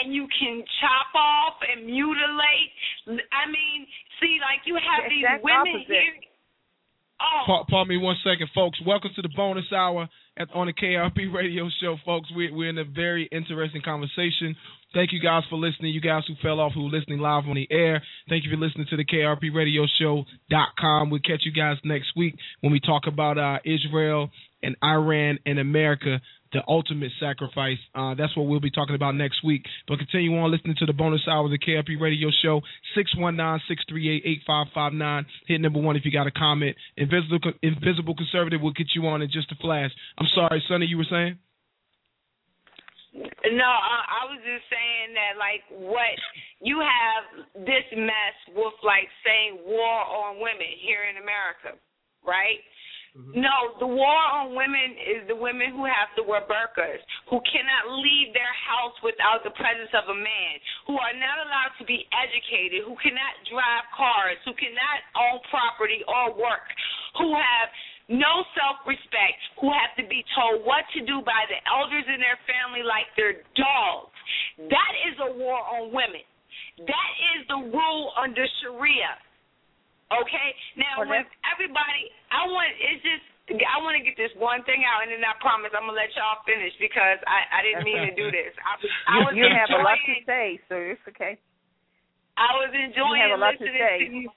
[SPEAKER 17] and you can chop off and mutilate. I mean, see, like you have
[SPEAKER 16] The
[SPEAKER 17] these women
[SPEAKER 16] opposite.
[SPEAKER 17] here. Oh,
[SPEAKER 5] Pa- Pardon me one second, folks. Welcome to the bonus hour at, on the KRP radio show, folks. We're, we're in a very interesting conversation. Thank you guys for listening. You guys who fell off, who are listening live on the air. Thank you for listening to the KRP radio show.com. We'll catch you guys next week when we talk about uh, Israel and Iran and America, the ultimate sacrifice. Uh, that's what we'll be talking about next week. But continue on listening to the bonus hour of the KRP radio show, 619-638-8559. Hit number one if you got a comment. Invisible, Invisible Conservative will get you on in just a flash. I'm sorry, Sonny, you were saying?
[SPEAKER 17] No, I, I was just saying that like what you have this mess with like saying war on women here in America, right? Mm-hmm. No, the war on women is the women who have to wear burqas, who cannot leave their house without the presence of a man, who are not allowed to be educated, who cannot drive cars, who cannot own property or work, who have no self respect, who have to be told what to do by the elders in their family like they're dogs. That is a war on women. That is the rule under Sharia. Okay? Now
[SPEAKER 16] Well,
[SPEAKER 17] when everybody I want it's just I want to get this one thing out, and then I promise I'm gonna let y'all finish because I I didn't mean to do this. I I was
[SPEAKER 16] you, you have a lot to say, so it's okay.
[SPEAKER 17] I was enjoying
[SPEAKER 16] have a lot to
[SPEAKER 17] listening
[SPEAKER 16] say.
[SPEAKER 17] you.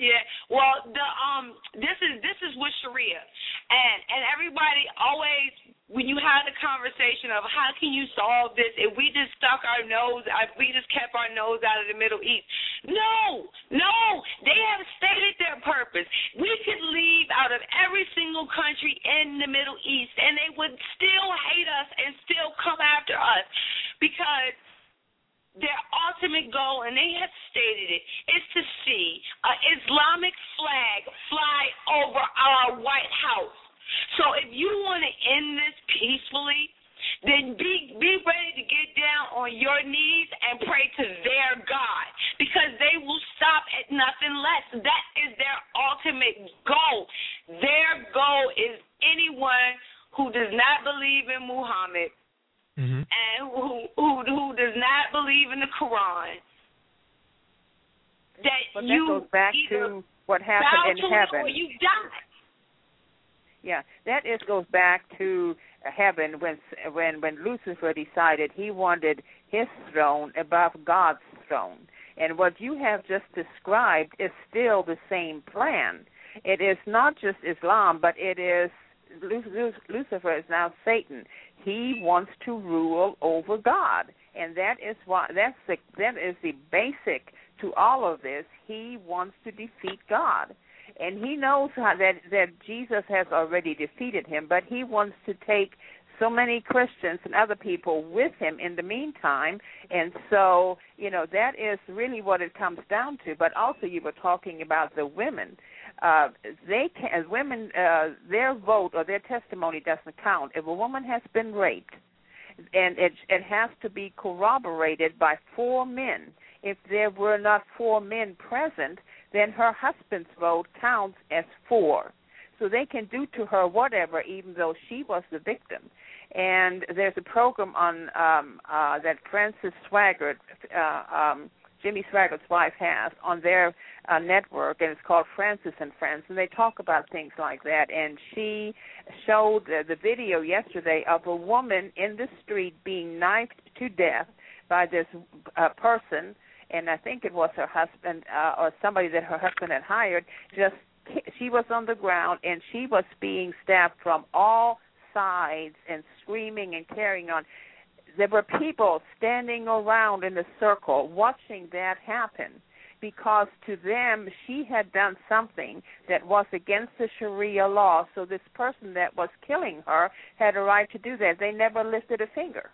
[SPEAKER 17] Yeah. Well, the um this is this is with Sharia. And and everybody always when you have the conversation of how can you solve this if we just stuck our nose if we just kept our nose out of the Middle East. No, no. They have stated their purpose. We could leave out of every single country in the Middle East and they would still hate us and still come after us because their ultimate goal, and they have stated it, is to see an Islamic flag fly over our White House. So if you want to end this peacefully, then be be ready to get down on your knees and pray to their God because they will stop at nothing less. That is their ultimate goal. Their goal is anyone who does not believe in Muhammad
[SPEAKER 5] Mm-hmm.
[SPEAKER 17] and who who who does not believe in the Quran that
[SPEAKER 16] But that
[SPEAKER 17] you
[SPEAKER 16] goes back
[SPEAKER 17] either
[SPEAKER 16] to what
[SPEAKER 17] bow
[SPEAKER 16] happened in
[SPEAKER 17] to
[SPEAKER 16] heaven.
[SPEAKER 17] or you die.
[SPEAKER 16] Yeah, that is goes back to heaven when when when Lucifer decided he wanted his throne above God's throne. And what you have just described is still the same plan. It is not just Islam, but it is Lu- Lu- Lucifer is now Satan. He wants to rule over God, and that is why that's the that is the basic to all of this. He wants to defeat God and he knows how that that Jesus has already defeated him, but he wants to take so many Christians and other people with him in the meantime, and so you know that is really what it comes down to. But also, you were talking about the women. Uh, they can, as women, uh, their vote or their testimony doesn't count. If a woman has been raped, and it it has to be corroborated by four men. If there were not four men present, then her husband's vote counts as four. So they can do to her whatever, even though she was the victim. And there's a program on um, uh, that Frances Swaggart, uh, um, Jimmy Swaggart's wife, has on their uh, network, and it's called Frances and Friends, and they talk about things like that. And she showed the video yesterday of a woman in the street being knifed to death by this uh, person and I think it was her husband uh, or somebody that her husband had hired. Just she was on the ground and she was being stabbed from all sides and screaming and carrying on. There were people standing around in a circle watching that happen. because to them she had done something that was against the Sharia law. So this person that was killing her had a right to do that. They never lifted a finger.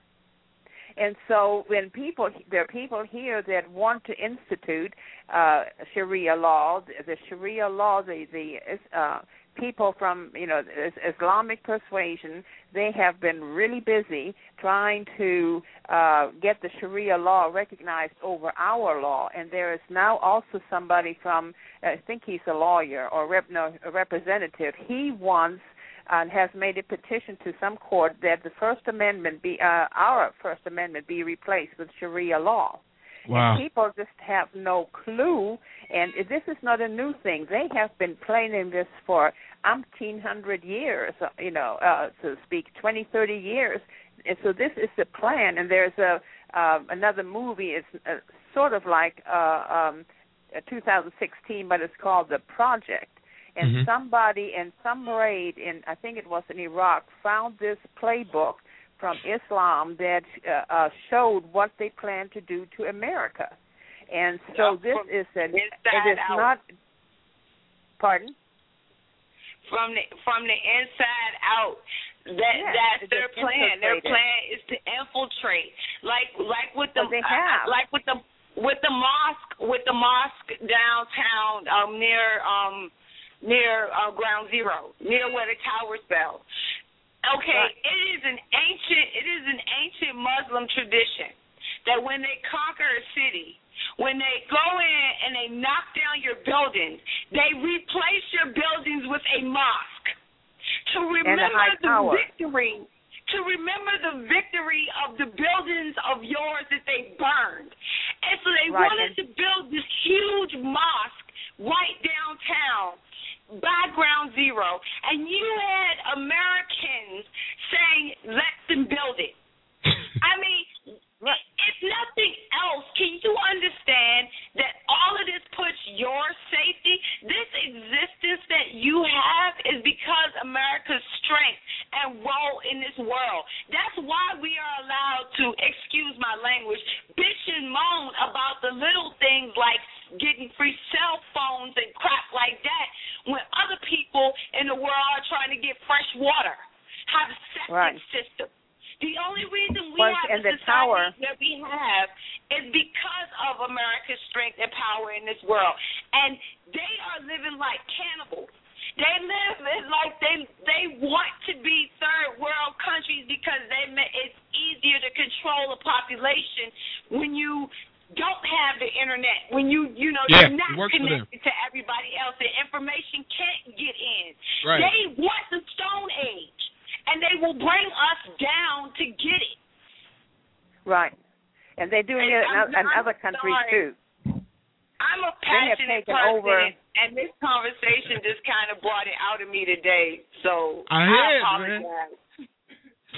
[SPEAKER 16] And so when people there are people here that want to institute uh Sharia law, the Sharia law, the the uh people from you know Islamic persuasion, they have been really busy trying to uh, get the Sharia law recognized over our law. And there is now also somebody from I think he's a lawyer or rep, no, a representative. He wants and has made a petition to some court that the First Amendment be uh, our First Amendment be replaced with Sharia law.
[SPEAKER 5] Wow.
[SPEAKER 16] And people just have no clue. And this is not a new thing. They have been planning this for umpteen hundred years, uh, you know, uh, so to speak, twenty, thirty years. And so this is the plan. And there's a uh, another movie. It's uh, sort of like uh, um, 2016, but it's called The Project. And
[SPEAKER 5] Mm-hmm.
[SPEAKER 16] somebody in some raid in, I think it was in Iraq, found this playbook from Islam that uh, uh, showed what they plan to do to America. And so
[SPEAKER 17] Yeah,
[SPEAKER 16] this
[SPEAKER 17] from
[SPEAKER 16] is an it is
[SPEAKER 17] out.
[SPEAKER 16] not pardon
[SPEAKER 17] from the from the inside out. That
[SPEAKER 16] Yeah,
[SPEAKER 17] that's their
[SPEAKER 16] just
[SPEAKER 17] plan. Their plan is to infiltrate, like like with the
[SPEAKER 16] But they have.
[SPEAKER 17] like with the with the mosque with the mosque downtown um near um near uh, ground zero near where the towers fell. Okay,
[SPEAKER 16] Right.
[SPEAKER 17] it is an ancient it is an ancient Muslim tradition that when they conquer a city, when they go in and they knock down your buildings, they replace your buildings with a mosque to remember the victory. To remember the victory of the buildings of yours that they burned. And so they
[SPEAKER 16] Right,
[SPEAKER 17] wanted to build this huge mosque right downtown by ground zero. And you had Americans saying, let them build it. I mean, if nothing else, can you understand that all of this puts your safety, this existence that you have is because America's strength and role in this world. That's why we are allowed to, excuse my language, bitch and moan about the little things like getting free cell phones and crap like that when other people in the world are trying to get fresh water, have septic
[SPEAKER 16] Right.
[SPEAKER 17] systems. The only reason we
[SPEAKER 16] Well,
[SPEAKER 17] have the
[SPEAKER 16] the
[SPEAKER 17] society that we have is because of America's strength and power in this world. And they are living like cannibals. They live like they they want to be third world countries because they it's easier to control a population when you don't have the internet. When you you know
[SPEAKER 5] Yeah,
[SPEAKER 17] you're not
[SPEAKER 5] it works for them.
[SPEAKER 17] connected to everybody else, the information can't get in.
[SPEAKER 5] Right.
[SPEAKER 17] They want the Stone Age, and they will bring us down to get it.
[SPEAKER 16] right. And they're doing
[SPEAKER 17] And
[SPEAKER 16] it in,
[SPEAKER 17] I'm-
[SPEAKER 16] in
[SPEAKER 17] I'm
[SPEAKER 16] other countries
[SPEAKER 17] sorry.
[SPEAKER 16] too.
[SPEAKER 17] I'm a passionate person,
[SPEAKER 16] over-
[SPEAKER 17] and this conversation just kind of brought it out of me today. So
[SPEAKER 5] I hear it,
[SPEAKER 17] apologize.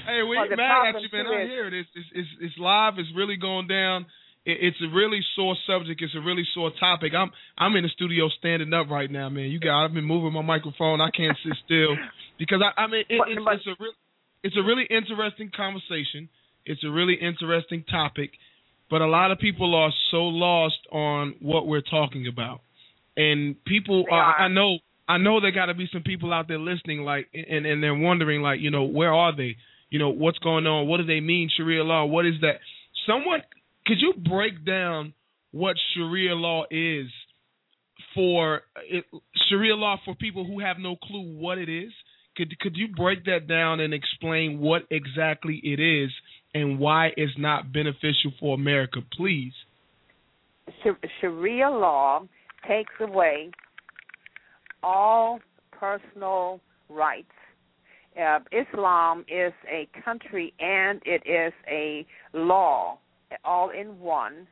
[SPEAKER 5] Hey, we
[SPEAKER 16] Well,
[SPEAKER 5] ain't
[SPEAKER 16] the
[SPEAKER 5] mad at
[SPEAKER 16] problem
[SPEAKER 5] you, man. I
[SPEAKER 16] is-
[SPEAKER 5] hear it. It's, it's, it's, it's live. It's really going down. It, it's a really sore subject. It's a really sore topic. I'm I'm in the studio standing up right now, man. You got. I've been moving my microphone. I can't sit still because I. I mean, it, it's, it's a real. It's a really interesting conversation. It's a really interesting topic, but a lot of people are so lost on what we're talking about, and people. Are,
[SPEAKER 16] are.
[SPEAKER 5] I know. I know there got to be some people out there listening, like, and and they're wondering, like, you know, where are they? You know, what's going on? What do they mean, Sharia law? What is that? Someone, could you break down what Sharia law is for it, Sharia law for people who have no clue what it is? Could could you break that down and explain what exactly it is and why it's not beneficial for America, please?
[SPEAKER 16] Sharia law takes away all personal rights. Uh, Islam is a country and it is a law, all in one.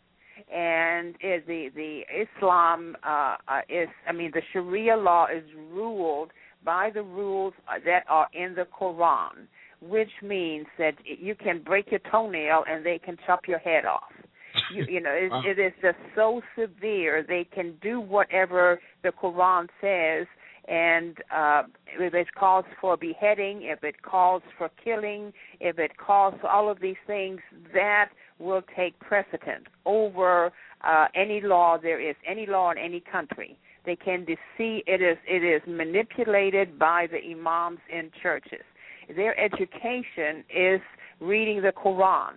[SPEAKER 16] And it, the the Islam uh, uh, is, I mean, the Sharia law is ruled by the rules that are in the Quran, which means that you can break your toenail and they can chop your head off. You, you know, it, it is just so severe. They can do whatever the Quran says, And uh, if it calls for beheading, if it calls for killing, if it calls for all of these things, that will take precedent over uh, any law there is, any law in any country. They can deceive. It is it is manipulated by the imams in churches. Their education is reading the Quran.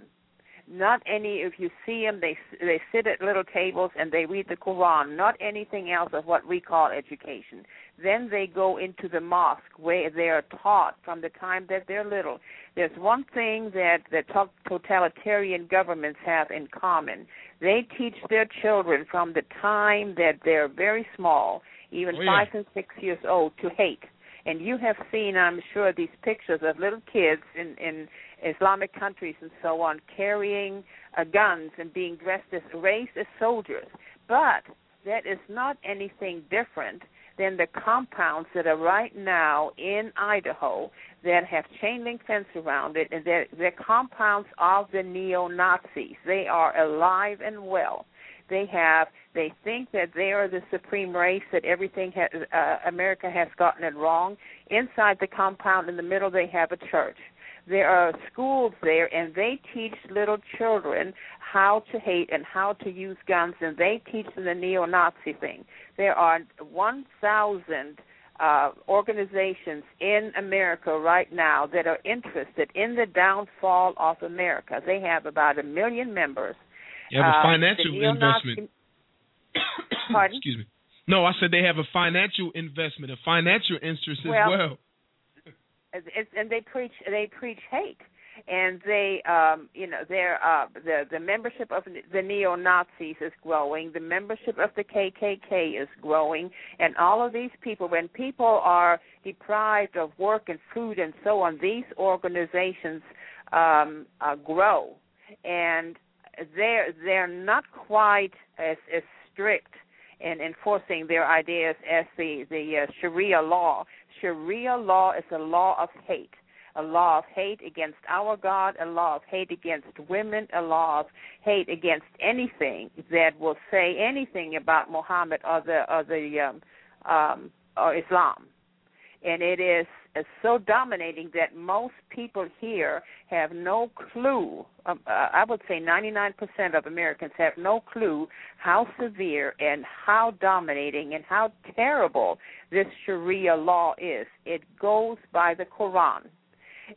[SPEAKER 16] Not any. If you see them, they they sit at little tables and they read the Quran. Not anything else of what we call education. Then they go into the mosque where they are taught from the time that they're little. There's one thing that the totalitarian governments have in common. They teach their children from the time that they're very small, even
[SPEAKER 5] Oh, yeah.
[SPEAKER 16] five and six years old, to hate. And you have seen, I'm sure, these pictures of little kids in, in Islamic countries and so on carrying uh, guns and being dressed as raised as soldiers. But that is not anything different than the compounds that are right now in Idaho that have chain link fence around it, and they're, they're compounds of the neo Nazis. They are alive and well. They have. They think that they are the supreme race. That everything has, uh, America has gotten it wrong. Inside the compound, in the middle, they have a church. There are schools there, and they teach little children how to hate and how to use guns, and they teach them the neo-Nazi thing. There are 1,000 uh, organizations in America right now that are interested in the downfall of America. They have about a million members.
[SPEAKER 5] You have a
[SPEAKER 16] Uh,
[SPEAKER 5] financial
[SPEAKER 16] neo-Nazi-
[SPEAKER 5] investment.
[SPEAKER 16] Pardon?
[SPEAKER 5] Excuse me. No, I said they have a financial investment, a financial interest as
[SPEAKER 16] Well,
[SPEAKER 5] well.
[SPEAKER 16] it's, and they preach they preach hate. And they um you know their uh the the membership of the neo nazis is growing. The membership of the kkk is growing. And all of these people when people are deprived of work and food and so on these organizations um uh, grow. And they're they're not quite as as strict in enforcing their ideas as the the uh, Sharia law. Sharia law is a law of hate, a law of hate against our God, a law of hate against women, a law of hate against anything that will say anything about Muhammad or the or the um, um, or Islam, and it is is so dominating that most people here have no clue. Um, uh, I would say 99% of Americans have no clue how severe and how dominating and how terrible this Sharia law is. It goes by the Quran.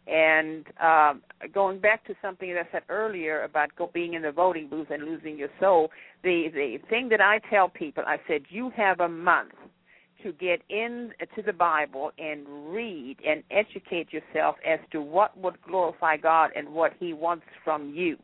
[SPEAKER 16] And um, going back to something that I said earlier about go, being in the voting booth and losing your soul, the the thing that I tell people, I said you have a month to get into the Bible and read and educate yourself as to what would glorify God and what He wants from you.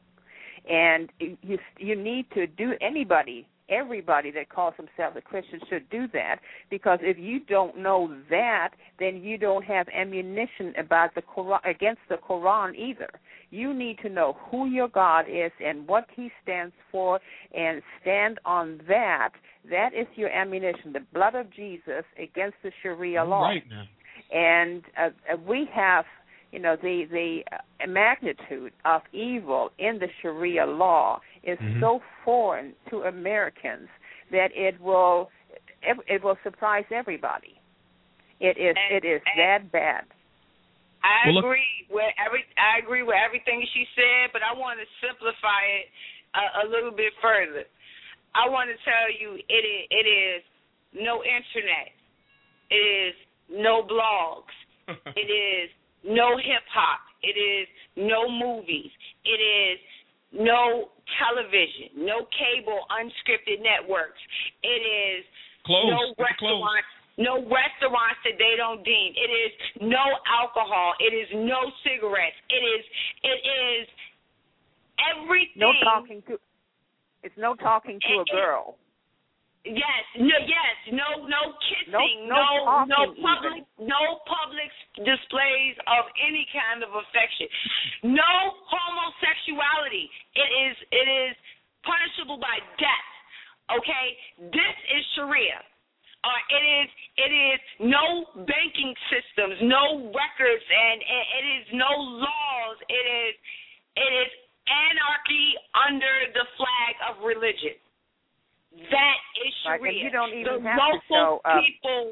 [SPEAKER 16] And you you need to do anybody everybody that calls themselves a Christian should do that because if you don't know that, then you don't have ammunition about the Quran against the Quran either. You need to know who your God is and what He stands for, and stand on that. That is your ammunition, the blood of Jesus against the Sharia law.
[SPEAKER 5] Right now.
[SPEAKER 16] And uh, uh, we have you know the the uh, magnitude of evil in the Sharia law is
[SPEAKER 5] Mhm.
[SPEAKER 16] so foreign to Americans that it will it, it will surprise everybody. It is it is that bad.
[SPEAKER 17] I
[SPEAKER 5] Well, look-
[SPEAKER 17] agree with every. I agree with everything she said, but I want to simplify it a, a little bit further. I want to tell you, it is, it is no internet. It is no blogs. it is no hip hop. It is no movies. It is no television, no cable, unscripted networks. It is
[SPEAKER 5] Closed.
[SPEAKER 17] no
[SPEAKER 5] closed.
[SPEAKER 17] No restaurants that they don't deem. It is no alcohol. It is no cigarettes. It is it is everything.
[SPEAKER 16] No talking to it's no talking to a
[SPEAKER 17] It- it-
[SPEAKER 16] girl.
[SPEAKER 17] Yes, no, yes, no, no kissing,
[SPEAKER 16] No- no
[SPEAKER 17] no, no public, no public displays of any kind of affection, no homosexuality. It is, it is punishable by death. Okay, this is Sharia. Uh, it is, it is no banking systems, no records, and it, it is no laws. It is, it is anarchy under the flag of religion. That is
[SPEAKER 16] Right,
[SPEAKER 17] Sharia.
[SPEAKER 16] and you don't even
[SPEAKER 17] the
[SPEAKER 16] have to
[SPEAKER 17] local
[SPEAKER 16] show up.
[SPEAKER 17] people.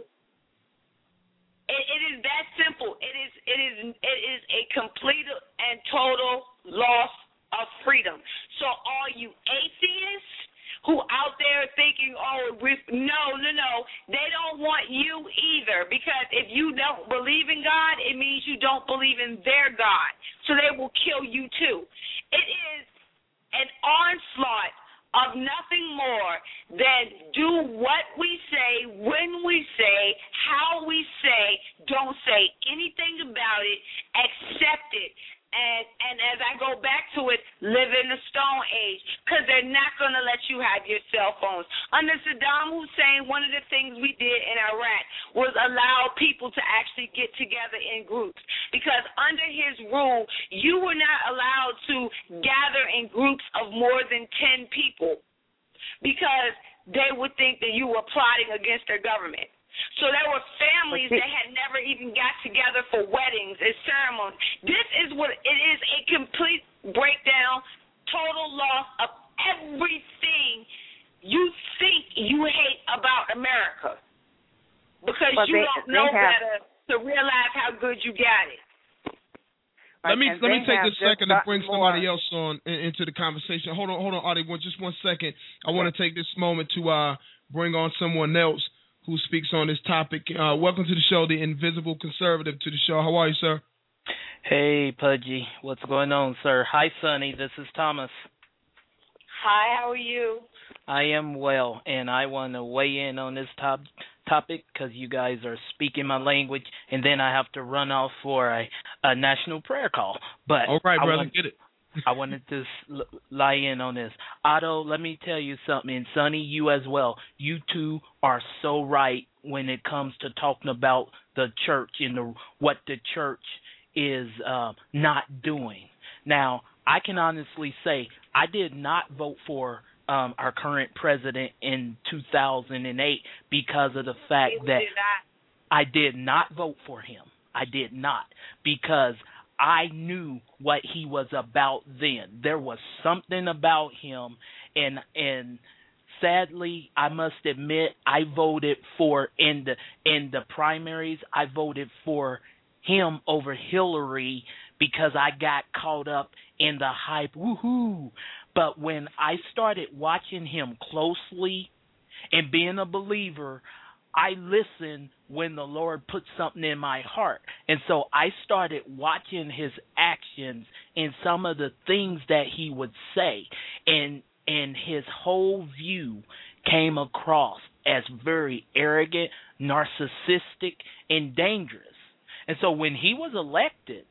[SPEAKER 17] It, it is that simple. It is it is it is a complete and total loss of freedom. So all you atheists who out there thinking, oh, no, no, no, they don't want you either because if you don't believe in God, it means you don't believe in their God. So they will kill you too. It is an onslaught of nothing more than do what we say, when we say, how we say, don't say anything about it, accept it. And and as I go back to it, live in the Stone Age, because they're not going to let you have your cell phones. Under Saddam Hussein, one of the things we did in Iraq was allow people to actually get together in groups, because under his rule, you were not allowed to gather in groups of more than ten people, because they would think that you were plotting against their government. So there were families that had never even got together for weddings and ceremonies. This is what it is a complete breakdown, total loss of everything you think you hate about America. Because
[SPEAKER 16] But
[SPEAKER 17] you
[SPEAKER 16] they-
[SPEAKER 17] don't know
[SPEAKER 16] have-
[SPEAKER 17] better to realize how good you got it.
[SPEAKER 5] Let me let me take
[SPEAKER 16] have
[SPEAKER 5] this second to bring somebody
[SPEAKER 16] more-
[SPEAKER 5] else on in, into the conversation. Hold on, hold on, Audie, one just one second. I want to take this moment to uh, bring on someone else who speaks on this topic. Uh, welcome to the show, the Invisible Conservative, to the show. How are you, sir?
[SPEAKER 18] Hey, Pudgy. What's going on, sir? Hi, Sonny. This is Thomas.
[SPEAKER 17] Hi, how are you?
[SPEAKER 18] I am well, and I want to weigh in on this top topic because you guys are speaking my language, and then I have to run off for a, a national prayer call. But
[SPEAKER 5] All right,
[SPEAKER 18] I
[SPEAKER 5] brother,
[SPEAKER 18] want-
[SPEAKER 5] get it.
[SPEAKER 18] I wanted to l- lie in on this. Otto, let me tell you something, and Sonny, you as well. You two are so right when it comes to talking about the church and the, what the church is uh, not doing. Now, I can honestly say I did not vote for um, our current president in 2008 because of the fact that. I did not vote for him. I did not because I knew what he was about then. There was something about him and and sadly I must admit I voted for in the in the primaries I voted for him over Hillary because I got caught up in the hype woohoo. But when I started watching him closely and being a believer, I listen when the Lord puts something in my heart. And so I started watching his actions and some of the things that he would say and and his whole view came across as very arrogant, narcissistic, and dangerous. And so when he was elected,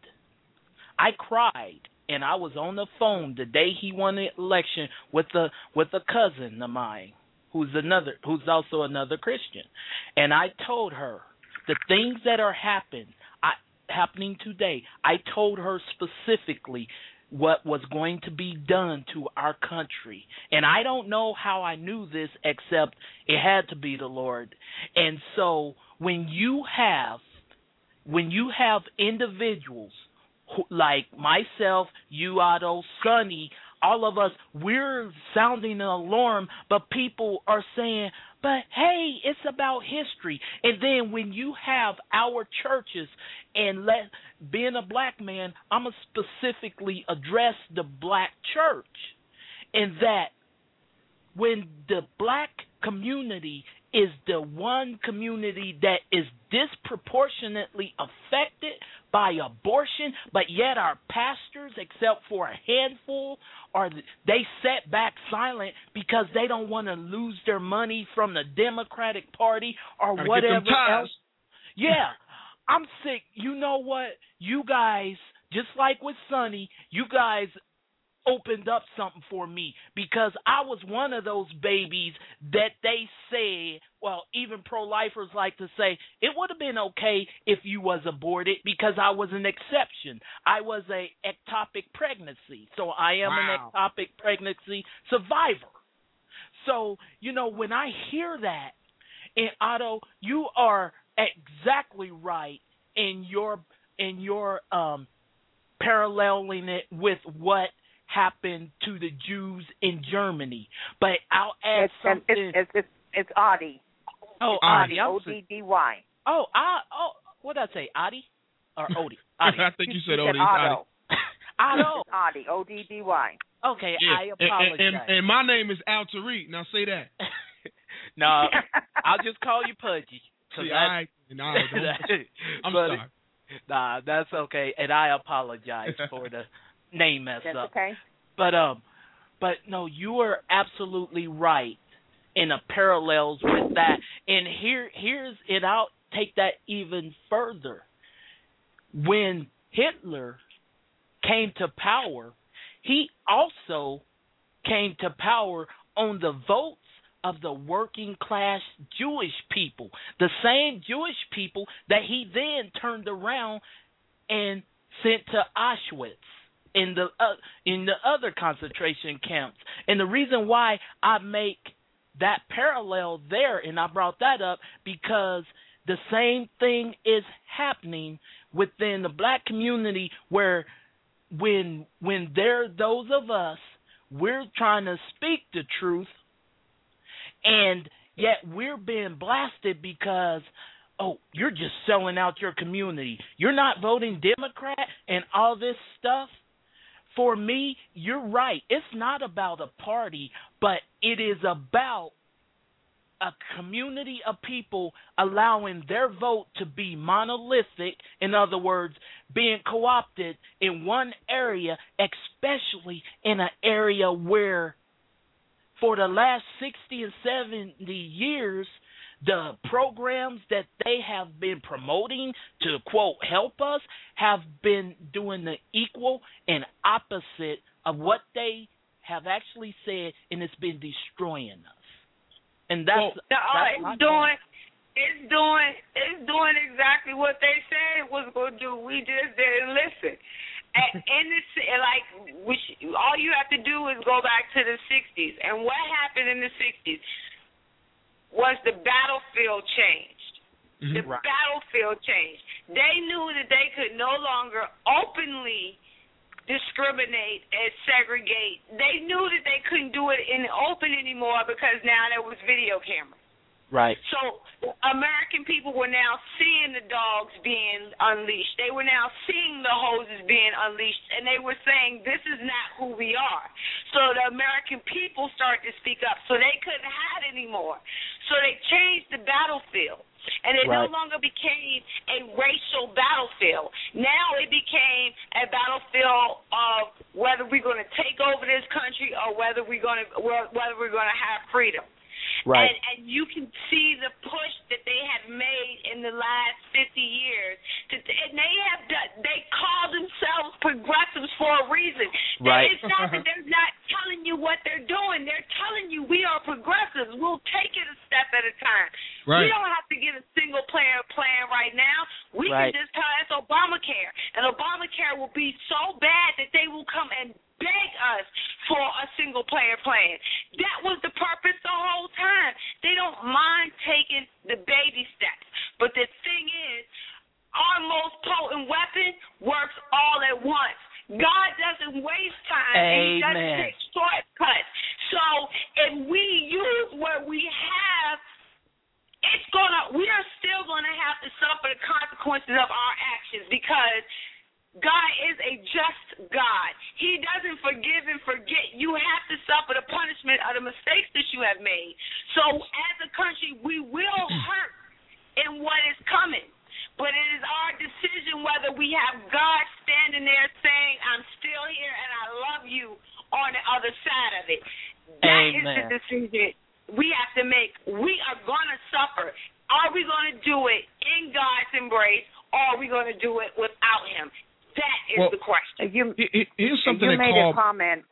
[SPEAKER 18] I cried and I was on the phone the day he won the election with a with a cousin of mine who's another who's also another Christian. And I told her the things that are happen I happening today. I told her specifically what was going to be done to our country. And I don't know how I knew this except it had to be the Lord. And so when you have when you have individuals who, like myself, you, Otto, Sonny, all of us, we're sounding an alarm, but people are saying, but hey, it's about history. And then when you have our churches, and let being a black man, I'm gonna specifically address the black church, in that when the black community is the one community that is disproportionately affected by abortion, but yet our pastors, except for a handful, are they set back silent because they don't want to lose their money from the Democratic Party or
[SPEAKER 5] Gotta
[SPEAKER 18] whatever else. Yeah, I'm sick. You know what? You guys, just like with Sonny, you guys opened up something for me because I was one of those babies that they say, well, even pro-lifers like to say, it would have been okay if you was aborted because I was an exception. I was a ectopic pregnancy. So I am
[SPEAKER 5] Wow.
[SPEAKER 18] an ectopic pregnancy survivor. So, you know, when I hear that, and Otto, you are exactly right in your in your um paralleling it with what happened to the Jews in Germany. But I'll add
[SPEAKER 16] It's,
[SPEAKER 18] something.
[SPEAKER 16] it's, it's, it's, oh, it's Audie.
[SPEAKER 18] oh,
[SPEAKER 16] Audie,
[SPEAKER 18] I'm
[SPEAKER 16] O
[SPEAKER 18] sorry.
[SPEAKER 16] D D Y.
[SPEAKER 18] Oh, I oh what did I say? Adi or Odie? Adi.
[SPEAKER 5] I think you said
[SPEAKER 16] You said
[SPEAKER 5] Odie. It's Adi.
[SPEAKER 16] Otto.
[SPEAKER 18] Otto.
[SPEAKER 16] Adi. O D D Y.
[SPEAKER 18] Okay,
[SPEAKER 5] Yeah.
[SPEAKER 18] I apologize.
[SPEAKER 5] And, and, and my name is Al Tariq. Now say that.
[SPEAKER 18] no, I'll just call you Pudgy. 'cause
[SPEAKER 5] See,
[SPEAKER 18] that's-
[SPEAKER 5] all right. No, I'm
[SPEAKER 18] but-
[SPEAKER 5] sorry.
[SPEAKER 18] Nah, that's okay, and I apologize for the name mess
[SPEAKER 16] That's
[SPEAKER 18] up.
[SPEAKER 16] okay.
[SPEAKER 18] But um, but no, you are absolutely right in the parallels with that. And here, here's it. I'll take that even further. When Hitler came to power, he also came to power on the votes of the working class Jewish people, the same Jewish people that he then turned around and sent to Auschwitz in the uh, in the other concentration camps. And the reason why I make that parallel there and I brought that up because the same thing is happening within the black community where when when there are those of us we're trying to speak the truth and yet we're being blasted because oh you're just selling out your community you're not voting democrat and all this stuff for me you're right. It's not about a party but it is about a community of people allowing their vote to be monolithic, in other words, being co opted in one area, especially in an area where for the last 60 and 70 years, the programs that they have been promoting to quote help us have been doing the equal and opposite of what they have actually said, and it's been destroying us. And that's,
[SPEAKER 17] No,
[SPEAKER 18] that's
[SPEAKER 17] it's doing it's doing it's doing exactly what they said it was gonna do. We just didn't listen. And in this like we sh- all you have to do is go back to the sixties. And what happened in the sixties was the battlefield changed. Mm-hmm. The battlefield changed. They knew that they could no longer openly discriminate and segregate. They knew that they couldn't do it in the open anymore because now there was video cameras.
[SPEAKER 18] Right.
[SPEAKER 17] So American people were now seeing the dogs being unleashed. They were now seeing the hoses being unleashed, and they were saying, "This is not who we are." So the American people started to speak up. So they couldn't hide anymore. So they changed the battlefield, and it no longer became a racial battlefield. Now it became a battlefield of whether we're going to take over this country or whether we're going to whether we're going to have freedom.
[SPEAKER 18] Right.
[SPEAKER 17] And, and you can see the push that they have made in the last 50 years. And they have done, they call themselves progressives for a reason.
[SPEAKER 18] Right.
[SPEAKER 17] It's not that they're not telling you what they're doing. They're telling you we are progressives. We'll take it a step at a time.
[SPEAKER 19] Right.
[SPEAKER 17] We don't have to get a single player plan right now. We
[SPEAKER 19] Right.
[SPEAKER 17] can just tell it's Obamacare. And Obamacare will be so bad that they will come and beg us for a single player plan. That was the purpose the whole time. They don't mind taking the baby steps. But the thing is, our most potent weapon works all at once. God doesn't waste time. and He doesn't
[SPEAKER 18] Amen.
[SPEAKER 17] take shortcuts. So if we use what we have, it's gonna we are still gonna have to suffer the consequences of our actions because God is a just God. He doesn't forgive and forget. You have to suffer the punishment of the mistakes that you have made. So as a country, we will hurt in what is coming. But it is our decision whether we have God standing there saying, I'm still here and I love you on the other side of it. That is the
[SPEAKER 18] Amen.
[SPEAKER 17] decision we have to make. We are going to suffer. Are we going to do it in God's embrace or are we going to do it without Him? That is
[SPEAKER 5] Well,
[SPEAKER 17] the question.
[SPEAKER 16] You,
[SPEAKER 5] Here's something
[SPEAKER 16] you
[SPEAKER 5] they
[SPEAKER 16] made
[SPEAKER 5] call.
[SPEAKER 16] a comment.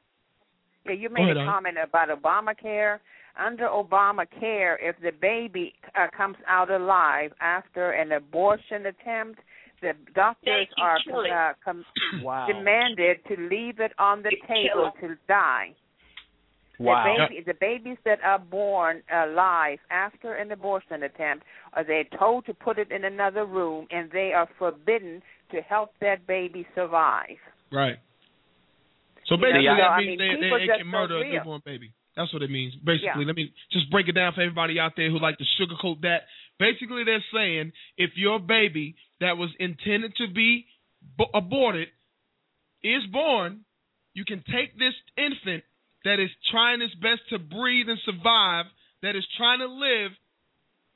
[SPEAKER 16] Yeah, you
[SPEAKER 5] Go
[SPEAKER 16] made
[SPEAKER 5] ahead,
[SPEAKER 16] a
[SPEAKER 5] Ann.
[SPEAKER 16] comment about Obamacare. Under Obamacare, if the baby uh, comes out alive after an abortion attempt, the doctors are uh, com-
[SPEAKER 18] Wow.
[SPEAKER 16] demanded to leave it on the table to die.
[SPEAKER 18] Wow.
[SPEAKER 16] The, baby, the babies that are born alive after an abortion attempt are they told to put it in another room, and they are forbidden to help that baby survive.
[SPEAKER 5] Right. So
[SPEAKER 16] You know,
[SPEAKER 5] basically,
[SPEAKER 16] so,
[SPEAKER 5] that
[SPEAKER 16] I
[SPEAKER 5] means
[SPEAKER 16] mean,
[SPEAKER 5] they, they,
[SPEAKER 16] people
[SPEAKER 5] they
[SPEAKER 16] just
[SPEAKER 5] can
[SPEAKER 16] don't
[SPEAKER 5] murder a newborn baby. That's what it means. Basically,
[SPEAKER 16] Yeah.
[SPEAKER 5] let me just break it down for everybody out there who like to sugarcoat that. Basically, they're saying if your baby that was intended to be b- aborted is born, you can take this infant that is trying its best to breathe and survive, that is trying to live,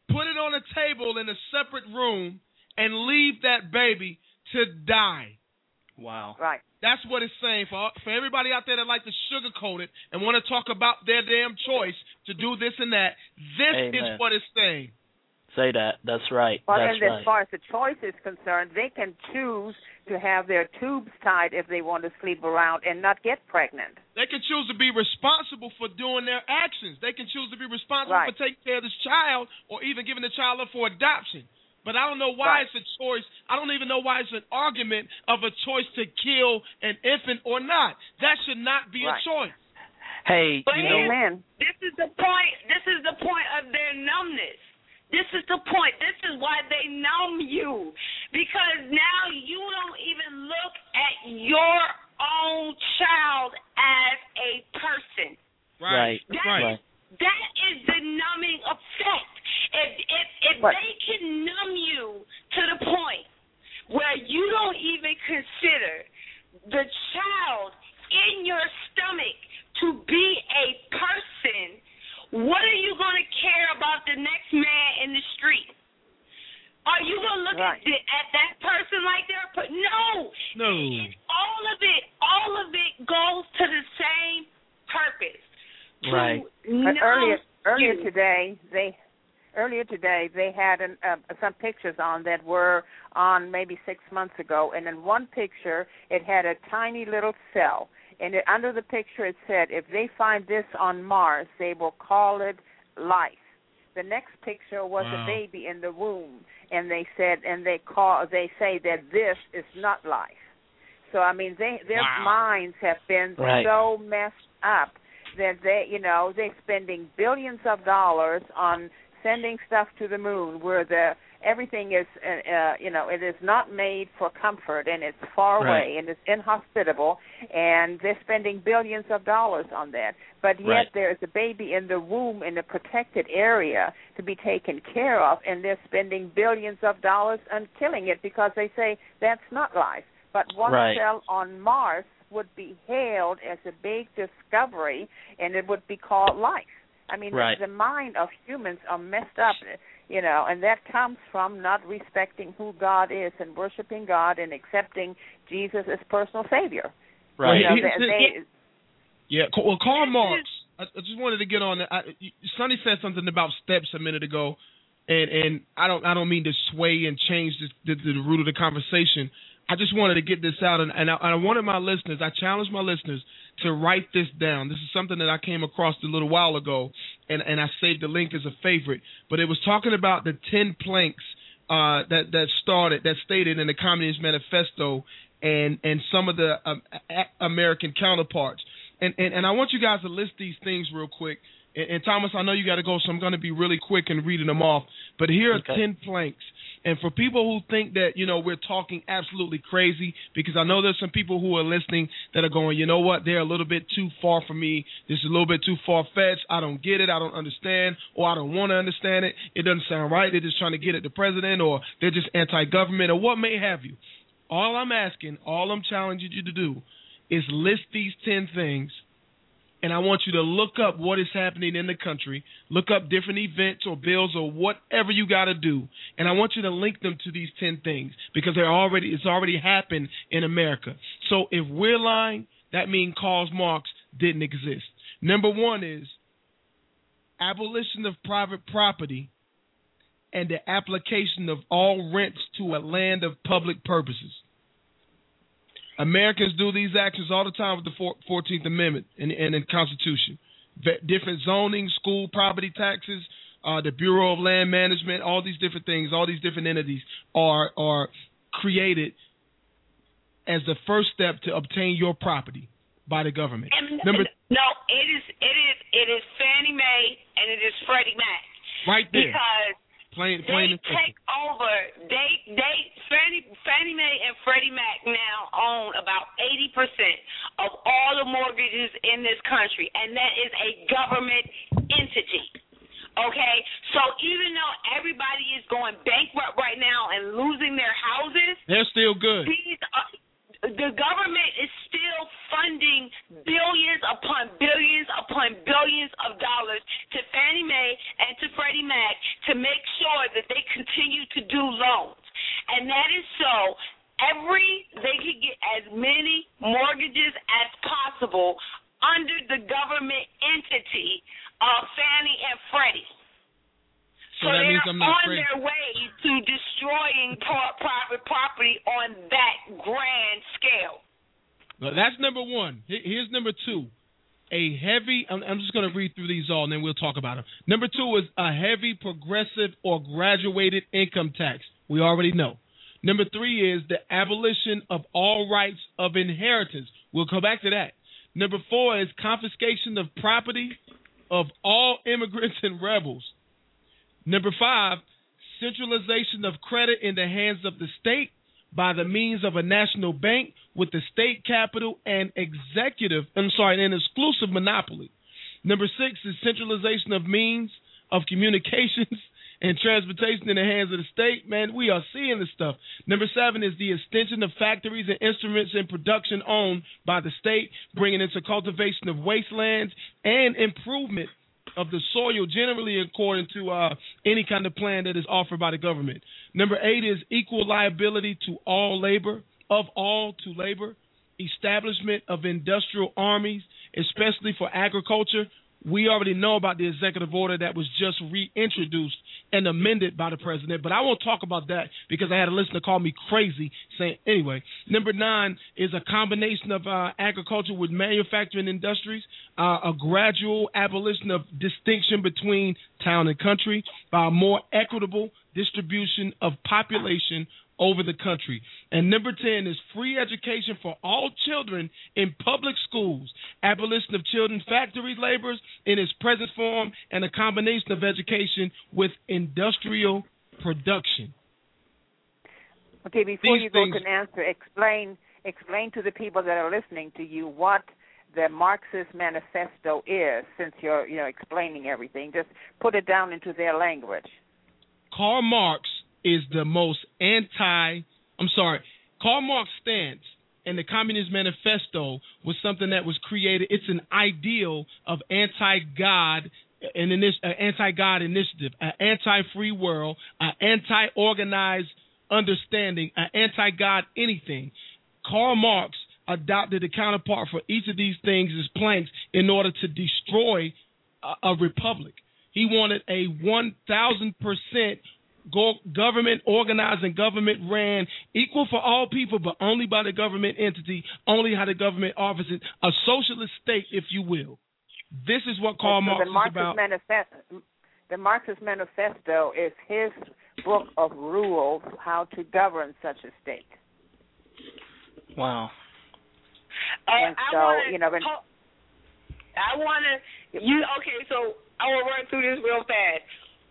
[SPEAKER 5] put it on a table in a separate room, and leave that baby to die.
[SPEAKER 18] Wow.
[SPEAKER 16] Right.
[SPEAKER 5] That's what it's saying for for everybody out there that like to sugarcoat it and want to talk about their damn choice to do this and that. This
[SPEAKER 18] Amen.
[SPEAKER 5] is what it's saying.
[SPEAKER 18] Say that. That's right.
[SPEAKER 16] Well,
[SPEAKER 18] That's
[SPEAKER 16] and
[SPEAKER 18] right.
[SPEAKER 16] as far as the choice is concerned, they can choose to have their tubes tied if they want to sleep around and not get pregnant.
[SPEAKER 5] They can choose to be responsible for doing their actions. They can choose to be responsible
[SPEAKER 16] Right.
[SPEAKER 5] for taking care of this child or even giving the child up for adoption. But I don't know why
[SPEAKER 16] Right.
[SPEAKER 5] it's a choice. I don't even know why it's an argument of a choice to kill an infant or not. That should not be
[SPEAKER 16] Right.
[SPEAKER 5] a choice.
[SPEAKER 18] Hey,
[SPEAKER 17] But
[SPEAKER 18] you know,
[SPEAKER 16] Amen.
[SPEAKER 17] This is the point. This is the point of their numbness. This is the point. This is why they numb you. Because now you don't even look at your own child as a person.
[SPEAKER 18] right,
[SPEAKER 17] That
[SPEAKER 18] right.
[SPEAKER 17] Is that is the numbing effect. If if if
[SPEAKER 16] But-
[SPEAKER 17] they can numb you to the point where you don't even consider the child in your stomach to be a person, what are you going to care about the next man in the street? Are you going to look
[SPEAKER 16] Right.
[SPEAKER 17] at, the, at that person like they're put? per- no?
[SPEAKER 5] No.
[SPEAKER 17] It, all of it, all of it goes to the same purpose. To
[SPEAKER 18] Right.
[SPEAKER 16] But earlier, earlier
[SPEAKER 17] you.
[SPEAKER 16] today, they earlier today they had an, uh, some pictures on that were on maybe six months ago, and in one picture it had a tiny little cell, and it, under the picture it said, if they find this on Mars, they will call it life. The next picture was
[SPEAKER 5] Wow.
[SPEAKER 16] a baby in the womb, and they said, and they call, they say that this is not life. So I mean, they their
[SPEAKER 5] Wow.
[SPEAKER 16] minds have been
[SPEAKER 18] Right.
[SPEAKER 16] so messed up that they, you know, they're spending billions of dollars on sending stuff to the moon, where the everything is, uh, uh, you know, it is not made for comfort, and it's far
[SPEAKER 18] Right.
[SPEAKER 16] away, and it's inhospitable, and they're spending billions of dollars on that. But yet
[SPEAKER 18] Right.
[SPEAKER 16] there is a baby in the womb in a protected area to be taken care of, and they're spending billions of dollars on killing it because they say that's not life. But one
[SPEAKER 18] Right.
[SPEAKER 16] cell on Mars would be hailed as a big discovery, and it would be called life. I mean,
[SPEAKER 18] Right.
[SPEAKER 16] the mind of humans are messed up, you know, and that comes from not respecting who God is and worshiping God and accepting Jesus as personal Savior.
[SPEAKER 18] right.
[SPEAKER 16] You know, they, they,
[SPEAKER 5] Yeah, well, Karl Marx. I, I just wanted to get on. that. I, you- Sonny said something about steps a minute ago, and and I don't I don't mean to sway and change the, the, the root of the conversation. I just wanted to get this out, and, and, I, and I wanted my listeners. I challenged my listeners to write this down. This is something that I came across a little while ago, and and I saved the link as a favorite. But it was talking about the ten planks uh, that that started that stated in the Communist Manifesto and and some of the um, American counterparts. And, and and I want you guys to list these things real quick. And, and Thomas, I know you got to go, so I'm going to be really quick in reading them off. But here are
[SPEAKER 18] Okay.
[SPEAKER 5] ten planks. And for people who think that you know we're talking absolutely crazy, because I know there's some people who are listening that are going, you know what, they're a little bit too far for me. This is a little bit too far fetched. I don't get it. I don't understand, or I don't want to understand it. It doesn't sound right. They're just trying to get at the president, or they're just anti-government, or what may have you. All I'm asking, all I'm challenging you to do, is list these ten things and I want you to look up what is happening in the country, look up different events or bills or whatever you got to do, and I want you to link them to these 10 things because they're already it's already happened in America. So if we're lying, that means Karl Marx didn't exist. Number 1 is abolition of private property and the application of all rents to a land of public purposes. Americans do these actions all the time with the 14th Amendment and, and the Constitution. V- different zoning, school property taxes, uh, the Bureau of Land Management, all these different things, all these different entities are are created as the first step to obtain your property by the government.
[SPEAKER 17] And,
[SPEAKER 5] Number
[SPEAKER 17] no, it is it is it is Fannie Mae and it is Freddie Mac
[SPEAKER 5] right there,
[SPEAKER 17] because
[SPEAKER 5] plain
[SPEAKER 17] they
[SPEAKER 5] plain simple.
[SPEAKER 17] take over. They they Fannie Fannie Mae and Freddie Mac now own about eighty percent of all the mortgages in this country, and that is a government entity. Okay, so even though everybody is going bankrupt right now and losing their houses,
[SPEAKER 5] They're still good.
[SPEAKER 17] these are, the government is still funding billions upon billions upon billions of dollars to Fannie Mae and to Freddie Mac to make sure that they continue to do loans. And that is so every they can get as many mortgages as possible under the government entity of Fannie and Freddie.
[SPEAKER 5] So that
[SPEAKER 17] they're
[SPEAKER 5] means I'm not
[SPEAKER 17] on their way to destroying private property on that grand scale.
[SPEAKER 5] Well, that's number one. Here's number two. A heavy. I'm, I'm just going to read through these all, and then we'll talk about them. Number two is a heavy progressive or graduated income tax. We already know. Number three is the abolition of all rights of inheritance. We'll come back to that. Number four is confiscation of property of all immigrants and rebels. Number five, centralization of credit in the hands of the state by the means of a national bank with the state capital and executive, I'm sorry, an exclusive monopoly. Number six is centralization of means of communications and transportation in the hands of the state. Man, we are seeing this stuff. Number seven is the extension of factories and instruments in production owned by the state, bringing into cultivation of wastelands and improvement of the soil generally according to uh, any kind of plan that is offered by the government. Number eight is equal liability to all labor, of all to labor, establishment of industrial armies, especially for agriculture. We already know about the executive order that was just reintroduced and amended by the president, but I won't talk about that because I had a listener call me crazy saying anyway. Number nine is a combination of uh, agriculture with manufacturing industries, uh, a gradual abolition of distinction between town and country by a more equitable distribution of population over the country. And number 10 is free education for all children in public schools, abolition of children factory laborers in its present form, and a combination of education with industrial production.
[SPEAKER 16] Okay, before
[SPEAKER 5] These
[SPEAKER 16] you go
[SPEAKER 5] things-
[SPEAKER 16] to an answer, explain explain to the people that are listening to you what the Marxist manifesto is, since you're you know explaining everything. Just put it down into their language.
[SPEAKER 5] Karl Marx is the most anti. I'm sorry. Karl Marx stance and the Communist Manifesto was something that was created. It's an ideal of anti-God and an initi- uh, anti-God initiative, an anti-free world, an anti-organized understanding, an anti-God anything. Karl Marx adopted a counterpart for each of these things as planks in order to destroy a, a republic. He wanted a 1,000% go- government organized and government ran, equal for all people, but only by the government entity, only how the government offers it, a socialist state, if you will. This is what Karl
[SPEAKER 16] so
[SPEAKER 5] Marx
[SPEAKER 16] the
[SPEAKER 5] is
[SPEAKER 16] Marxist
[SPEAKER 5] about.
[SPEAKER 16] manifesto, the Marxist manifesto is his book of rules how to govern such a state.
[SPEAKER 18] Wow.
[SPEAKER 17] And,
[SPEAKER 16] And
[SPEAKER 17] I
[SPEAKER 16] so,
[SPEAKER 17] wanna,
[SPEAKER 16] you know, when-
[SPEAKER 17] I want to you okay. So I will run through this real fast.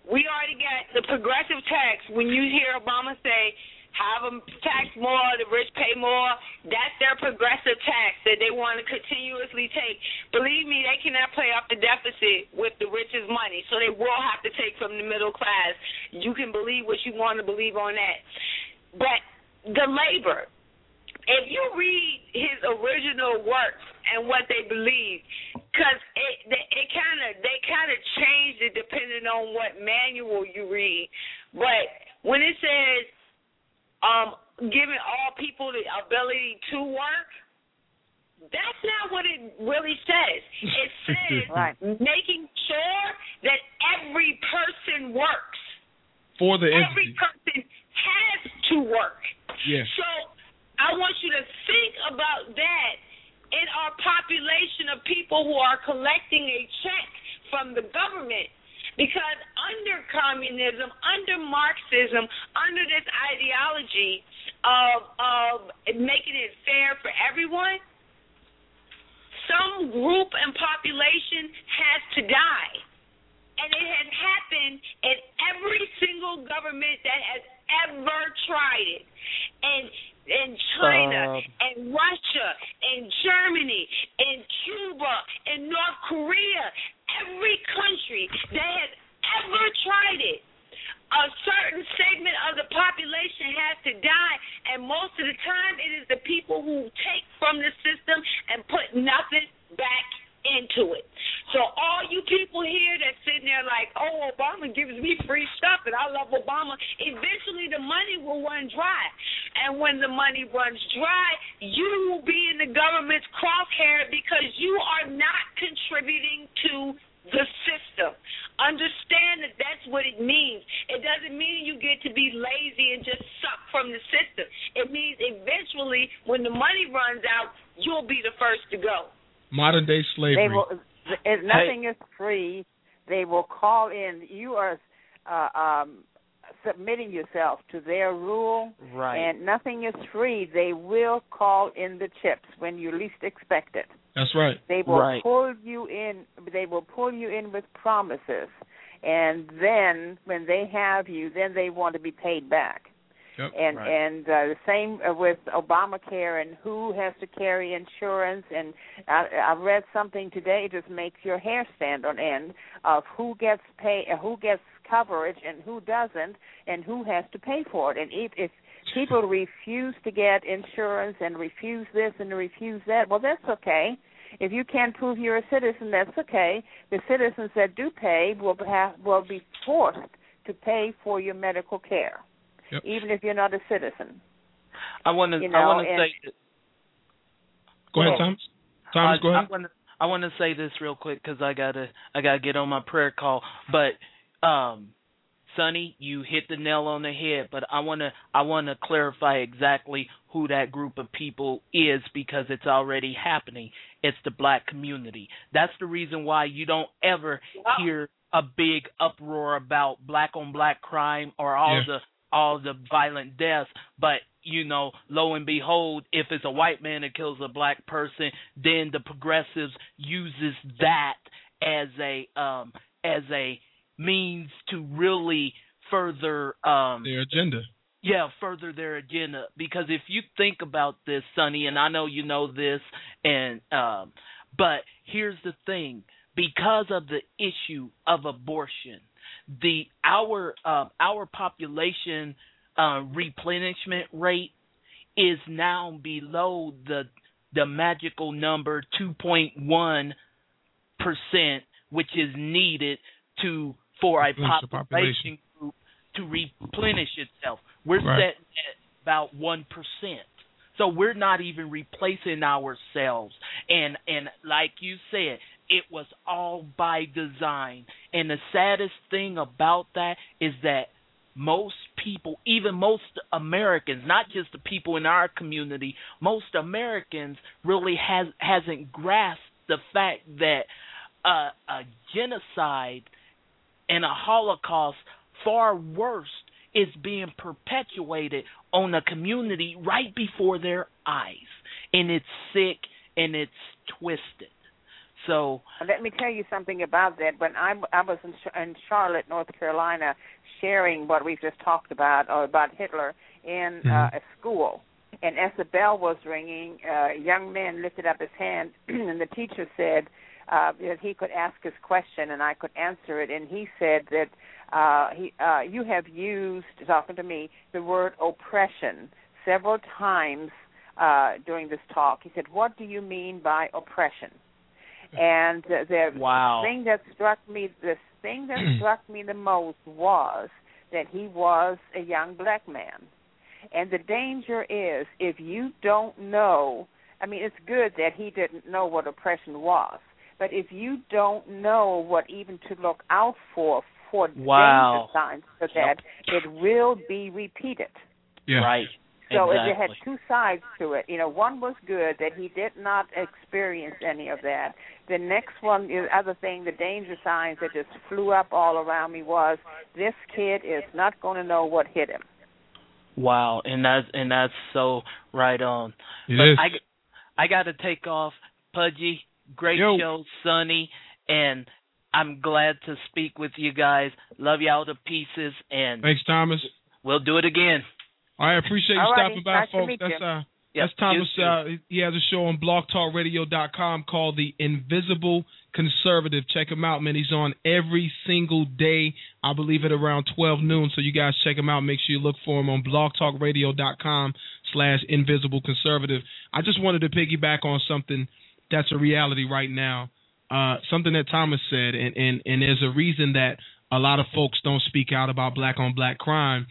[SPEAKER 17] We already got the progressive tax. When you hear Obama say, "Have them tax more, the rich pay more," that's their progressive tax that they want to continuously take. Believe me, they cannot play off the deficit with the richest money, so they will have to take from the middle class. You can believe what you want to believe on that, but the labor if you read his original works and what they believe, because it it kind of they kind of changed it depending on what manual you read. But when it says um, giving all people the ability to work, that's not what it really says. It says making sure that every person works.
[SPEAKER 5] for the
[SPEAKER 17] Every
[SPEAKER 5] entity.
[SPEAKER 17] person has to work.
[SPEAKER 5] Yes.
[SPEAKER 17] So I want you to think about that in our population of people who are collecting a check from the government. Because under communism, under Marxism, under this ideology of of making it fair for everyone, some group and population has to die. And it has happened in every single government that has ever tried it. And in China,
[SPEAKER 18] Uh,
[SPEAKER 17] and Russia, and Germany, and Cuba, and North Korea, every country that has
[SPEAKER 19] ever tried it, a certain segment of the population has to die, and most of the time it is the people who take from the system and put nothing back into it. So all you people here that's sitting there like, oh, Obama gives me free stuff and I love Obama, eventually the money will run dry. And when the money runs dry, you will be in the government's crosshair because you are not contributing to the system. Understand that that's what it means. It doesn't mean you get to be lazy and just suck from the system. It means eventually, when the money runs out, you'll be the first to go.
[SPEAKER 5] Modern day slavery.
[SPEAKER 16] They will, if nothing is free, they will call in. You are uh, um, submitting yourself to their rule,
[SPEAKER 18] Right.
[SPEAKER 16] and nothing is free. They will call in the chips when you least expect it.
[SPEAKER 5] That's right.
[SPEAKER 16] They will
[SPEAKER 18] Right.
[SPEAKER 16] pull you in. They will pull you in with promises, and then when they have you, then they want to be paid back.
[SPEAKER 5] Yep.
[SPEAKER 16] And
[SPEAKER 18] Right.
[SPEAKER 16] and uh, the same uh, with Obamacare and who has to carry insurance. And I, I read something today just makes your hair stand on end of who gets pay, who gets coverage and who doesn't, and who has to pay for it. And if, if people refuse to get insurance and refuse this and refuse that, well, that's okay. If you can't prove you're a citizen, that's okay. The citizens that do pay will have will be forced to pay for your medical care,
[SPEAKER 5] Yep.
[SPEAKER 16] even if you're not a citizen.
[SPEAKER 18] I want to.
[SPEAKER 16] You
[SPEAKER 18] I want to
[SPEAKER 16] and-
[SPEAKER 18] say.
[SPEAKER 5] Go ahead. Thomas. Thomas,
[SPEAKER 18] I,
[SPEAKER 5] go ahead.
[SPEAKER 18] I want to. I want to say this real quick because I gotta. I gotta get on my prayer call. But, um, Sonnie, you hit the nail on the head. But I want to. I want to clarify exactly who that group of people is because it's already happening. It's the black community. That's the reason why you don't ever hear a big uproar about black on black crime or all
[SPEAKER 5] Yeah.
[SPEAKER 18] the all the violent deaths, but you know, lo and behold, if it's a white man that kills a black person, then the progressives uses that as a um as a means to really further um
[SPEAKER 5] Their agenda.
[SPEAKER 18] yeah, further their agenda. Because if you think about this, Sonnie, and I know you know this, and um, but here's the thing: because of the issue of abortion, the our um, our population uh, replenishment rate is now below the the magical number 2.1 percent, which is needed to for a
[SPEAKER 5] the
[SPEAKER 18] population group to replenish itself. We're
[SPEAKER 5] Right.
[SPEAKER 18] set at about one percent. So we're not even replacing ourselves. And and like you said, it was all by design. And the saddest thing about that is that most people, even most Americans, not just the people in our community, most Americans really has hasn't grasped the fact that uh, a genocide and a Holocaust far worse is being perpetuated on a community right before their eyes, and it's sick and it's twisted. So
[SPEAKER 16] Let me tell you something about that. When I, I was in, in Charlotte, North Carolina, sharing what we've just talked about, or about Hitler, in uh, a school, and as the bell was ringing, uh, a young man lifted up his hand, and the teacher said uh, that he could ask his question and I could answer it, and he said that uh, he, uh, you have used, talking to me, the word oppression several times uh, during this talk. He said, "What do you mean by oppression?" And the, the
[SPEAKER 18] Wow.
[SPEAKER 16] thing that struck me, the thing that struck me the most was that he was a young black man. And the danger is if you don't know, I mean, it's good that he didn't know what oppression was, but if you don't know what even to look out for for
[SPEAKER 18] Wow.
[SPEAKER 16] danger signs for that, it will be repeated.
[SPEAKER 5] Yeah.
[SPEAKER 18] right.
[SPEAKER 16] So
[SPEAKER 18] exactly.
[SPEAKER 16] it had two sides to it. You know, one was good that he did not experience any of that. The next one, the other thing, the danger signs that just flew up all around me was this kid is not going to know what hit him.
[SPEAKER 18] Wow, and that's and that's so right on.
[SPEAKER 5] It
[SPEAKER 18] but
[SPEAKER 5] is.
[SPEAKER 18] I I got to take off. Pudgy, great
[SPEAKER 5] Yo.
[SPEAKER 18] show, Sonny, and I'm glad to speak with you guys. Love y'all to pieces, and
[SPEAKER 5] Thanks, Thomas.
[SPEAKER 18] we'll do it again.
[SPEAKER 5] I appreciate you stopping by,
[SPEAKER 16] Nice
[SPEAKER 5] folks. That's uh
[SPEAKER 18] Yep.
[SPEAKER 5] That's Thomas. Uh, he has a show on blogtalkradio.com called The Invisible Conservative. Check him out, man. He's on every single day. I believe at around 12 noon. So you guys check him out. Make sure you look for him on blogtalkradio.com slash invisible conservative. I just wanted to piggyback on something that's a reality right now. Uh, something that Thomas said, and, and, and there's a reason that a lot of folks don't speak out about black on black crime.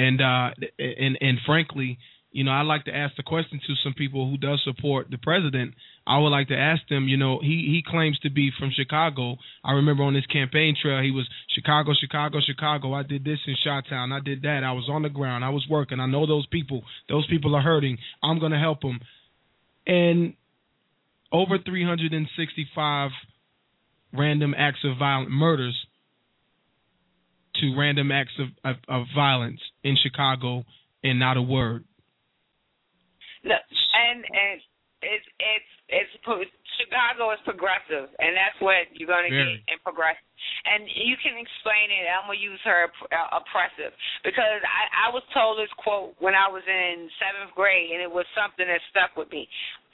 [SPEAKER 5] And uh, and and frankly, you know, I like to ask the question to some people who does support the president. I would like to ask them, you know, he he claims to be from Chicago. I remember on his campaign trail, he was Chicago, Chicago, Chicago. I did this in Chi-Town. I did that. I was on the ground. I was working. I know those people. Those people are hurting. I'm going to help them. And over 365 random acts of violent murders to random acts of, of, of violence in Chicago and not a word.
[SPEAKER 17] No, and and it's it's it's Chicago is progressive, and that's what you're going to
[SPEAKER 5] Very.
[SPEAKER 17] get in progressive. And you can explain it. I'm gonna use her uh, oppressive because I I was told this quote when I was in seventh grade, and it was something that stuck with me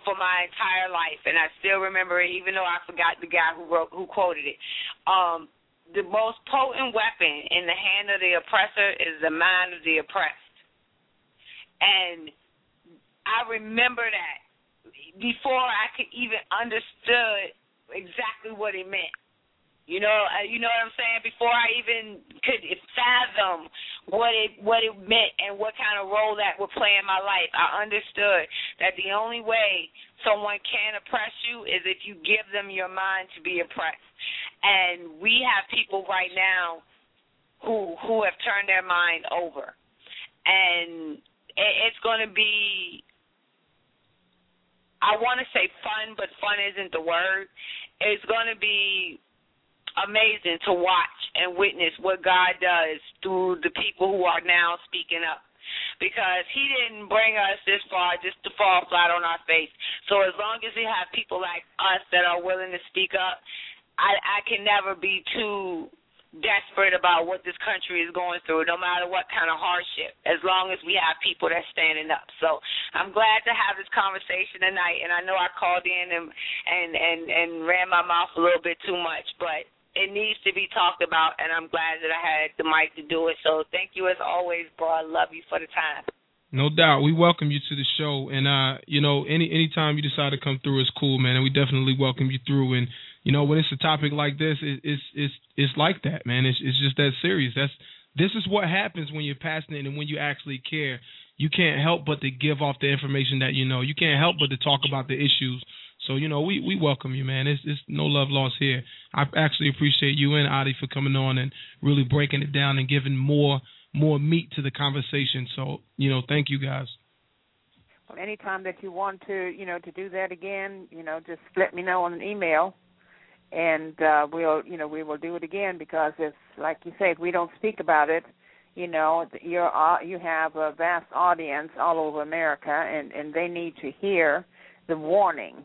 [SPEAKER 17] for my entire life, and I still remember it, even though I forgot the guy who wrote who quoted it. Um, the most potent weapon in the hand of the oppressor is the mind of the oppressed. And I remember that before I could even understood exactly what it meant. You know, uh, you know what I'm saying. Before I even could fathom what it what it meant and what kind of role that would play in my life, I understood that the only way someone can oppress you is if you give them your mind to be oppressed. And we have people right now who who have turned their mind over, and it, it's going to be I want to say fun, but fun isn't the word. It's going to be amazing to watch and witness what God does through the people who are now speaking up. Because he didn't bring us this far just to fall flat on our face. So as long as we have people like us that are willing to speak up, I, I can never be too desperate about what this country is going through, no matter what kind of hardship, as long as we have people that's standing up. So I'm glad to have this conversation tonight, and I know I called in and and and, and ran my mouth a little bit too much, but it needs to be talked about, and I'm glad that I had the mic to do it. So thank you as always, bro. I love you for the time.
[SPEAKER 5] No doubt. We welcome you to the show, and uh, you know, any anytime you decide to come through is cool, man. And we definitely welcome you through. And you know, when it's a topic like this, it, it's it's it's like that, man. It's it's just that serious. That's this is what happens when you're passionate and when you actually care. You can't help but to give off the information that you know. You can't help but to talk about the issues. So you know, we we welcome you, man. It's it's no love lost here. I actually appreciate you and Adi for coming on and really breaking it down and giving more more meat to the conversation. So you know, thank you guys.
[SPEAKER 16] Well, anytime that you want to, you know, to do that again, you know, just let me know on an email, and uh, we'll, you know, we will do it again because if, like you say, if we don't speak about it, you know, you're uh, you have a vast audience all over America, and and they need to hear the warning.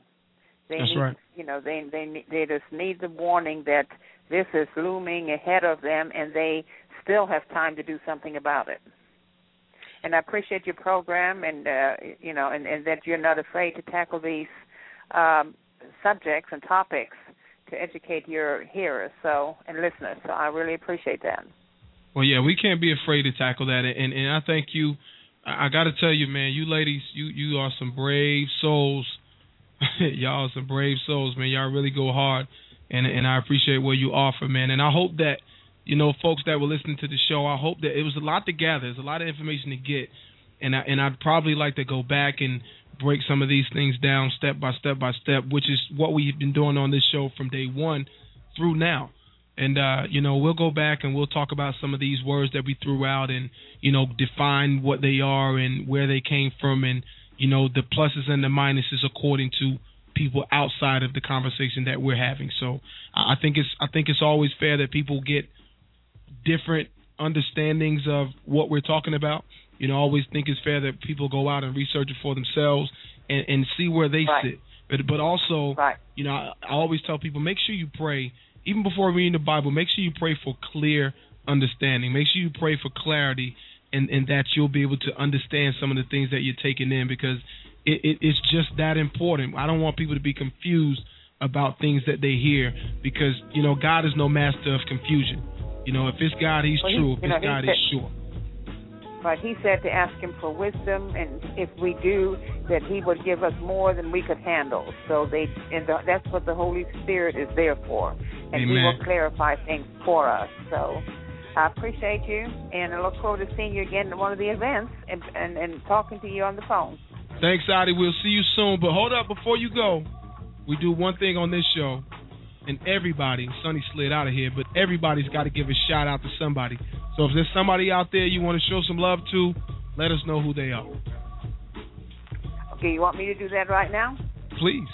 [SPEAKER 16] They
[SPEAKER 5] That's
[SPEAKER 16] need,
[SPEAKER 5] right.
[SPEAKER 16] you know, they they they just need the warning that this is looming ahead of them, and they still have time to do something about it. And I appreciate your program, and uh, you know, and, and that you're not afraid to tackle these um, subjects and topics to educate your hearers, so and listeners. So I really appreciate that.
[SPEAKER 5] Well, yeah, we can't be afraid to tackle that, and and I thank you. I, I got to tell you, man, you ladies, you you are some brave souls. Y'all some brave souls, man. Y'all really go hard, and and I appreciate what you offer, man. And I hope that you know, folks that were listening to the show, I hope that it was a lot to gather. There's a lot of information to get, and I, and I'd probably like to go back and break some of these things down step by step by step, which is what we've been doing on this show from day one through now. And uh, you know, we'll go back and we'll talk about some of these words that we threw out, and you know, define what they are and where they came from, and you know, the pluses and the minuses according to people outside of the conversation that we're having. So I think it's I think it's always fair that people get different understandings of what we're talking about. You know, I always think it's fair that people go out and research it for themselves and, and see where they
[SPEAKER 16] Right.
[SPEAKER 5] sit. But but also,
[SPEAKER 16] Right.
[SPEAKER 5] you know, I, I always tell people make sure you pray even before reading the Bible. Make sure you pray for clear understanding. Make sure you pray for clarity, and and that you'll be able to understand some of the things that you're taking in because it, it, it's just that important. I don't want people to be confused about things that they hear because you know God is no master of confusion. You know, if it's God, He's
[SPEAKER 16] Well, he-
[SPEAKER 5] true. If
[SPEAKER 16] you know,
[SPEAKER 5] it's God, He's sure.
[SPEAKER 16] But he said to ask him for wisdom, and if we do, that he would give us more than we could handle. So they, and the, that's what the Holy Spirit is there for, and He will clarify things for us. So I appreciate you, and I look forward to seeing you again at one of the events and and, and talking to you on the phone.
[SPEAKER 5] Thanks, Adi. We'll see you soon. But hold up, before you go, we do one thing on this show, and everybody, Sonnie slid out of here, but everybody's got to give a shout out to somebody. So if there's somebody out there you want to show some love to, let us know who they are.
[SPEAKER 16] Okay, you want me to do that right now?
[SPEAKER 5] Please.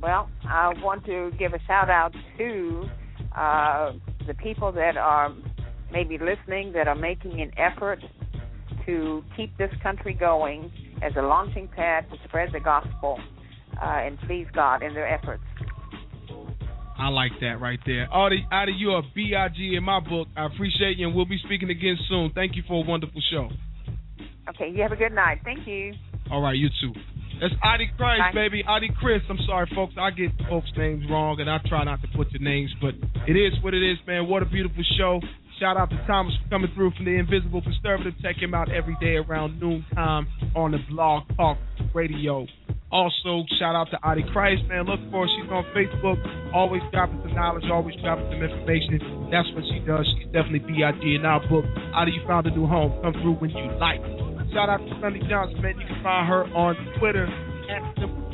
[SPEAKER 16] Well, I want to give a shout out to uh, the people that are maybe listening that are making an effort to keep this country going as a launching pad to spread the gospel uh, and please God in their efforts.
[SPEAKER 5] I like that right there. Adi, Adi, you're a B.I.G. in my book. I appreciate you, and we'll be speaking again soon. Thank you for a wonderful show.
[SPEAKER 16] Okay, you have a good night. Thank you.
[SPEAKER 5] All right, you too. That's Adi Christ,
[SPEAKER 16] Bye.
[SPEAKER 5] baby. Adi Chris. I'm sorry, folks. I get folks' names wrong, and I try not to put your names, but it is what it is, man. What a beautiful show. Shout out to Thomas for coming through from the Invisible Conservative. Check him out every day around noontime on the Blog Talk Radio. Also, shout out to Adi Christ, man. Look for her. She's on Facebook. Always dropping some knowledge, always dropping some information. That's what she does. She's definitely B.I.G. in our book. Adi, you found a new home. Come through when you like. Shout out to Sonnie Johnson, man. You can find her on Twitter at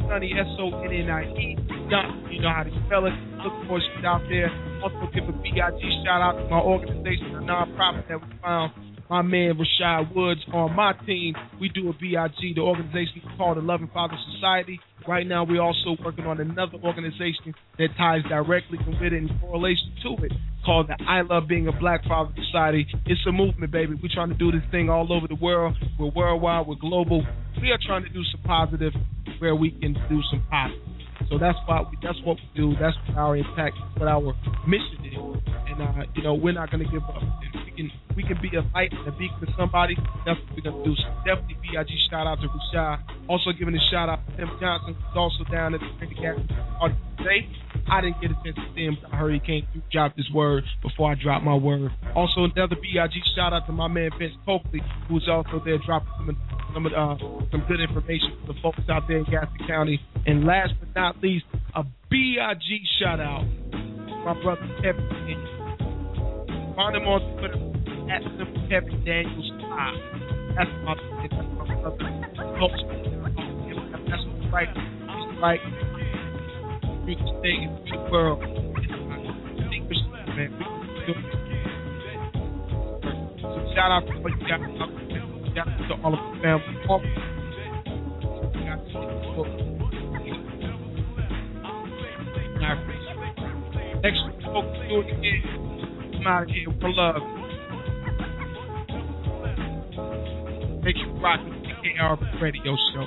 [SPEAKER 5] Sonnie, S O N N I E. You know how to spell it. Look for she's out there. Also, give a BIG shout out to my organization, a nonprofit that we found. My man Rashad Woods on my team. We do a BIG. The organization called the Loving Father Society. Right now, we're also working on another organization that ties directly with it in correlation to it called the I Love Being a Black Father Society. It's a movement, baby. We're trying to do this thing all over the world. We're worldwide. We're global. We are trying to do some positive where we can do some positive. So that's why we, that's what we do. That's what our impact, what our mission is. And uh, you know, we're not gonna give up. We can we can be a light and a beacon to somebody, that's what we're gonna do. So definitely BIG shout out to Rashad. Also giving a shout out to Tim Johnson, who's also down at the party today. I didn't get a chance to see him. I heard he came through, dropped his word before I dropped my word. Also another BIG shout out to my man Vince Coakley, who's also there dropping some some uh, some good information for the folks out there in Gaston County. And last but not least, a BIG shout out to my brother Kevin Find him on Twitter at Kevin Daniels Five. That's my that's my brother. That's what's right. Right. You can stay in the world. So shout out to what you got. Shout out to all of the family. All Next week, folks, do it again. I'm out of here for love. Make you rock with the KR radio show.